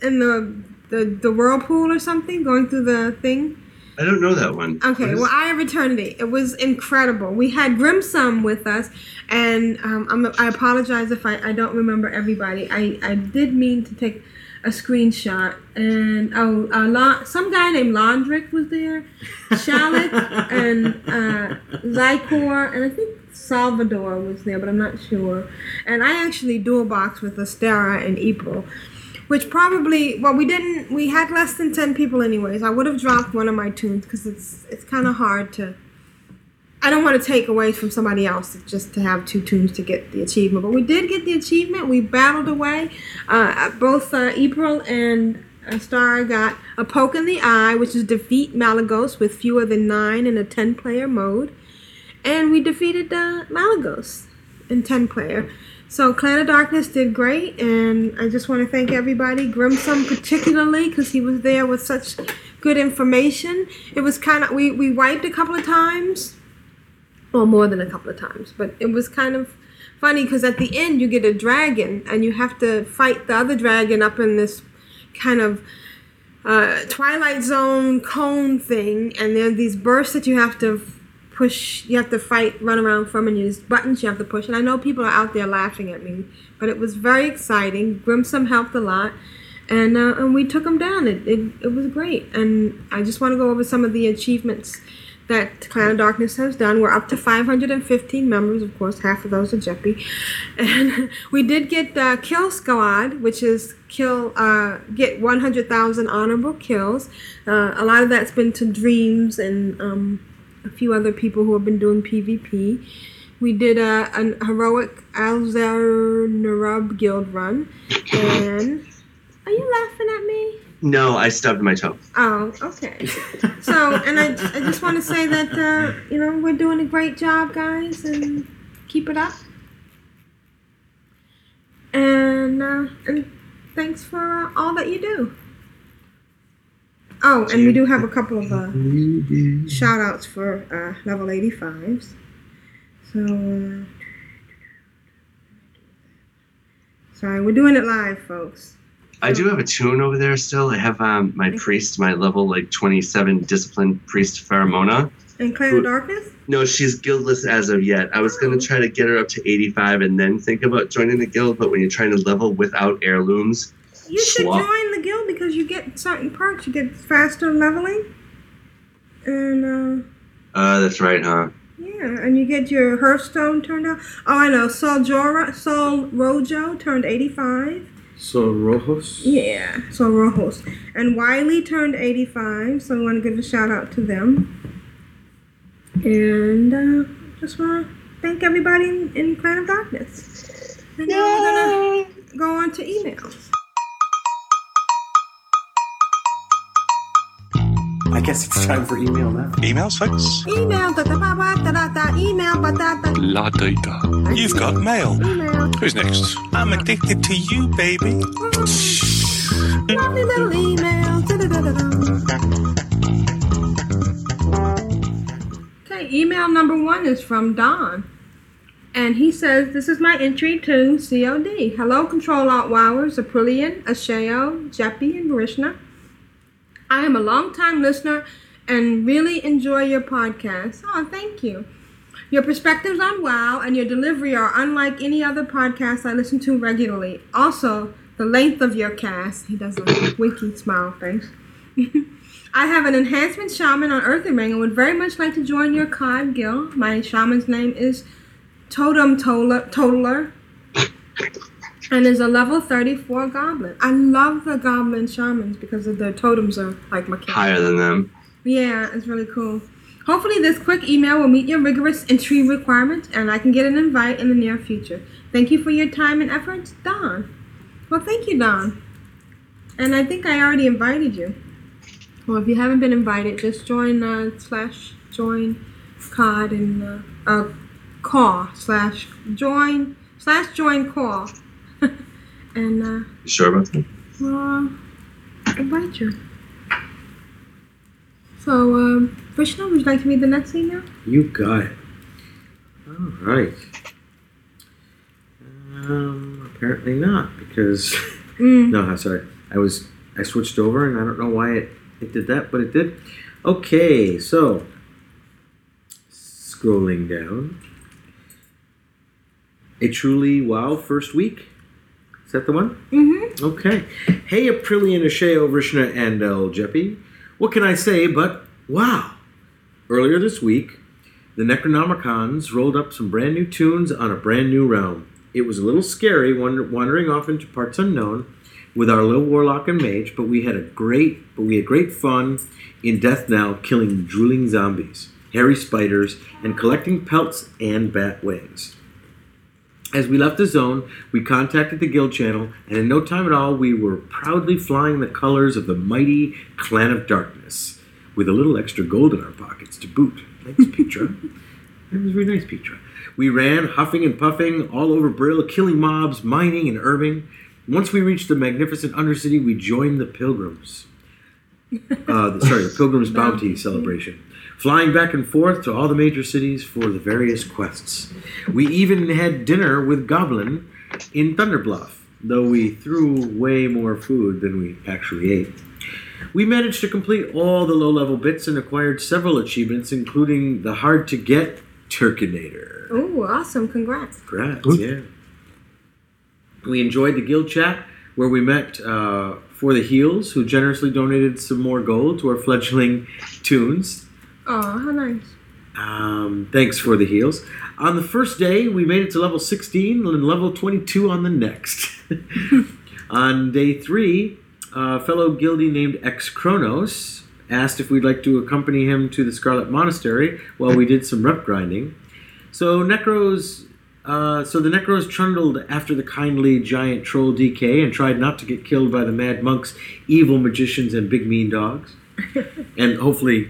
in the the, the whirlpool or something going through the thing. I don't know that one. Okay, well, I have Eternity. It was incredible. We had Grimsum with us, and um, I'm, I apologize if I, I don't remember everybody. I, I did mean to take a screenshot, and oh, uh, La- some guy named Londrick was there, Charlotte, *laughs* and uh, and I think Salvador was there, but I'm not sure. And I actually dual boxed with Astera and April which probably well we didn't we had less than 10 people anyways i would have dropped one of my tunes because it's it's kind of hard to i don't want to take away from somebody else just to have two tunes to get the achievement but we did get the achievement we battled away uh, both uh, april and uh, Star got a poke in the eye, which is defeat Malygos with fewer than nine in a 10 player mode. And we defeated uh, Malygos in 10 player. So Clan of Darkness did great, and I just want to thank everybody, Grimsum particularly, because he was there with such good information. It was kind of we we wiped a couple of times, well more than a couple of times, but it was kind of funny because at the end you get a dragon and you have to fight the other dragon up in this kind of uh, Twilight Zone cone thing, and there are these bursts that you have to push, you have to fight, run around from, and use buttons you have to push. And I know people are out there laughing at me, but it was very exciting. Grimsum helped a lot, and uh, and we took them down. It, it it was great, and I just want to go over some of the achievements that Clan Darkness has done. We're up to 515 members, of course, half of those are Jeppy. *laughs* And we did get uh, Kill Squad, which is kill uh, get 100,000 honorable kills. Uh, a lot of that's been to Dreams and um, a few other people who have been doing PvP. We did a, a heroic Azjol-Nerub guild run. And *coughs* are you laughing at me? No, I stubbed my toe. Oh, okay. So, and I, I just want to say that, uh, you know, we're doing a great job, guys, and keep it up. And, uh, and thanks for uh, all that you do. Oh, and we do have a couple of uh, shout outs for uh, level 85s. So, uh, sorry, we're doing it live, folks. I do have a tune over there still. I have um, my priest, my level like 27 disciplined priest Pheromona. And Clan of Darkness? No, she's guildless as of yet. I was going to try to get her up to 85 and then think about joining the guild, but when you're trying to level without heirlooms, You should Swap. join the guild because you get certain perks. You get faster leveling. And, uh, uh, that's right, huh? Yeah, and you get your Hearthstone turned out. Oh, I know. Sol Jora, Sol Rojo turned 85. So Rojos. Yeah, Sol Rojos. And Wiley turned 85, so I want to give a shout out to them. And uh, just want to thank everybody in, in Clan of Darkness. And now we're going to go on to emails. I guess it's time for email now. Emails, folks? Email, da da ba ba da da da, email, ba da da. La data. You've got mail. Email. Who's next? I'm addicted to you, baby. Mm-hmm. Lovely little email. Okay, email number one is from Don. And he says, This is my entry to COD. Hello, Control Alt Wowers, Aprillian, Ashayo, Jeppy, and Vrishna. I am a long-time listener and really enjoy your podcast. Oh, thank you. Your perspectives on WoW and your delivery are unlike any other podcast I listen to regularly. Also, the length of your cast. He does a winky smile face. *laughs* I have an enhancement shaman on Earthen Ring and would very much like to join your COD guild. My shaman's name is Totem. Toddler. And is a level 34 goblin. I love the goblin shamans because of their totems are like mechanical. Higher than them. Yeah, it's really cool. Hopefully, this quick email will meet your rigorous entry requirements and I can get an invite in the near future. Thank you for your time and efforts, Don. Well, thank you, Don. And I think I already invited you. Well, if you haven't been invited, just join uh, slash join cod and uh, uh, call slash join slash join call. And uh, You sure about that? well, invite you. So, um, Vishnu, would you like to read the next email? You got it. All right. Um, apparently not because *laughs* Mm. no, I'm sorry. I was I switched over and I don't know why it it did that, but it did. Okay, so scrolling down. A truly wow first week. Is that the one? Mm-hmm. Okay. Hey, Aprillian, Ashayo, Vrishna, and El Jeppy. What can I say but wow? Earlier this week, the Necronomicons rolled up some brand new tunes on a brand new realm. It was a little scary wander- wandering off into parts unknown with our little warlock and mage, but we had a great, but we had great fun in Deathknell, killing drooling zombies, hairy spiders, and collecting pelts and bat wings. As we left the zone, we contacted the guild channel, and in no time at all, we were proudly flying the colors of the mighty Clan of Darkness, with a little extra gold in our pockets to boot. Thanks, Petra. *laughs* that was very nice, Petra. We ran, huffing and puffing, all over Brill, killing mobs, mining and herbing. Once we reached the magnificent Undercity, we joined the Pilgrims. *laughs* Uh, the- sorry, the Pilgrims Bounty celebration. Flying back and forth to all the major cities for the various quests. We even had dinner with Goblin in Thunderbluff, though we threw way more food than we actually ate. We managed to complete all the low level bits and acquired several achievements, including the hard to get Turkinator. Oh, awesome. Congrats. Congrats, yeah. We enjoyed the guild chat where we met uh, For the Heels, who generously donated some more gold to our fledgling tunes. Oh, how nice. Um, thanks for the heals. On the first day, we made it to level 16 and level 22 on the next. *laughs* on day three, a fellow guildie named Ex Chronos asked if we'd like to accompany him to the Scarlet Monastery while we did some rep grinding. So Necros, uh, so the Necros trundled after the kindly giant troll DK and tried not to get killed by the mad monks, evil magicians, and big mean dogs. *laughs* and hopefully,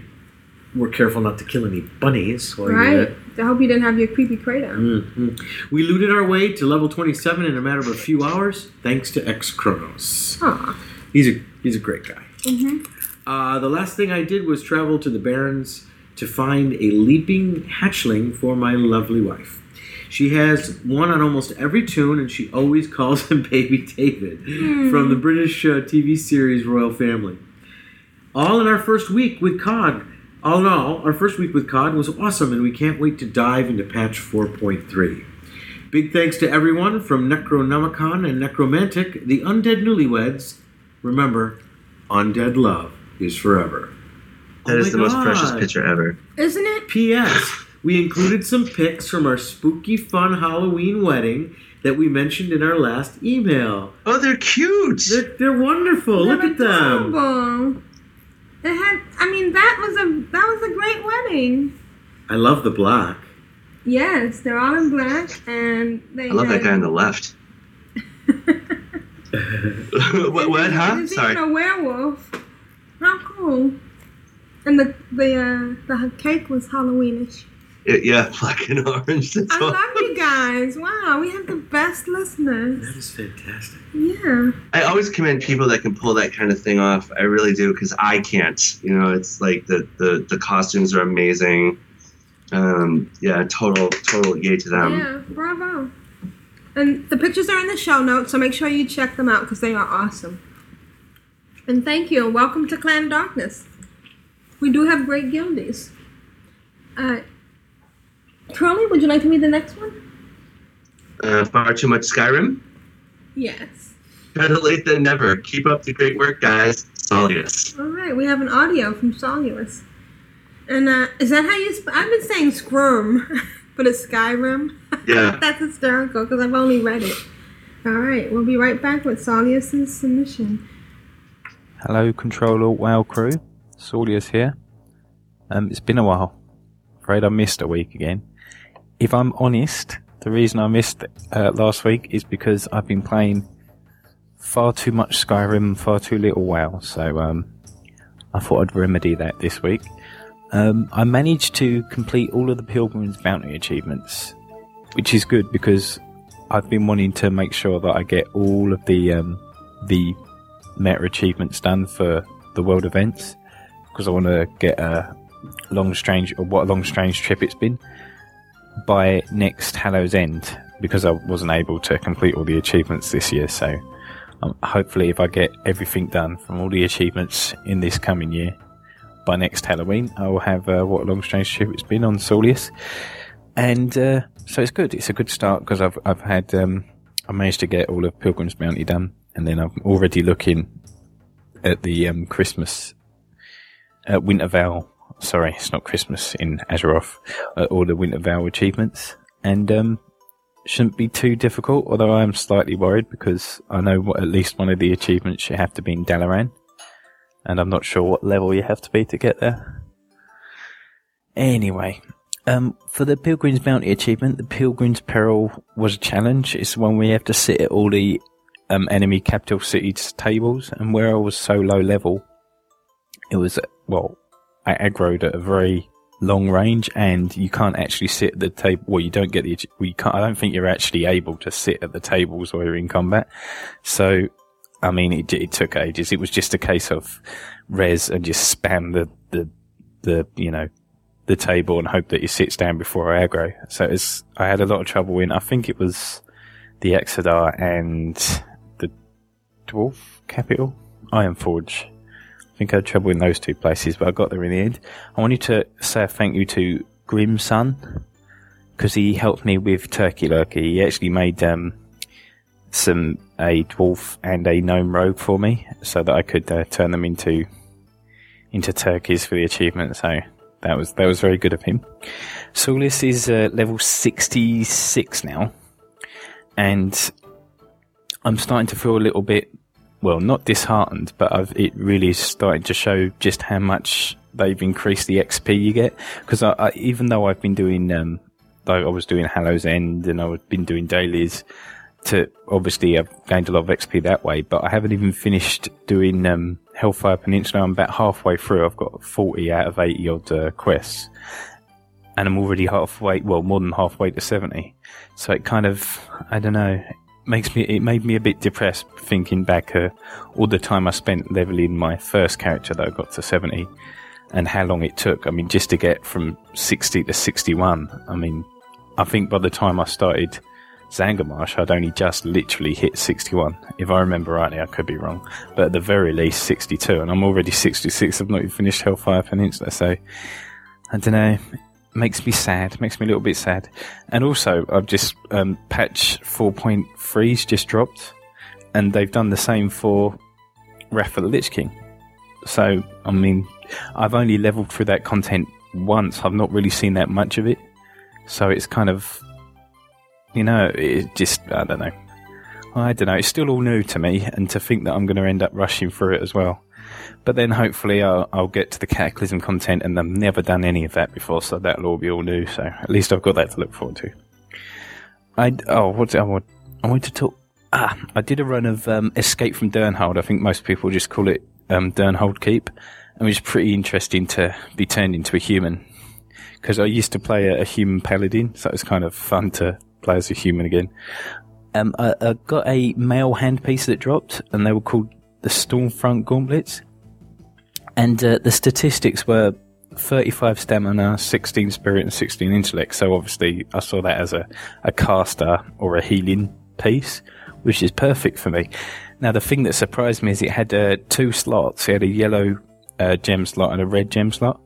we're careful not to kill any bunnies right. I hope you didn't have your creepy kratom. Mhm. We looted our way to level 27 in a matter of a few hours, thanks to X Chronos. Aw. He's a he's a great guy. Mm-hmm. Uh, the last thing I did was travel to the Barrens to find a leaping hatchling for my lovely wife. She has one on almost every tune, and she always *laughs* calls him Baby David from the British uh, TV series Royle Family. All in our first week with COD. All in all, our first week with COD was awesome, and we can't wait to dive into patch 4.3. Big thanks to everyone from Necronomicon and Necromantic, the undead newlyweds. Remember, undead love is forever. That Oh is my the most precious picture ever. Isn't it? P.S. We included some pics from our spooky fun Halloween wedding that we mentioned in our last email. Oh, they're cute. They're, they're wonderful. Look at them. Adorable. It had. I mean, that was a that was a great wedding. I love the black. Yes, they're all in black, and they. I love that guy on the left. *laughs* what? What? Huh? There's Sorry. even a werewolf. How cool! And the the uh, the cake was Halloweenish. Yeah, yeah, *laughs* black and orange. That's I all. love you guys. Wow, we have the best listeners. That is fantastic. Yeah. I always commend people that can pull that kind of thing off. I really do because I can't. You know, it's like the the, the costumes are amazing. Um, yeah, total total yay to them. Yeah, bravo. And the pictures are in the show notes, so make sure you check them out because they are awesome. And thank you, and welcome to Clan Darkness. We do have great guildies. Uh, Curly, would you like to read the next one? Uh, far too much Skyrim. Yes. Better late than never. Keep up the great work, guys. Saulius. All right, we have an audio from Solulus. And uh, is that how you? Sp- I've been saying Squirm, *laughs* but it's Skyrim. *laughs* Yeah. That's hysterical because I've only read it. All right, we'll be right back with Saulius's submission. Hello, Control Alt WoW crew. Saulius here. Um, it's been a while. Afraid I missed a week again. If I'm honest, the reason I missed uh, last week is because I've been playing far too much Skyrim, and far too little WoW. So um, I thought I'd remedy that this week. Um, I managed to complete all of the Pilgrim's Bounty achievements, which is good because I've been wanting to make sure that I get all of the um, the meta achievements done for the world events because I want to get a long strange or what a long strange trip it's been by next Hallow's End because I wasn't able to complete all the achievements this year. So um, hopefully, if I get everything done from all the achievements in this coming year by next Halloween, I will have uh, what a long strange trip it's been on Saulius, and uh, so it's good. It's a good start because I've I've had um, I managed to get all of Pilgrim's Bounty done, and then I'm already looking at the um, Christmas uh, Winter Veil. Sorry, it's not Christmas in Azeroth. Uh, all the Winter Veil achievements, and um, shouldn't be too difficult. Although I am slightly worried because I know what, at least one of the achievements you have to be in Dalaran, and I'm not sure what level you have to be to get there. Anyway, um, for the Pilgrim's Bounty achievement, the Pilgrim's Peril was a challenge. It's one where you have to sit at all the um, enemy capital cities tables, and where I was so low level, it was well, I aggroed at a very long range, and you can't actually sit at the table. Well, you don't get the. You can't. I don't think you're actually able to sit at the tables while you're in combat. So, I mean, it, it took ages. It was just a case of res and just spam the the the you know the table and hope that he sits down before I aggro. So it's, I had a lot of trouble in, I think it was the Exodar and the Dwarf capital, Ironforge. I think I had trouble in those two places, but I got there in the end. I wanted to say a thank you to Grimson because he helped me with Turkey Lurkey. He actually made um, some a dwarf and a gnome rogue for me, so that I could uh, turn them into into turkeys for the achievement. So that was that was very good of him. Saulius is uh, level sixty six now, and I'm starting to feel a little bit well, not disheartened, but I've, it really is starting to show just how much they've increased the XP you get. Because I, I, even though I've been doing, um, though I was doing Hallow's End and I've been doing dailies, to obviously I've gained a lot of XP that way, but I haven't even finished doing um, Hellfire Peninsula. I'm about halfway through. I've got 40 out of 80 odd uh, quests, and I'm already halfway, well, more than halfway to 70. So it kind of, I don't know, makes me, it made me a bit depressed thinking back uh, all the time I spent leveling my first character that I got to 70 and how long it took. I mean, just to get from 60 to 61. I mean, I think by the time I started Zangarmarsh, I'd only just literally hit 61. If I remember rightly, I could be wrong. But at the very least, 62. And I'm already 66. I've not even finished Hellfire Peninsula. So, I don't know. Makes me sad. Makes me a little bit sad. And also, I've just, um, patch 4.3's just dropped. And they've done the same for Wrath of the Lich King. So, I mean, I've only leveled through that content once. I've not really seen that much of it. So it's kind of you know, it just, I don't know. I don't know. It's still all new to me, and to think that I'm going to end up rushing through it as well. But then hopefully I'll, I'll get to the Cataclysm content, and I've never done any of that before, so that'll all be all new. So at least I've got that to look forward to. I oh, what I want? I want to talk. Ah, I did a run of um, Escape from Durnholde. I think most people just call it um, Durnholde Keep, and it was pretty interesting to be turned into a human because I used to play a, a human paladin, so it was kind of fun to play as a human again. Um, I, I got a male handpiece that dropped, and they were called the Stormfront Gauntlets. And uh, the statistics were 35 stamina, 16 spirit, and 16 intellect. So obviously, I saw that as a, a caster or a healing piece, which is perfect for me. Now, the thing that surprised me is it had uh, two slots. It had a yellow uh, gem slot and a red gem slot.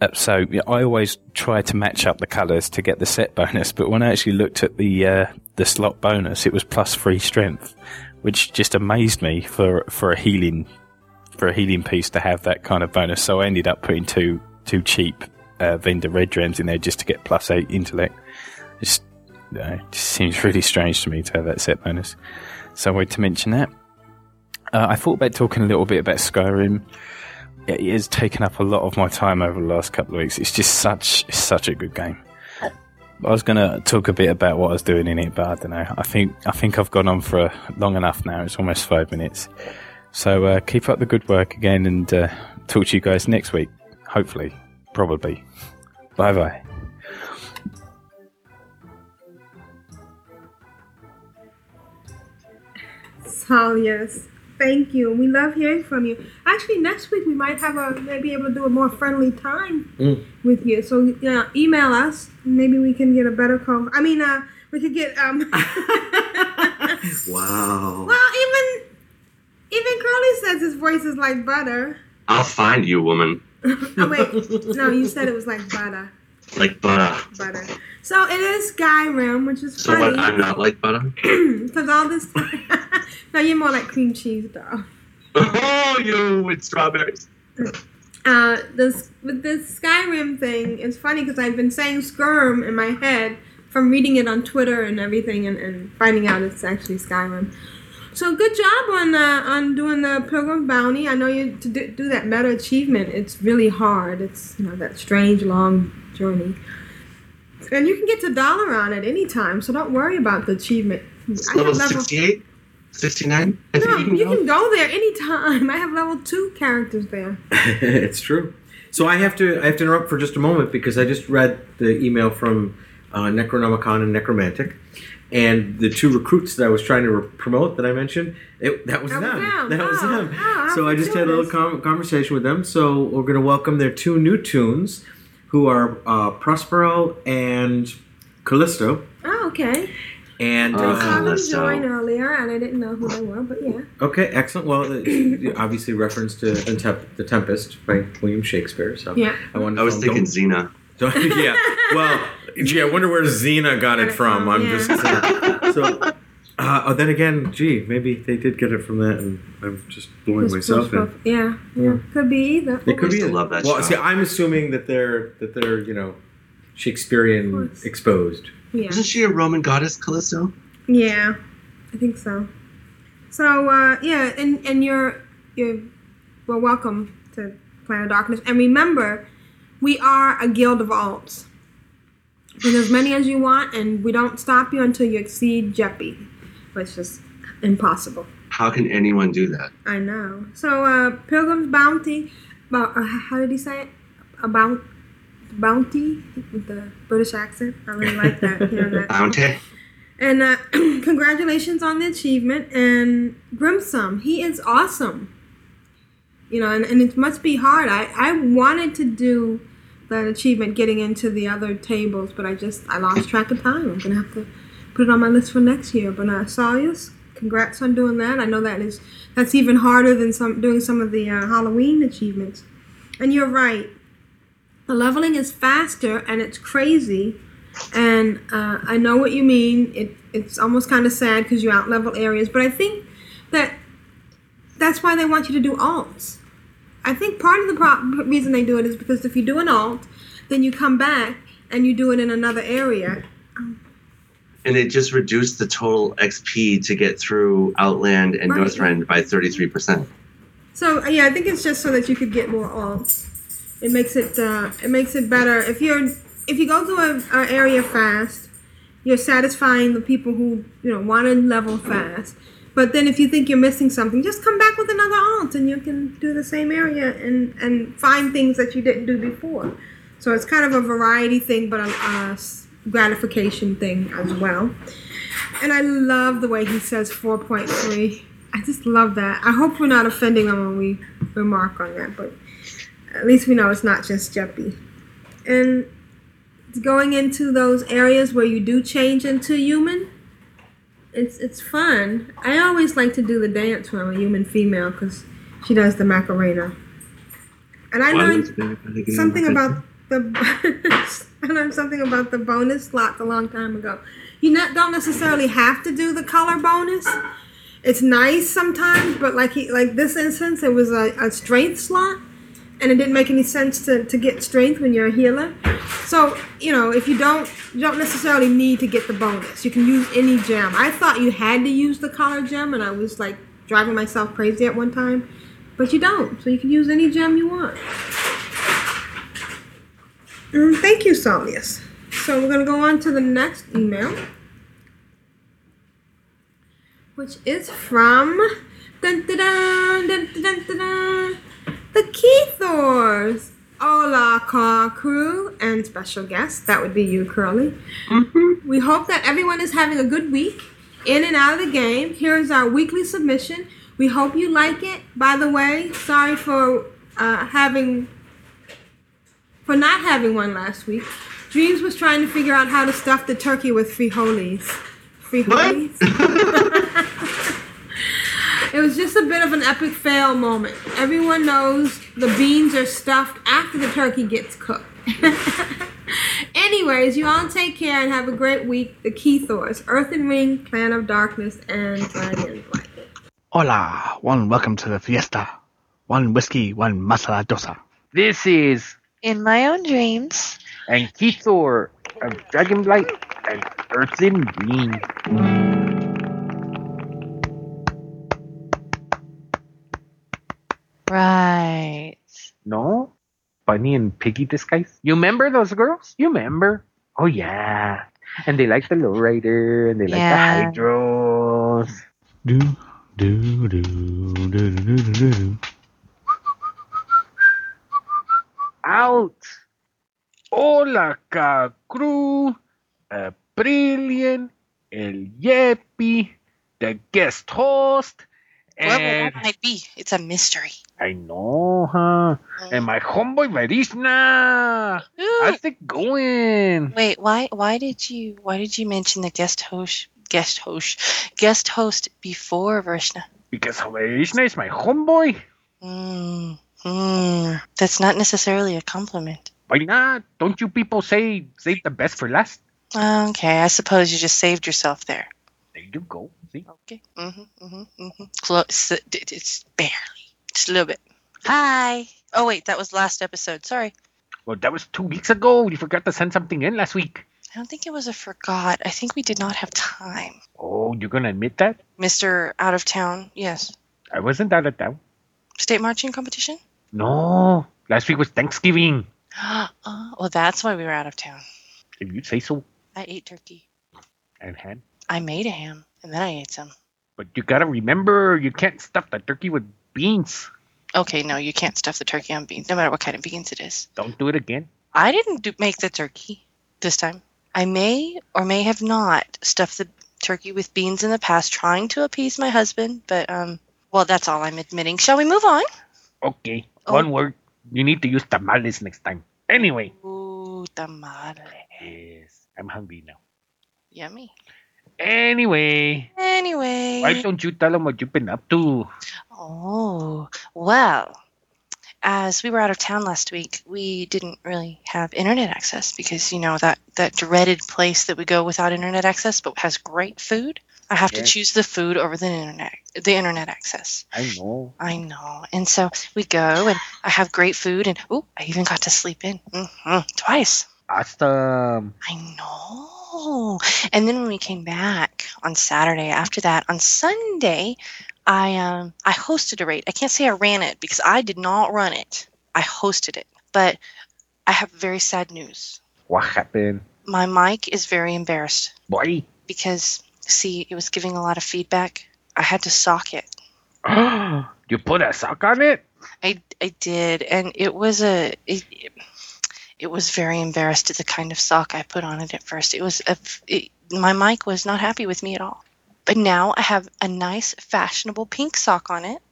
Uh, so I always try to match up the colours to get the set *laughs* bonus, but when I actually looked at the uh, the slot bonus, it was plus three strength, which just amazed me for for a healing for a healing piece to have that kind of bonus. So I ended up putting two two cheap uh, vendor red gems in there just to get plus eight intellect. Just uh, just seems really strange to me to have that set bonus. So I wanted to mention that. Uh, I thought about talking a little bit about Skyrim. It has taken up a lot of my time over the last couple of weeks. It's just such such a good game. I was going to talk a bit about what I was doing in it, but I don't know. I think I think I've gone on for long enough now. It's almost five minutes. So uh, keep up the good work again, and uh, talk to you guys next week. Hopefully, probably. Bye bye. Sal, yes. Thank you. We love hearing from you. Actually, next week we might have a maybe able to do a more friendly time Mm. with you. So yeah, email us. Maybe we can get a better call. I mean, uh, we could get um. *laughs* Wow. well, even even Curly says his voice is like butter. I'll find you, woman. *laughs* oh wait, *laughs* no, you said it was like butter, Like butter. butter. So it is Skyrim, which is So what? I'm not like butter. *clears throat* because all this. *laughs* no, you're more like cream cheese, though. Oh, you with strawberries. Uh, this with this Skyrim thing is funny because I've been saying Skirm in my head from reading it on Twitter and everything, and, and finding out it's actually Skyrim. So good job on uh, on doing the Pilgrim Bounty. I know you to do, do that meta achievement. It's really hard. It's you know that strange long journey, and you can get to Dalaran it anytime. So don't worry about the achievement. It's I level 68? 69? No, you can you go. can go there anytime. *laughs* I have level two characters there. *laughs* it's true. So I have to I have to interrupt for just a moment because I just read the email from uh, Necronomicon and Necromantic, and the two recruits that I was trying to re- promote that I mentioned, it, that was That was them. them. *laughs* That was Oh, them. oh, so I just had a little com- conversation with them. So we're going to welcome their two new tunes, who are uh, Prospero and Callisto. Oh, okay. And I saw them Callisto. join earlier, and I didn't know who they were, but yeah. Okay, excellent. Well, uh, it's *coughs* obviously reference to uh, the, Temp- the Tempest by William Shakespeare. So Yeah. I, wanted I was to- thinking Xena. *laughs* don't- yeah. Well, gee, I wonder where Xena got it from. I'm just *laughs* so. Uh, oh, then again, gee, maybe they did get it from that, and I'm just blowing Just myself in. Yeah, yeah, could be either. It could be. still love that well, show. see, I'm assuming that they're that they're you know Shakespearean exposed. Yeah. Isn't she a Roman goddess, Callisto? Yeah, I think so. So uh, yeah, and and you're you're well welcome to Planet Darkness, and remember, we are a guild of alts. With as many as you want, and we don't stop you until you exceed Jeppy, which is impossible. How can anyone do that? I know. So, uh, Pilgrim's Bounty. Uh, how did he say it? About bounty with the British accent. I really like that. hearing that. *laughs* Bounty? And uh, *clears throat* congratulations on the achievement. And Grimsum, he is awesome. You know, and, and it must be hard. I, I wanted to do that achievement getting into the other tables, but I just I lost track of time. I'm gonna have to put it on my list for next year. But uh, Sawyers, congrats on doing that. I know that is that's even harder than some doing some of the uh, Halloween achievements. And you're right. The leveling is faster and it's crazy. And uh, I know what you mean. It it's almost kind of sad because you out level areas, but I think that that's why they want you to do alts. I think part of the pro- reason they do it is because if you do an alt, then you come back and you do it in another area. And it just reduced the total XP to get through Outland and Right. Northrend by 33%. So yeah, I think it's just so that you could get more alts. It makes it uh, it makes it better if you're if you go to a, a area fast, you're satisfying the people who you know want to level fast. But then if you think you're missing something, just come back with another alt and you can do the same area and and find things that you didn't do before. So it's kind of a variety thing, but a, a s- gratification thing as well. And I love the way he says 4.3. I just love that. I hope we're not offending them when we remark on that, but at least we know it's not just Jeppy. And going into those areas where you do change into human, it's it's fun. I always like to do the dance when I'm a human female because she does the Macarena. And I Why learned something about the *laughs* *laughs* *laughs* I learned something about the bonus slots a long time ago. You not, don't necessarily have to do the color bonus. It's nice sometimes, but like he, like this instance, it was a, a strength slot, and it didn't make any sense to, to get strength when you're a healer. So you know, if you don't, you don't necessarily need to get the bonus. You can use any gem. I thought you had to use the color gem, and I was like driving myself crazy at one time. But you don't. So you can use any gem you want. Mm, thank you, Somnius. So we're going to go on to the next email, which is from dun, dun, dun, the Keithors. Hola, car crew, and special guest. That would be you, Curly. Mm-hmm. We hope that everyone is having a good week, in and out of the game. Here is our weekly submission. We hope you like it. By the way, sorry for uh, having for not having one last week. Dreams was trying to figure out how to stuff the turkey with frijoles. Frijoles? *laughs* it was just a bit of an epic fail moment. Everyone knows the beans are stuffed after the turkey gets cooked. *laughs* Anyways, you all take care and have a great week. The Keithors, Earthen Ring, Clan of Darkness, and Dragon Light. Hola, one welcome to the fiesta. One whiskey, one masala dosa. This is In my own dreams. and Keithor of Dragonblight and Earthen Ring. Right. No? Bunny and Piggy disguise? You remember those girls? You remember? Oh yeah. And they like the lowrider and they like Yeah. the hydros. Do do do do do do do do. Out! Hola, Cacru, Brilliant, El Yepi, the guest host, and that might be? It's a mystery. I know, huh? And my homeboy Varishna. How's it going? Wait, why why did you why did you mention the guest host guest host guest host before Vrishna? Because Varishna is my homeboy. Mm, mm, that's not necessarily a compliment. Why not? Don't you people say save the best for last? Okay, I suppose you just saved yourself there. There you go. See? Okay. Mm-hmm. Mm-hmm. Mm-hmm. Close. It's barely. Just a little bit. Hi. Oh wait, that was last episode. Sorry. Well, that was two weeks ago. You forgot to send something in last week. I don't think it was a forgot. I think we did not have time. Oh, you're gonna admit that? Mr. Out of Town. Yes. I wasn't out of town. State marching competition. No, last week was Thanksgiving. uh, *gasps* well, that's why we were out of town. If you say so. I ate turkey. And ham. I made a ham, and then I ate some. But you gotta remember, you can't stuff the turkey with beans. Okay, no, you can't stuff the turkey on beans, no matter what kind of beans it is. Don't do it again. I didn't do, make the turkey this time. I may or may have not stuffed the turkey with beans in the past, trying to appease my husband. But um, well, that's all I'm admitting. Shall we move on? Okay, oh. one word. You need to use tamales next time. Anyway. Ooh, tamale. Yes, I'm hungry now. Yummy. Anyway, Anyway. why don't you tell them what you've been up to? Oh, well, as we were out of town last week, we didn't really have internet access because, you know, that, that dreaded place that we go without internet access but has great food. I have to choose the food over the internet, the internet access. I know. I know. And so we go and I have great food and, oh, I even got to sleep in hmm twice. Awesome. I know. And then when we came back on Saturday after that, on Sunday, I um I hosted a raid. I can't say I ran it because I did not run it. I hosted it. But I have very sad news. What happened? My mic is very embarrassed Why? because see, it was giving a lot of feedback. I had to sock it. *gasps* you put a sock on it? I, I did, and it was a it, it was very embarrassed at the kind of sock I put on it at first. It was a, it, my mic was not happy with me at all. But now I have a nice fashionable pink sock on it,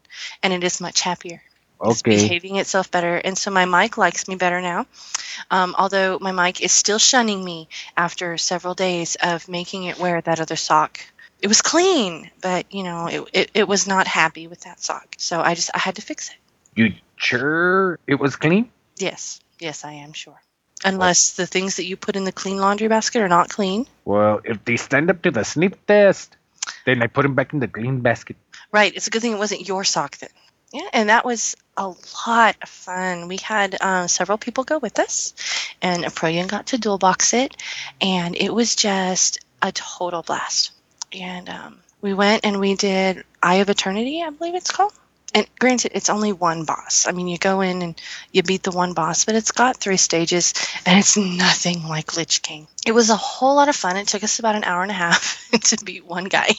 and it is much happier. It's Okay. behaving itself better, and so my mic likes me better now. Um, although my mic is still shunning me after several days of making it wear that other sock. It was clean, but you know, it, it, it was not happy with that sock. So I just I had to fix it. You sure it was clean? Yes, yes, I am sure. Unless the things that you put in the clean laundry basket are not clean. Well, if they stand up to the sniff test, then I put them back in the clean basket. Right, it's a good thing it wasn't your sock then. Yeah, and that was a lot of fun. We had um, several people go with us, and Aprillian got to dual box it, and it was just a total blast. And um, we went and we did Eye of Eternity, I believe it's called. And granted, it's only one boss. I mean, you go in and you beat the one boss, but it's got three stages, and it's nothing like Lich King. It was a whole lot of fun. It took us about an hour and a half *laughs* to beat one guy.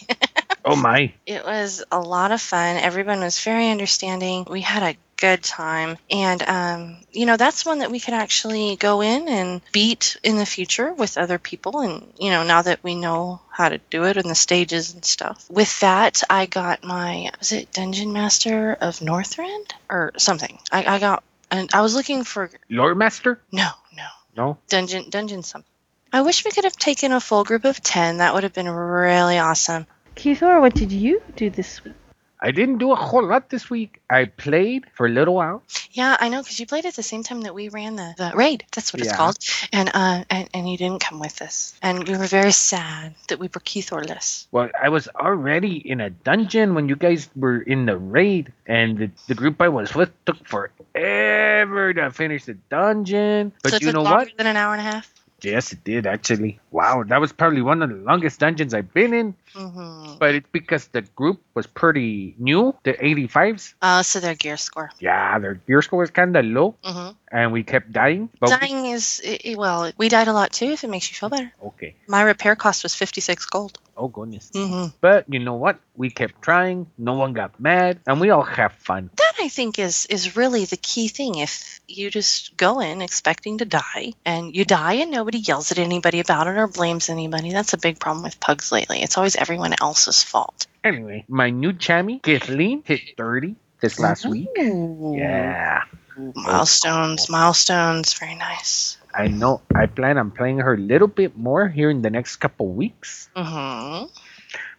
Oh my. *laughs* It was a lot of fun. Everyone was very understanding. We had a good time. And, um, you know, that's one that we could actually go in and beat in the future with other people. And, you know, now that we know how to do it and the stages and stuff. With that, I got my, was it Dungeon Master of Northrend or something? I, I got, and I was looking for, Loremaster? no, no, No. Dungeon, Dungeon something. I wish we could have taken a full group of 10. That would have been really awesome. Keithor, what did you do this week? I didn't do a whole lot this week. I played for a little while. Yeah, I know because you played at the same time that we ran the, the raid. That's what it's called. And uh, and, and you didn't come with us, and we were very sad that we were Keithorless. Well, I was already in a dungeon when you guys were in the raid, and the, the group I was with took forever to finish the dungeon. But so it you took know longer what? than an hour and a half. Yes, it did actually. Wow, that was probably one of the longest dungeons I've been in. Mm-hmm. But it's because the group was pretty new, the 85s. Uh, so their gear score. Yeah, their gear score was kind of low, Mm-hmm. And we kept dying. We- Dying is well, we died a lot too. If it makes you feel better. okay. My repair cost was fifty six gold. Oh goodness. Mm-hmm. But you know what? We kept trying. No one got mad, and we all have fun. That I think is is really the key thing. If you just go in expecting to die and you die and nobody yells at anybody about it or blames anybody, that's a big problem with pugs lately. It's always everyone else's fault. Anyway, my new chammy, Kathleen, hit 30 this last week. Yeah. Milestones, milestones, very nice. I know. I plan on playing her a little bit more here in the next couple weeks, hmm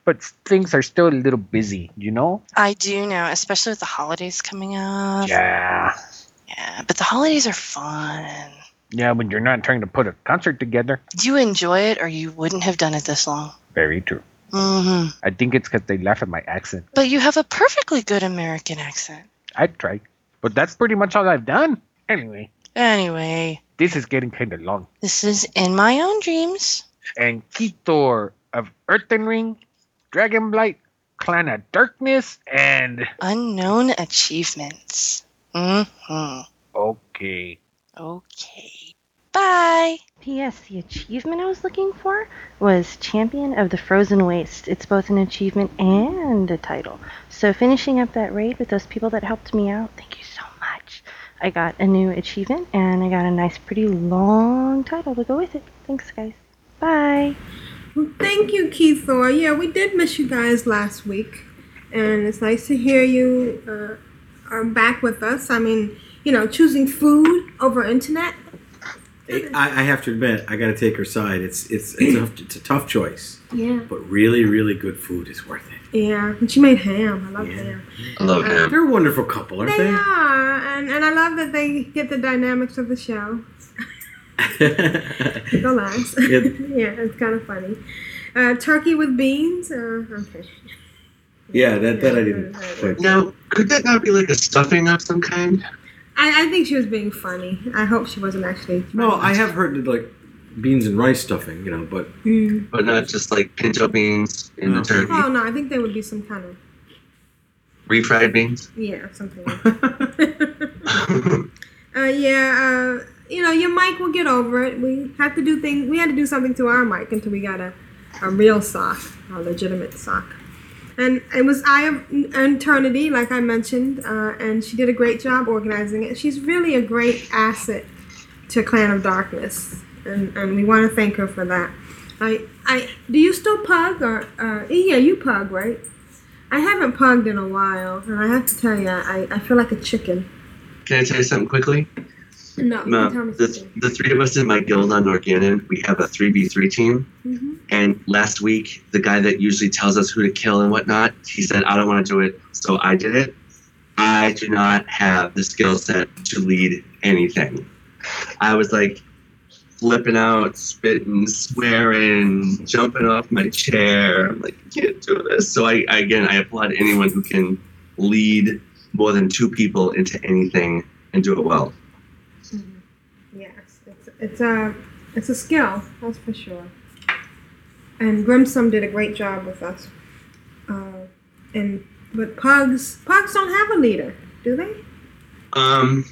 but things are still a little busy, you know? I do know, especially with the holidays coming up. Yeah. Yeah, but the holidays are fun. Yeah, when you're not trying to put a concert together. Do you enjoy it, or you wouldn't have done it this long. Very true. Hmm I think it's because they laugh at my accent. But you have a perfectly good American accent. I try, But that's pretty much all I've done. Anyway, Anyway, this is getting kind of long. this is in my own dreams. And Keithor of Earthen Ring, Dragonblight, Clan of Darkness, and. Unknown achievements. Mm-hmm. Okay. Okay. Bye. P.S. The achievement I was looking for was Champion of the Frozen Waste. It's both an achievement and a title. So finishing up that raid with those people that helped me out, thank you so much. I got a new achievement and I got a nice, pretty long title to go with it. Thanks, guys. Bye. Well, thank you, Keith Keithor. Yeah, we did miss you guys last week, and it's nice to hear you uh, are back with us. I mean, you know, choosing food over internet. I, I have to admit, I got to take her side. It's it's it's a, it's a tough choice, Yeah, but really, really good food is worth it. yeah. And she made ham. I love ham. I love them. They're a wonderful couple, aren't They they? are, and and I love that they get the dynamics of the show. Go last. Yeah. yeah, it's kind of funny. Uh, turkey with beans. Uh, okay. Yeah, that that I didn't. quite- Now, could that not be like a stuffing of some kind? I, I think she was being funny. I hope she wasn't actually. No, I have heard that, like beans and rice stuffing, you know, but Mm. But not just like pinto beans in the turkey, Oh no, I think there would be some kind of refried beans. yeah something. Like that. *laughs* uh, yeah, uh, you know your mic will get over it. We have to do things. We had to do something to our mic until we got a, a real sock, a legitimate sock. And it was Eye of Eternity, like I mentioned, uh, and she did a great job organizing it. She's really a great asset to Clan of Darkness, and, and we want to thank her for that. I, I, do you still pug or, uh, yeah, you pug, right? I haven't pugged in a while, and I have to tell you, I, I feel like a chicken. Can I tell you something quickly? No, No, the, the three of us in my guild on Norgannon, we have a 3v3 team. Mhm. And last week, the guy that usually tells us who to kill and whatnot, he said, I don't want to do it. So I did it. I do not have the skill set to lead anything. I was like flipping out, spitting, swearing, jumping off my chair. I'm like, I can't do this. So I, I again, I applaud anyone who can lead more than two people into anything and do it well. Yes, it's it's a it's a skill, that's for sure. And Grimsum did a great job with us. Uh, and but pugs pugs don't have a leader, do they? Um,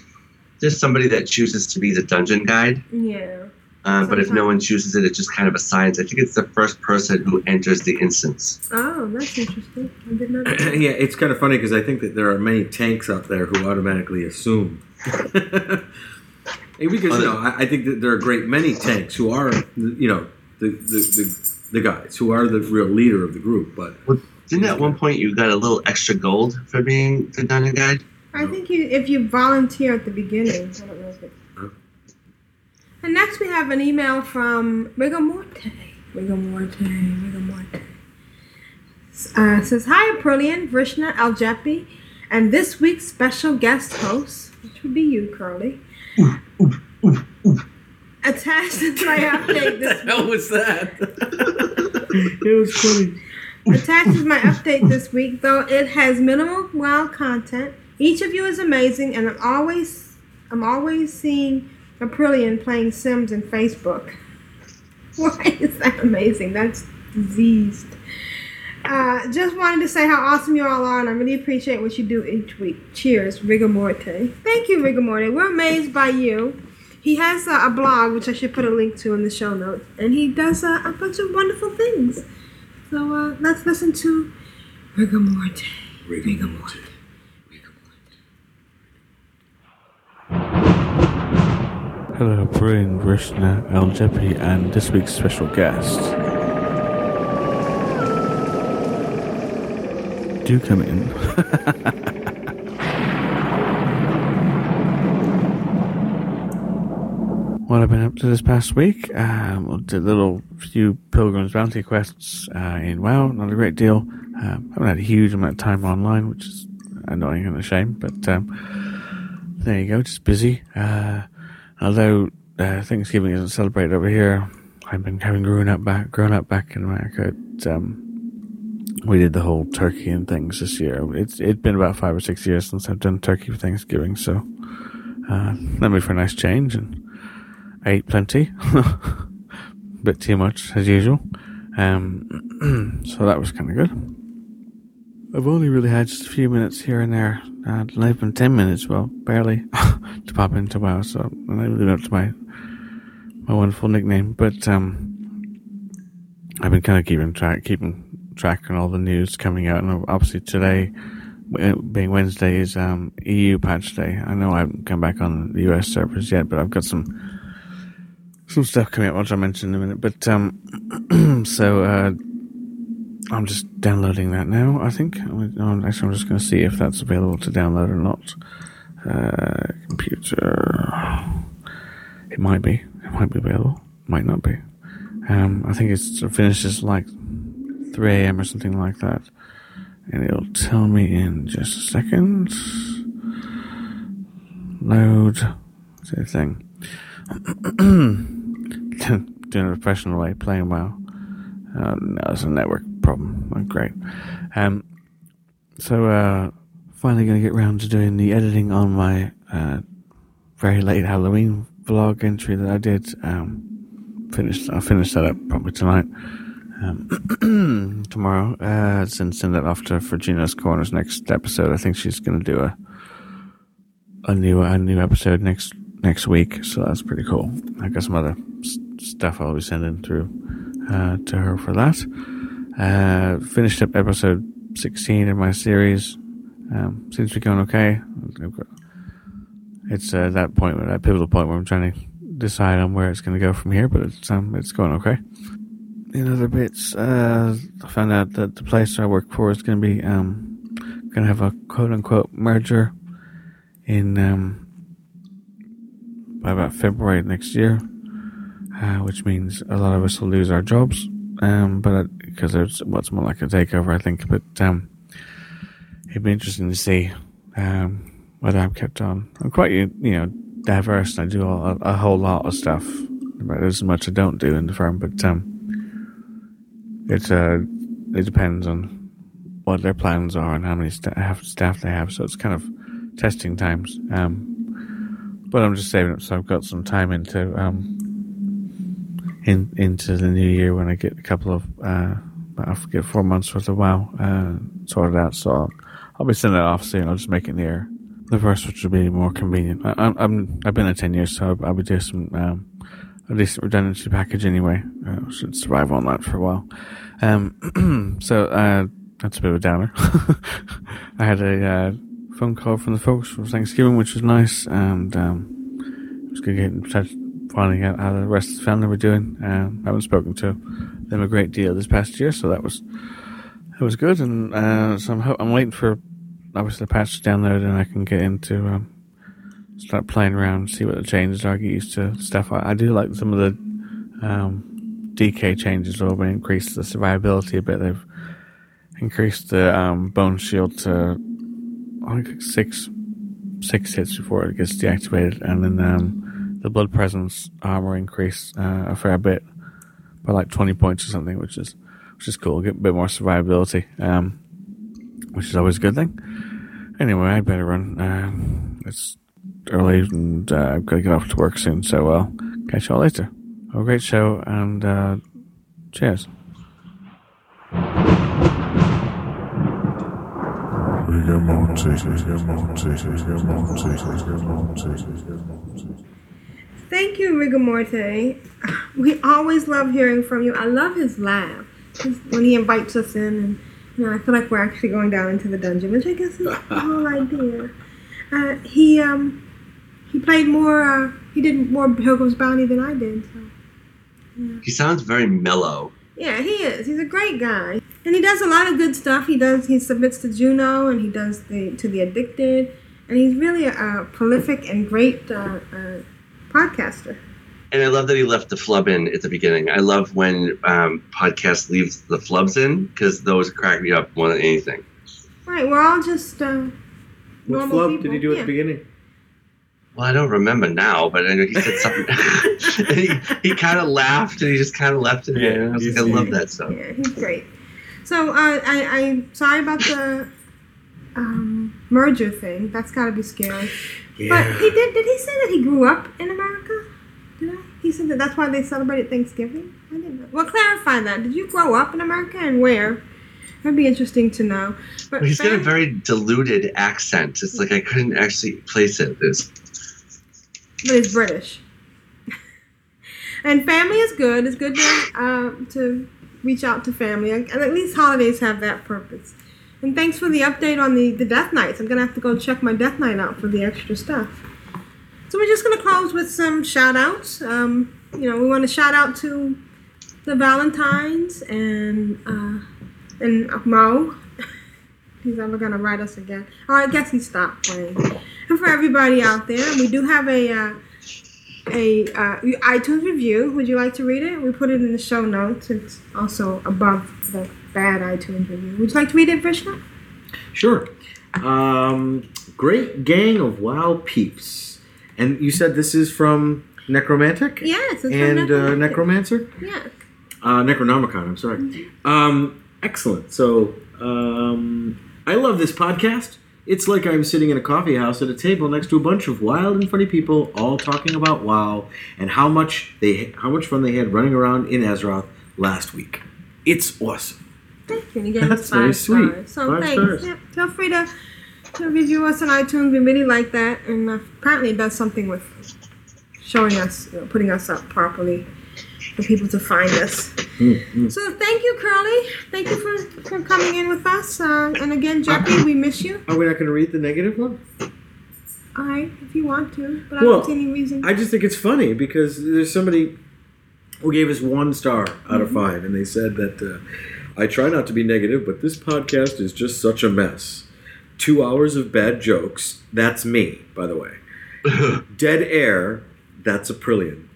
there's somebody that chooses to be the dungeon guide. Yeah. Uh, but if no one chooses it, it just kind of assigns. I think it's the first person who enters the instance. Oh, that's interesting. I did not. *clears throat* yeah, it's kind of funny because I think that there are many tanks out there who automatically assume. *laughs* because you know, I, I think that there are a great many tanks who are, you know, the the, the, the guys who are the real leader of the group. But Didn't at one point you got a little extra gold for being the dungeon guide? I think you if you volunteer at the beginning. I don't know if it. And next we have an email from Rigamorte. Rigamorte, Rigamorte. Uh, says, Hi, Aprillian, Vrishna, Aljepi, and this week's special guest host, which would be you, Curly. Attached to my update *laughs* this hell was that? *laughs* it was funny. Attached is my update this week, though it has minimal wild content. Each of you is amazing, and I'm always, I'm always seeing Aprillian playing Sims in Facebook. *laughs* Why is that amazing? That's diseased. Uh, just wanted to say how awesome you all are, and I really appreciate what you do each week. Cheers, Rigamorte. Thank you, Rigamorte. We're amazed by you. He has uh, a blog, which I should put a link to in the show notes, and he does uh, a bunch of wonderful things. So uh, let's listen to Rigamorte. Rigamorte. Hello, Brian, Vrishna, Aljepi, and this week's special guest. Do come in. *laughs* what I've been up to this past week, um, did a little few Pilgrim's Bounty quests uh, in WoW, not a great deal. Um, haven't had a huge amount of time online, which is annoying and a shame, but um, there you go, just busy. Uh, although uh, Thanksgiving isn't celebrated over here, I've been having grown up back, grown up back in America. It, um, we did the whole turkey and things this year. It's it's been about five or six years since I've done turkey for Thanksgiving, so uh, that made for a nice change. And I ate plenty, *laughs* bit too much as usual. Um, *clears throat* so that was kind of good. I've only really had just a few minutes here and there, uh, not even ten minutes, well, barely, *laughs* to pop into WoW. So I'm living up to my my wonderful nickname, but um, I've been kind of keeping track, keeping track on all the news coming out, and obviously today, being Wednesday, is um, EU patch day. I know I haven't come back on the US servers yet, but I've got some some stuff coming up, which I'll mention in a minute. But um, *clears throat* so uh, I'm just downloading that now. I think. Um, Actually, I'm just going to see if that's available to download or not. Uh, computer. It might be. It might be available. Might not be. Um, I think it's, it finishes like 3 a.m. or something like that. And it'll tell me in just a second. Load. See thing. *coughs* Doing a professional way, playing well. Uh, no, it's a network problem. Oh, great. Um, so, uh, finally going to get round to doing the editing on my uh, very late Halloween vlog entry that I did. Um, finished. I'll finish that up probably tonight. Um, *clears throat* tomorrow, uh, and send that off to Virginia's Corners next episode. I think she's going to do a a new a new episode next next week, so that's pretty cool. I got some other stuff I'll be sending through uh, to her for that. Uh, finished up episode 16 in my series. Um, seems to be going okay. It's uh, that point, that pivotal point where I'm trying to decide on where it's going to go from here, but it's um, it's going okay. In other bits, uh, I found out that the place I work for is going to be um, going to have a quote unquote merger in um, by about February next year, uh, which means a lot of us will lose our jobs. Um, but because there's what's more like a takeover, I think. But um, it'd be interesting to see um, whether I'm kept on. I'm quite you know diverse, and I do a, a whole lot of stuff. There's much I don't do in the firm, but um, it's uh, it depends on what their plans are and how many sta- have staff they have. So it's kind of testing times. Um, but I'm just saving up so I've got some time into um, in into the new year when I get a couple of uh, I forget four months worth of WoW uh, sorted out. So I'll, I'll be sending it off soon. I'll just make it near the first, which will be more convenient. I, I'm, I'm I've been there ten years, so I'll, be doing some um, a decent redundancy package anyway. Uh, should survive on that for a while. Um, *clears throat* so uh, that's a bit of a downer. *laughs* I had a uh, phone call from the folks for Thanksgiving, which was nice, and um, it was good getting in touch, finding out how the rest of the family were doing. Um, I haven't spoken to them a great deal this past year, so that was that was good. And uh, so I'm, ho- I'm waiting for obviously the patch to download, and I can get into um, start playing around, see what the changes are, get used to stuff. I, I do like some of the um, DK changes, they increased the survivability a bit. They've increased the um, bone shield to like six six hits before it gets deactivated, and then um, the blood presence armor increased uh, a fair bit by like twenty points or something, which is which is cool. Get a bit more survivability, um, which is always a good thing. Anyway, I better run. Um, it's early, and uh, I've got to get off to work soon. So I'll catch y'all later. Have a great show, and uh, cheers. Thank you, Rigamorte. We always love hearing from you. I love his laugh when he invites us in, and you know, I feel like we're actually going down into the dungeon, which I guess is the whole *laughs* idea. Uh, he um, he played more. Uh, he did more Pilgrim's Bounty than I did. So He sounds very mellow. yeah, he is. He's a great guy, and he does a lot of good stuff. He does. He submits to Juno, and he does the to the Addicted, and he's really a, a prolific and great uh, uh, podcaster. And I love that he left the flub in at the beginning. I love when um, podcast leaves the flubs in because those crack me up more than anything. Right, we're all just uh, What normal flub people. did he do at Yeah. the beginning? Well, I don't remember now, but I know he said something. *laughs* *laughs* and he he kind of laughed and he just kind of left it in. I was like, I love that stuff. Yeah, he's great. So uh, I, I'm sorry about the um, merger thing. That's got to be scary. Yeah. But he did. Did he say that he grew up in America? Did I? He said that that's why they celebrated Thanksgiving. I didn't know. Well, clarify that. Did you grow up in America and where? That'd be interesting to know. But But he's got a very diluted accent. It's like I couldn't actually place it. It's, but it's British. *laughs* and family is good. It's good to uh, to reach out to family, and at least holidays have that purpose. And thanks for the update on the the Death Knights. I'm gonna have to go check my Death Knight out for the extra stuff. So we're just gonna close with some shout outs. Um, you know, we want to shout out to the Valentines and uh, and Mo. He's never gonna write us again. Or I guess he stopped playing. And for everybody out there, we do have a uh, a uh, iTunes review. Would you like to read it? We put it in the show notes. It's also above the bad iTunes review. Would you like to read it, Vrishna? Sure. Um, great gang of WoW peeps. And you said this is from Necromantic? Yes, it's from and uh, Necromancer? Yeah. Uh, Necronomicon, I'm sorry. Um, excellent. So, um, I love this podcast. It's like I'm sitting in a coffee house at a table next to a bunch of wild and funny people, all talking about WoW and how much they, how much fun they had running around in Azeroth last week. It's awesome. Thank you. And again, That's very sweet. stars. So Five thanks. Yep. Feel free to, to review us on iTunes. We really like that. And apparently it does something with showing us, you know, putting us up properly for people to find us. So thank you, Curly. Thank you for, for coming in with us. Uh, and again, Jeppy, we miss you. Are we not going to read the negative one? I, if you want to, but I Well, don't see any reason. I just think it's funny because there's somebody who gave us one star out of Mhm. five, and they said that uh, I try not to be negative, but this podcast is just such a mess. Two hours of bad jokes. That's me, by the way. *laughs* Dead air. That's Aprillian.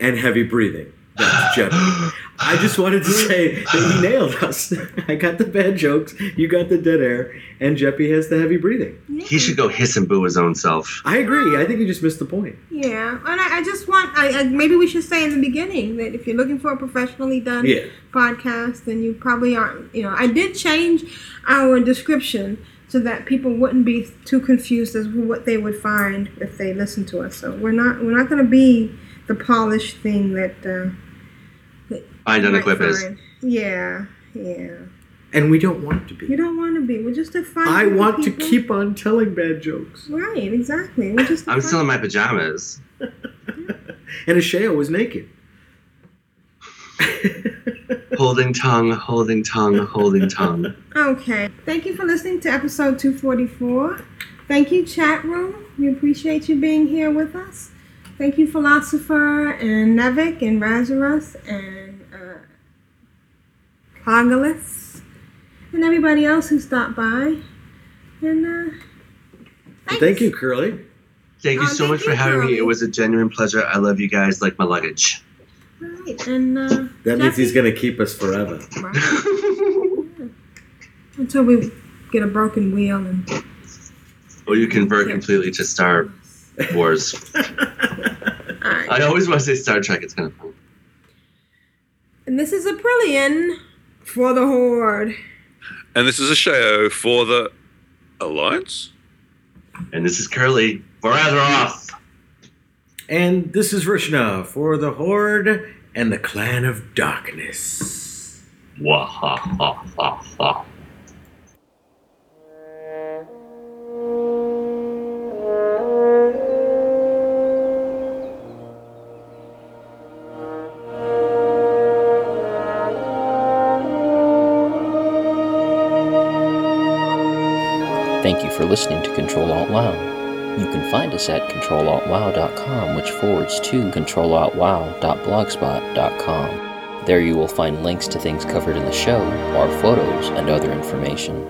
And heavy breathing. That's Jeppy. I just wanted to say that he nailed us. *laughs* I got the bad jokes, you got the dead air, and Jeppy has the heavy breathing. He should go hiss and boo his own self. I agree. I think you just missed the point. Yeah, and I, I just want, I, I maybe we should say in the beginning that if you're looking for a professionally done Yeah. podcast, then you probably aren't. You know, I did change our description so that people wouldn't be too confused as to what they would find if they listen to us. So we're not, we're not going to be the polished thing that. Uh, that Find you on might Equip is. find. Yeah, yeah. And we don't want to be. You don't want to be. We're just a fun. I group of want to keep on telling bad jokes. Right, exactly. We're just. a I'm still in my pajamas. *laughs* And Ashayo was naked. *laughs* holding tongue, holding tongue, holding tongue. Okay. Thank you for listening to episode 244. Thank you, chat room. We appreciate you being here with us. Thank you, Philosopher and Nevik and Razarus and Plogolis and everybody else who stopped by. And uh, Thank you, Curly. Thank you Oh, so thank much for you, having me. It was a genuine pleasure. I love you guys like my luggage. right, and uh, That means he's going to keep us forever. *laughs* until we get a broken wheel and Or you convert completely to Star Wars. *laughs* I always want to say Star Trek. It's kind of fun. and this is Aprillian for the Horde. And this is Ashayo for the Alliance. And this is Curly for Azeroth. And this is Vrishna for the Horde and the Clan of Darkness. Wahahaha. Thank you for listening to Control Alt WoW. You can find us at controlaltwow.com, which forwards to controlaltwow.blogspot.com. There you will find links to things covered in the show, our photos, and other information.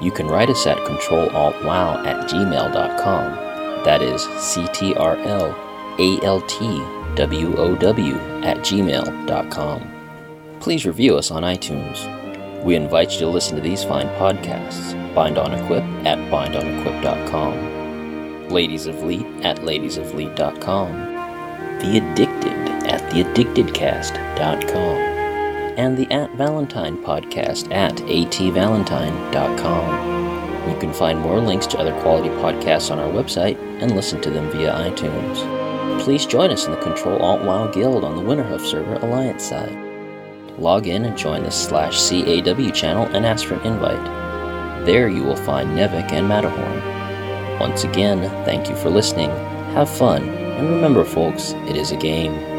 You can write us at controlaltwow at gmail.com. That is C T R L A L T W O W at gmail.com. Please review us on iTunes. We invite you to listen to these fine podcasts Bind on Equip at bindonequip.com, Ladies of Leet at ladiesofleet.com, The Addicted at theaddictedcast.com, and the At Valentine podcast at atvalentine.com. You can find more links to other quality podcasts on our website and listen to them via iTunes. Please join us in the Control Alt WoW Guild on the Winterhoof server Alliance side. Log in and join the slash CAW channel and ask for an invite. There you will find Nevik and Matterhorn. Once again, thank you for listening, have fun, and remember, folks, it is a game.